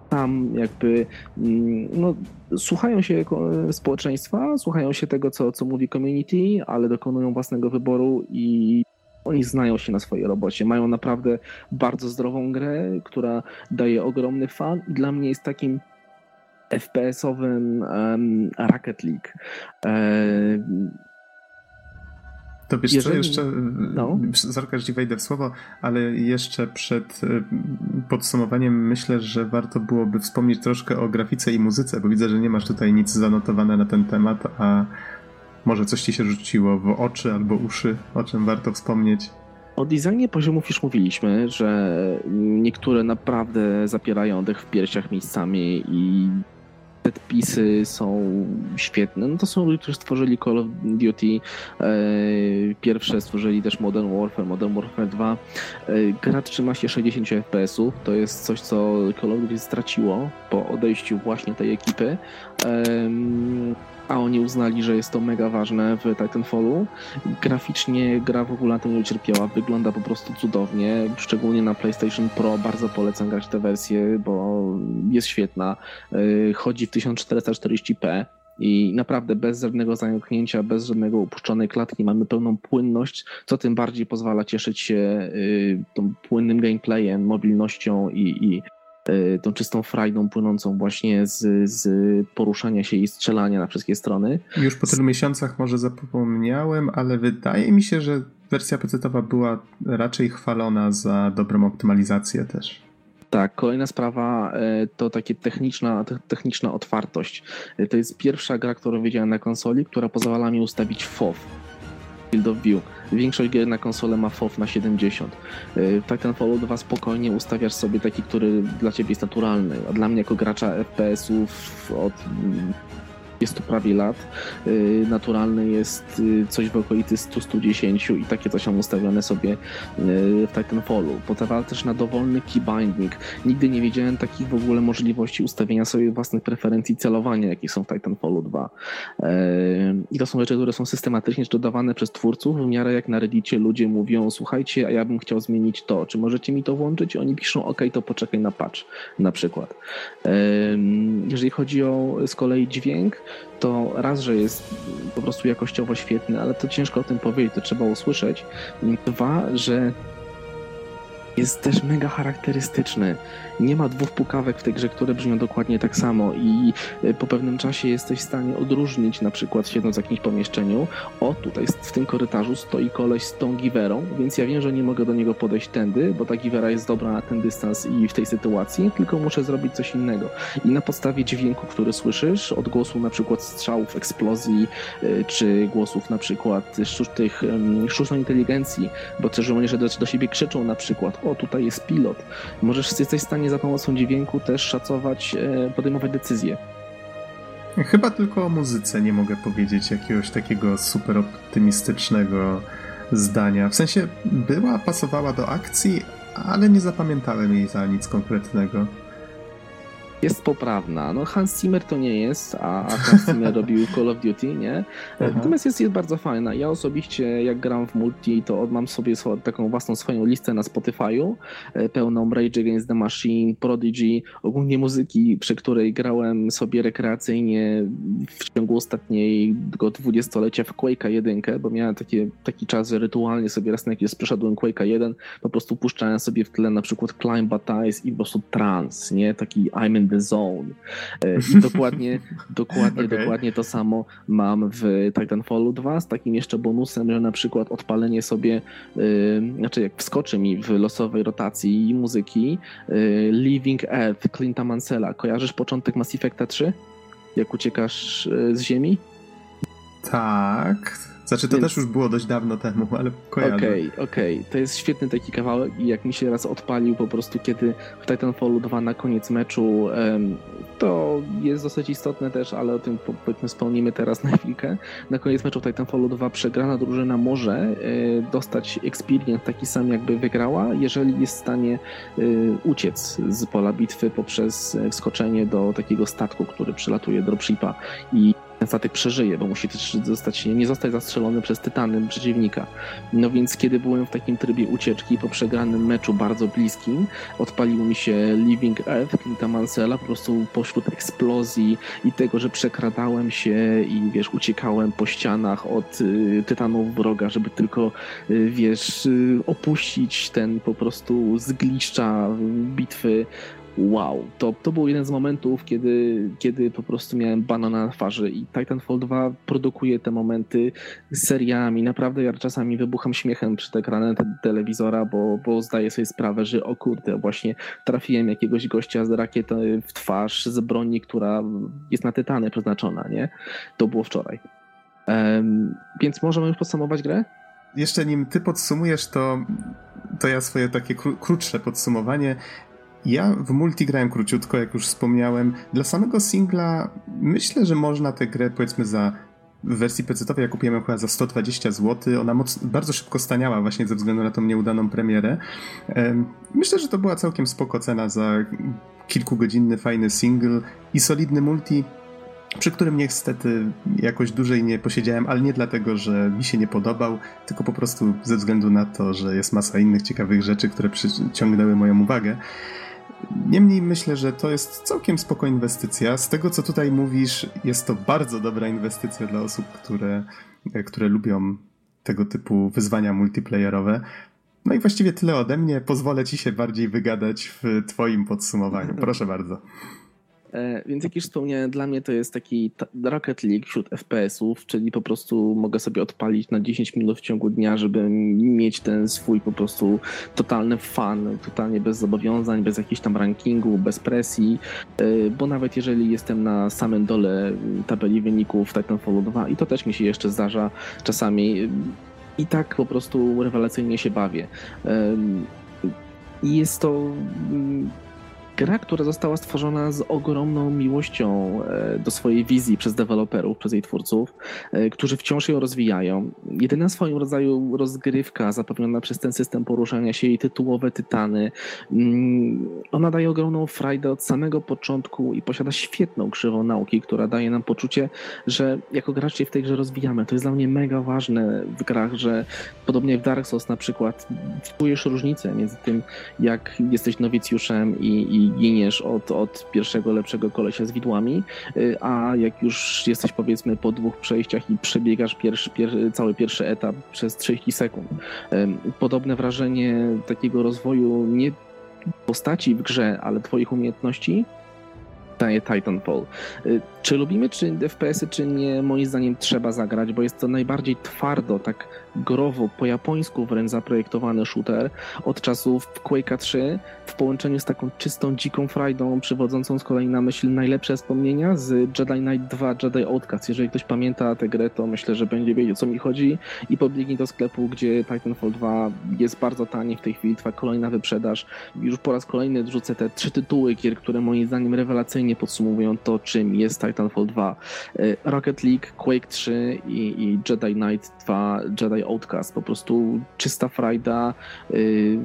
tam jakby mm, no, słuchają się społeczeństwa, słuchają się tego, co, co mówi community, ale dokonują własnego wyboru i oni znają się na swojej robocie, mają naprawdę bardzo zdrową grę, która daje ogromny fan i dla mnie jest takim FPS-owym um, Rocket League. E, to wiesz Jeżeli... co, jeszcze, no. Zarka, ci wejdę w słowo, ale jeszcze przed e, podsumowaniem myślę, że warto byłoby wspomnieć troszkę o grafice i muzyce, bo widzę, że nie masz tutaj nic zanotowane na ten temat, a może coś ci się rzuciło w oczy albo uszy, o czym warto wspomnieć? O designie poziomów już mówiliśmy, że niektóre naprawdę zapierają dech w piersiach miejscami i setpisy są świetne. No to są ludzie, którzy stworzyli Call of Duty. E, pierwsze stworzyli też Modern Warfare, Modern Warfare 2. E, gra trzyma się 60 FPS-ów. To jest coś, co Call of Duty straciło po odejściu właśnie tej ekipy a oni uznali, że jest to mega ważne w Titanfallu. Graficznie gra w ogóle na tym nie ucierpiała, wygląda po prostu cudownie, szczególnie na PlayStation Pro bardzo polecam grać tę wersję, bo jest świetna. Y, chodzi w 1440p, i naprawdę bez żadnego zająknięcia, bez żadnego upuszczonej klatki mamy pełną płynność, co tym bardziej pozwala cieszyć się y, tą płynnym gameplayem, mobilnością i, i tą czystą frajdą płynącą właśnie z, z poruszania się i strzelania na wszystkie strony. Już po tylu miesiącach może zapomniałem, ale wydaje mi się, że wersja PC-towa była raczej chwalona za dobrą optymalizację też. Tak, kolejna sprawa y, to takie techniczna, techniczna otwartość. Y, to jest pierwsza gra, którą widziałem na konsoli, która pozwala mi ustawić FOV Field of View. Większość gier na konsolę ma FOV na 70. Y, w Titanfallu 2 spokojnie ustawiasz sobie taki, który dla ciebie jest naturalny, a dla mnie jako gracza FPS-ów od 20 prawie lat. Y, naturalny jest y, coś w okolicy 100-110 i takie coś mam ustawione sobie y, w Titanfallu. Pozwala też na dowolny keybinding. Nigdy nie wiedziałem takich w ogóle możliwości ustawienia sobie własnych preferencji celowania, jakie są w Titanfallu 2. I to są rzeczy, które są systematycznie dodawane przez twórców, w miarę jak na Reddicie ludzie mówią, słuchajcie, a ja bym chciał zmienić to, czy możecie mi to włączyć? Oni piszą, ok, to poczekaj na patch, na przykład. Jeżeli chodzi o z kolei dźwięk, to raz, że jest po prostu jakościowo świetny, ale to ciężko o tym powiedzieć, to trzeba usłyszeć. Dwa, że jest też mega charakterystyczny. Nie ma dwóch pukawek w tej grze, które brzmią dokładnie tak samo i e, po pewnym czasie jesteś w stanie odróżnić, na przykład siedząc w jakimś pomieszczeniu, o tutaj w tym korytarzu stoi koleś z tą giwerą, więc ja wiem, że nie mogę do niego podejść tędy, bo ta giwera jest dobra na ten dystans i w tej sytuacji, tylko muszę zrobić coś innego. I na podstawie dźwięku, który słyszysz, odgłosu na przykład strzałów, eksplozji, e, czy głosów na przykład tych sztucznej inteligencji, bo też żołnierze do, do siebie krzyczą na przykład, o tutaj jest pilot, możesz, jesteś w stanie stanie za pomocą dźwięku też szacować, e, podejmować decyzje. Chyba tylko o muzyce nie mogę powiedzieć jakiegoś takiego super optymistycznego zdania. W sensie była, pasowała do akcji, ale nie zapamiętałem jej za nic konkretnego jest poprawna. No Hans Zimmer to nie jest, a, a Hans Zimmer robił Call of Duty, nie? Aha. Natomiast jest, jest bardzo fajna. Ja osobiście jak gram w multi, to mam sobie taką własną swoją listę na Spotify'u, e, pełną Rage Against the Machine, Prodigy, ogólnie muzyki, przy której grałem sobie rekreacyjnie w ciągu ostatniego dwudziestolecia w Quake'a 1, bo miałem takie, taki czas, że rytualnie sobie raz na jakiś przeszedłem Quake'a 1, po prostu puszczałem sobie w tle na przykład Climb Baptize i po prostu trance, nie? Taki I'm in the Zone. E, I dokładnie, dokładnie, okay. dokładnie to samo mam w Titanfallu 2 z takim jeszcze bonusem, że na przykład odpalenie sobie, yy, znaczy jak wskoczy mi w losowej rotacji muzyki yy, Living Earth Clint'a Mansella. Kojarzysz początek Mass Effecta 3? Jak uciekasz z Ziemi? Tak, znaczy to Więc... też już było dość dawno temu, ale kojarzę. Okej, okay, okej. Okay. To jest świetny taki kawałek i jak mi się raz odpalił po prostu, kiedy w Titanfallu 2 na koniec meczu to jest dosyć istotne też, ale o tym powiedzmy wspomnimy teraz na chwilkę. Na koniec meczu w Titanfallu 2 przegrana drużyna może e, dostać experience taki sam jakby wygrała, jeżeli jest w stanie e, uciec z pola bitwy poprzez wskoczenie do takiego statku, który przylatuje dropshipa i ten statek przeżyje, bo musi też zostać, nie zostać zastrzelony przez tytany przeciwnika. No więc kiedy byłem w takim trybie ucieczki po przegranym meczu bardzo bliskim, odpalił mi się Living Earth Clint'a Mansella po prostu pośród eksplozji i tego, że przekradałem się i wiesz, uciekałem po ścianach od y, tytanów wroga, żeby tylko y, wiesz, y, opuścić ten po prostu zgliszcza bitwy wow, to, to był jeden z momentów, kiedy, kiedy po prostu miałem banana na twarzy i Titanfall 2 produkuje te momenty seriami. Naprawdę ja czasami wybucham śmiechem przy ekranie te, telewizora, bo, bo zdaję sobie sprawę, że o kurde, właśnie trafiłem jakiegoś gościa z rakietą w twarz, z broni, która jest na tytany przeznaczona, nie? To było wczoraj. Um, więc możemy już podsumować grę? jeszcze nim ty podsumujesz, to, to ja swoje takie kró krótsze podsumowanie. Ja w multi grałem króciutko, jak już wspomniałem. Dla samego singla myślę, że można tę grę powiedzmy za w wersji PC-owej ja kupiłem chyba za 120 zł. Ona moc, bardzo szybko staniała właśnie ze względu na tą nieudaną premierę. Myślę, że to była całkiem spoko cena za kilkugodzinny, fajny single i solidny multi, przy którym niestety jakoś dłużej nie posiedziałem, ale nie dlatego, że mi się nie podobał, tylko po prostu ze względu na to, że jest masa innych ciekawych rzeczy, które przyciągnęły moją uwagę. Niemniej myślę, że to jest całkiem spoko inwestycja. Z tego, co tutaj mówisz, jest to bardzo dobra inwestycja dla osób, które, które lubią tego typu wyzwania multiplayerowe. No i właściwie tyle ode mnie. Pozwolę ci się bardziej wygadać w twoim podsumowaniu. Proszę bardzo. E, więc jak już wspomniałem, dla mnie to jest taki Rocket League wśród FPS-ów, czyli po prostu mogę sobie odpalić na 10 minut w ciągu dnia, żeby mieć ten swój po prostu totalny fan, totalnie bez zobowiązań, bez jakichś tam rankingu, bez presji, e, bo nawet jeżeli jestem na samym dole tabeli wyników Titanfall 2 i to też mi się jeszcze zdarza czasami, i tak po prostu rewelacyjnie się bawię. I jest to gra, która została stworzona z ogromną miłością e, do swojej wizji przez deweloperów, przez jej twórców, e, którzy wciąż ją rozwijają. Jedyna swoim rodzaju rozgrywka zapewniona przez ten system poruszania się i tytułowe tytany. Mm, ona daje ogromną frajdę od samego początku i posiada świetną krzywą nauki, która daje nam poczucie, że jako gracze w tej grze rozwijamy. To jest dla mnie mega ważne w grach, że podobnie jak w Dark Souls na przykład czujesz różnicę między tym, jak jesteś nowicjuszem i, i giniesz od, od pierwszego lepszego kolesia z widłami, y, a jak już jesteś powiedzmy po dwóch przejściach i przebiegasz pierwszy, pier, cały pierwszy etap przez 30 sekund. Podobne wrażenie takiego rozwoju nie postaci w grze, ale twoich umiejętności daje Titanfall. Y, czy lubimy czy FPS-y, czy nie, moim zdaniem trzeba zagrać, bo jest to najbardziej twardo, tak growo, po japońsku wręcz zaprojektowany shooter od czasów Quake'a 3 w połączeniu z taką czystą, dziką frajdą, przywodzącą z kolei na myśl najlepsze wspomnienia z Jedi Knight 2 Jedi Outcast. Jeżeli ktoś pamięta tę grę, to myślę, że będzie wiedział, co mi chodzi i pobiegnij do sklepu, gdzie Titanfall 2 jest bardzo tani w tej chwili, trwa kolejna wyprzedaż. Już po raz kolejny wrzucę te trzy tytuły gier, które moim zdaniem rewelacyjnie podsumowują to, czym jest Titanfall 2. Y, Rocket League, Quake 3 i, i Jedi Knight 2 Jedi Outcast. Po prostu czysta frajda, yy,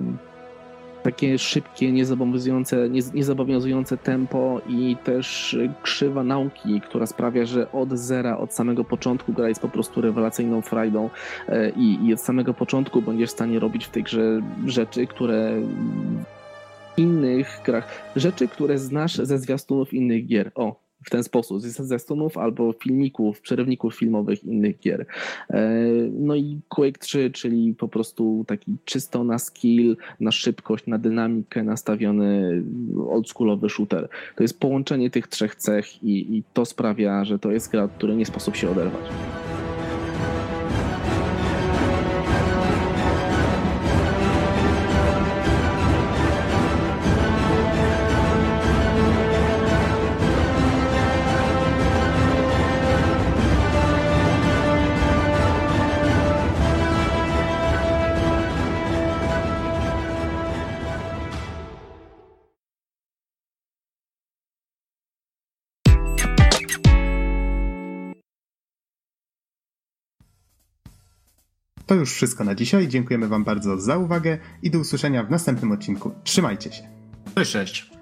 takie szybkie, niezobowiązujące, nie, niezobowiązujące tempo i też krzywa nauki, która sprawia, że od zera, od samego początku gra jest po prostu rewelacyjną frajdą yy, i, i od samego początku będziesz w stanie robić w tej grze rzeczy, które innych grach, rzeczy, które znasz ze zwiastunów innych gier. O, w ten sposób, ze stunów albo filmików, przerywników filmowych innych gier. E, no i Quake 3, czyli po prostu taki czysto na skill, na szybkość, na dynamikę nastawiony oldschoolowy shooter. To jest połączenie tych trzech cech i, i to sprawia, że to jest gra, od której nie sposób się oderwać. To już wszystko na dzisiaj. Dziękujemy Wam bardzo za uwagę i do usłyszenia w następnym odcinku. Trzymajcie się. Cześć, cześć.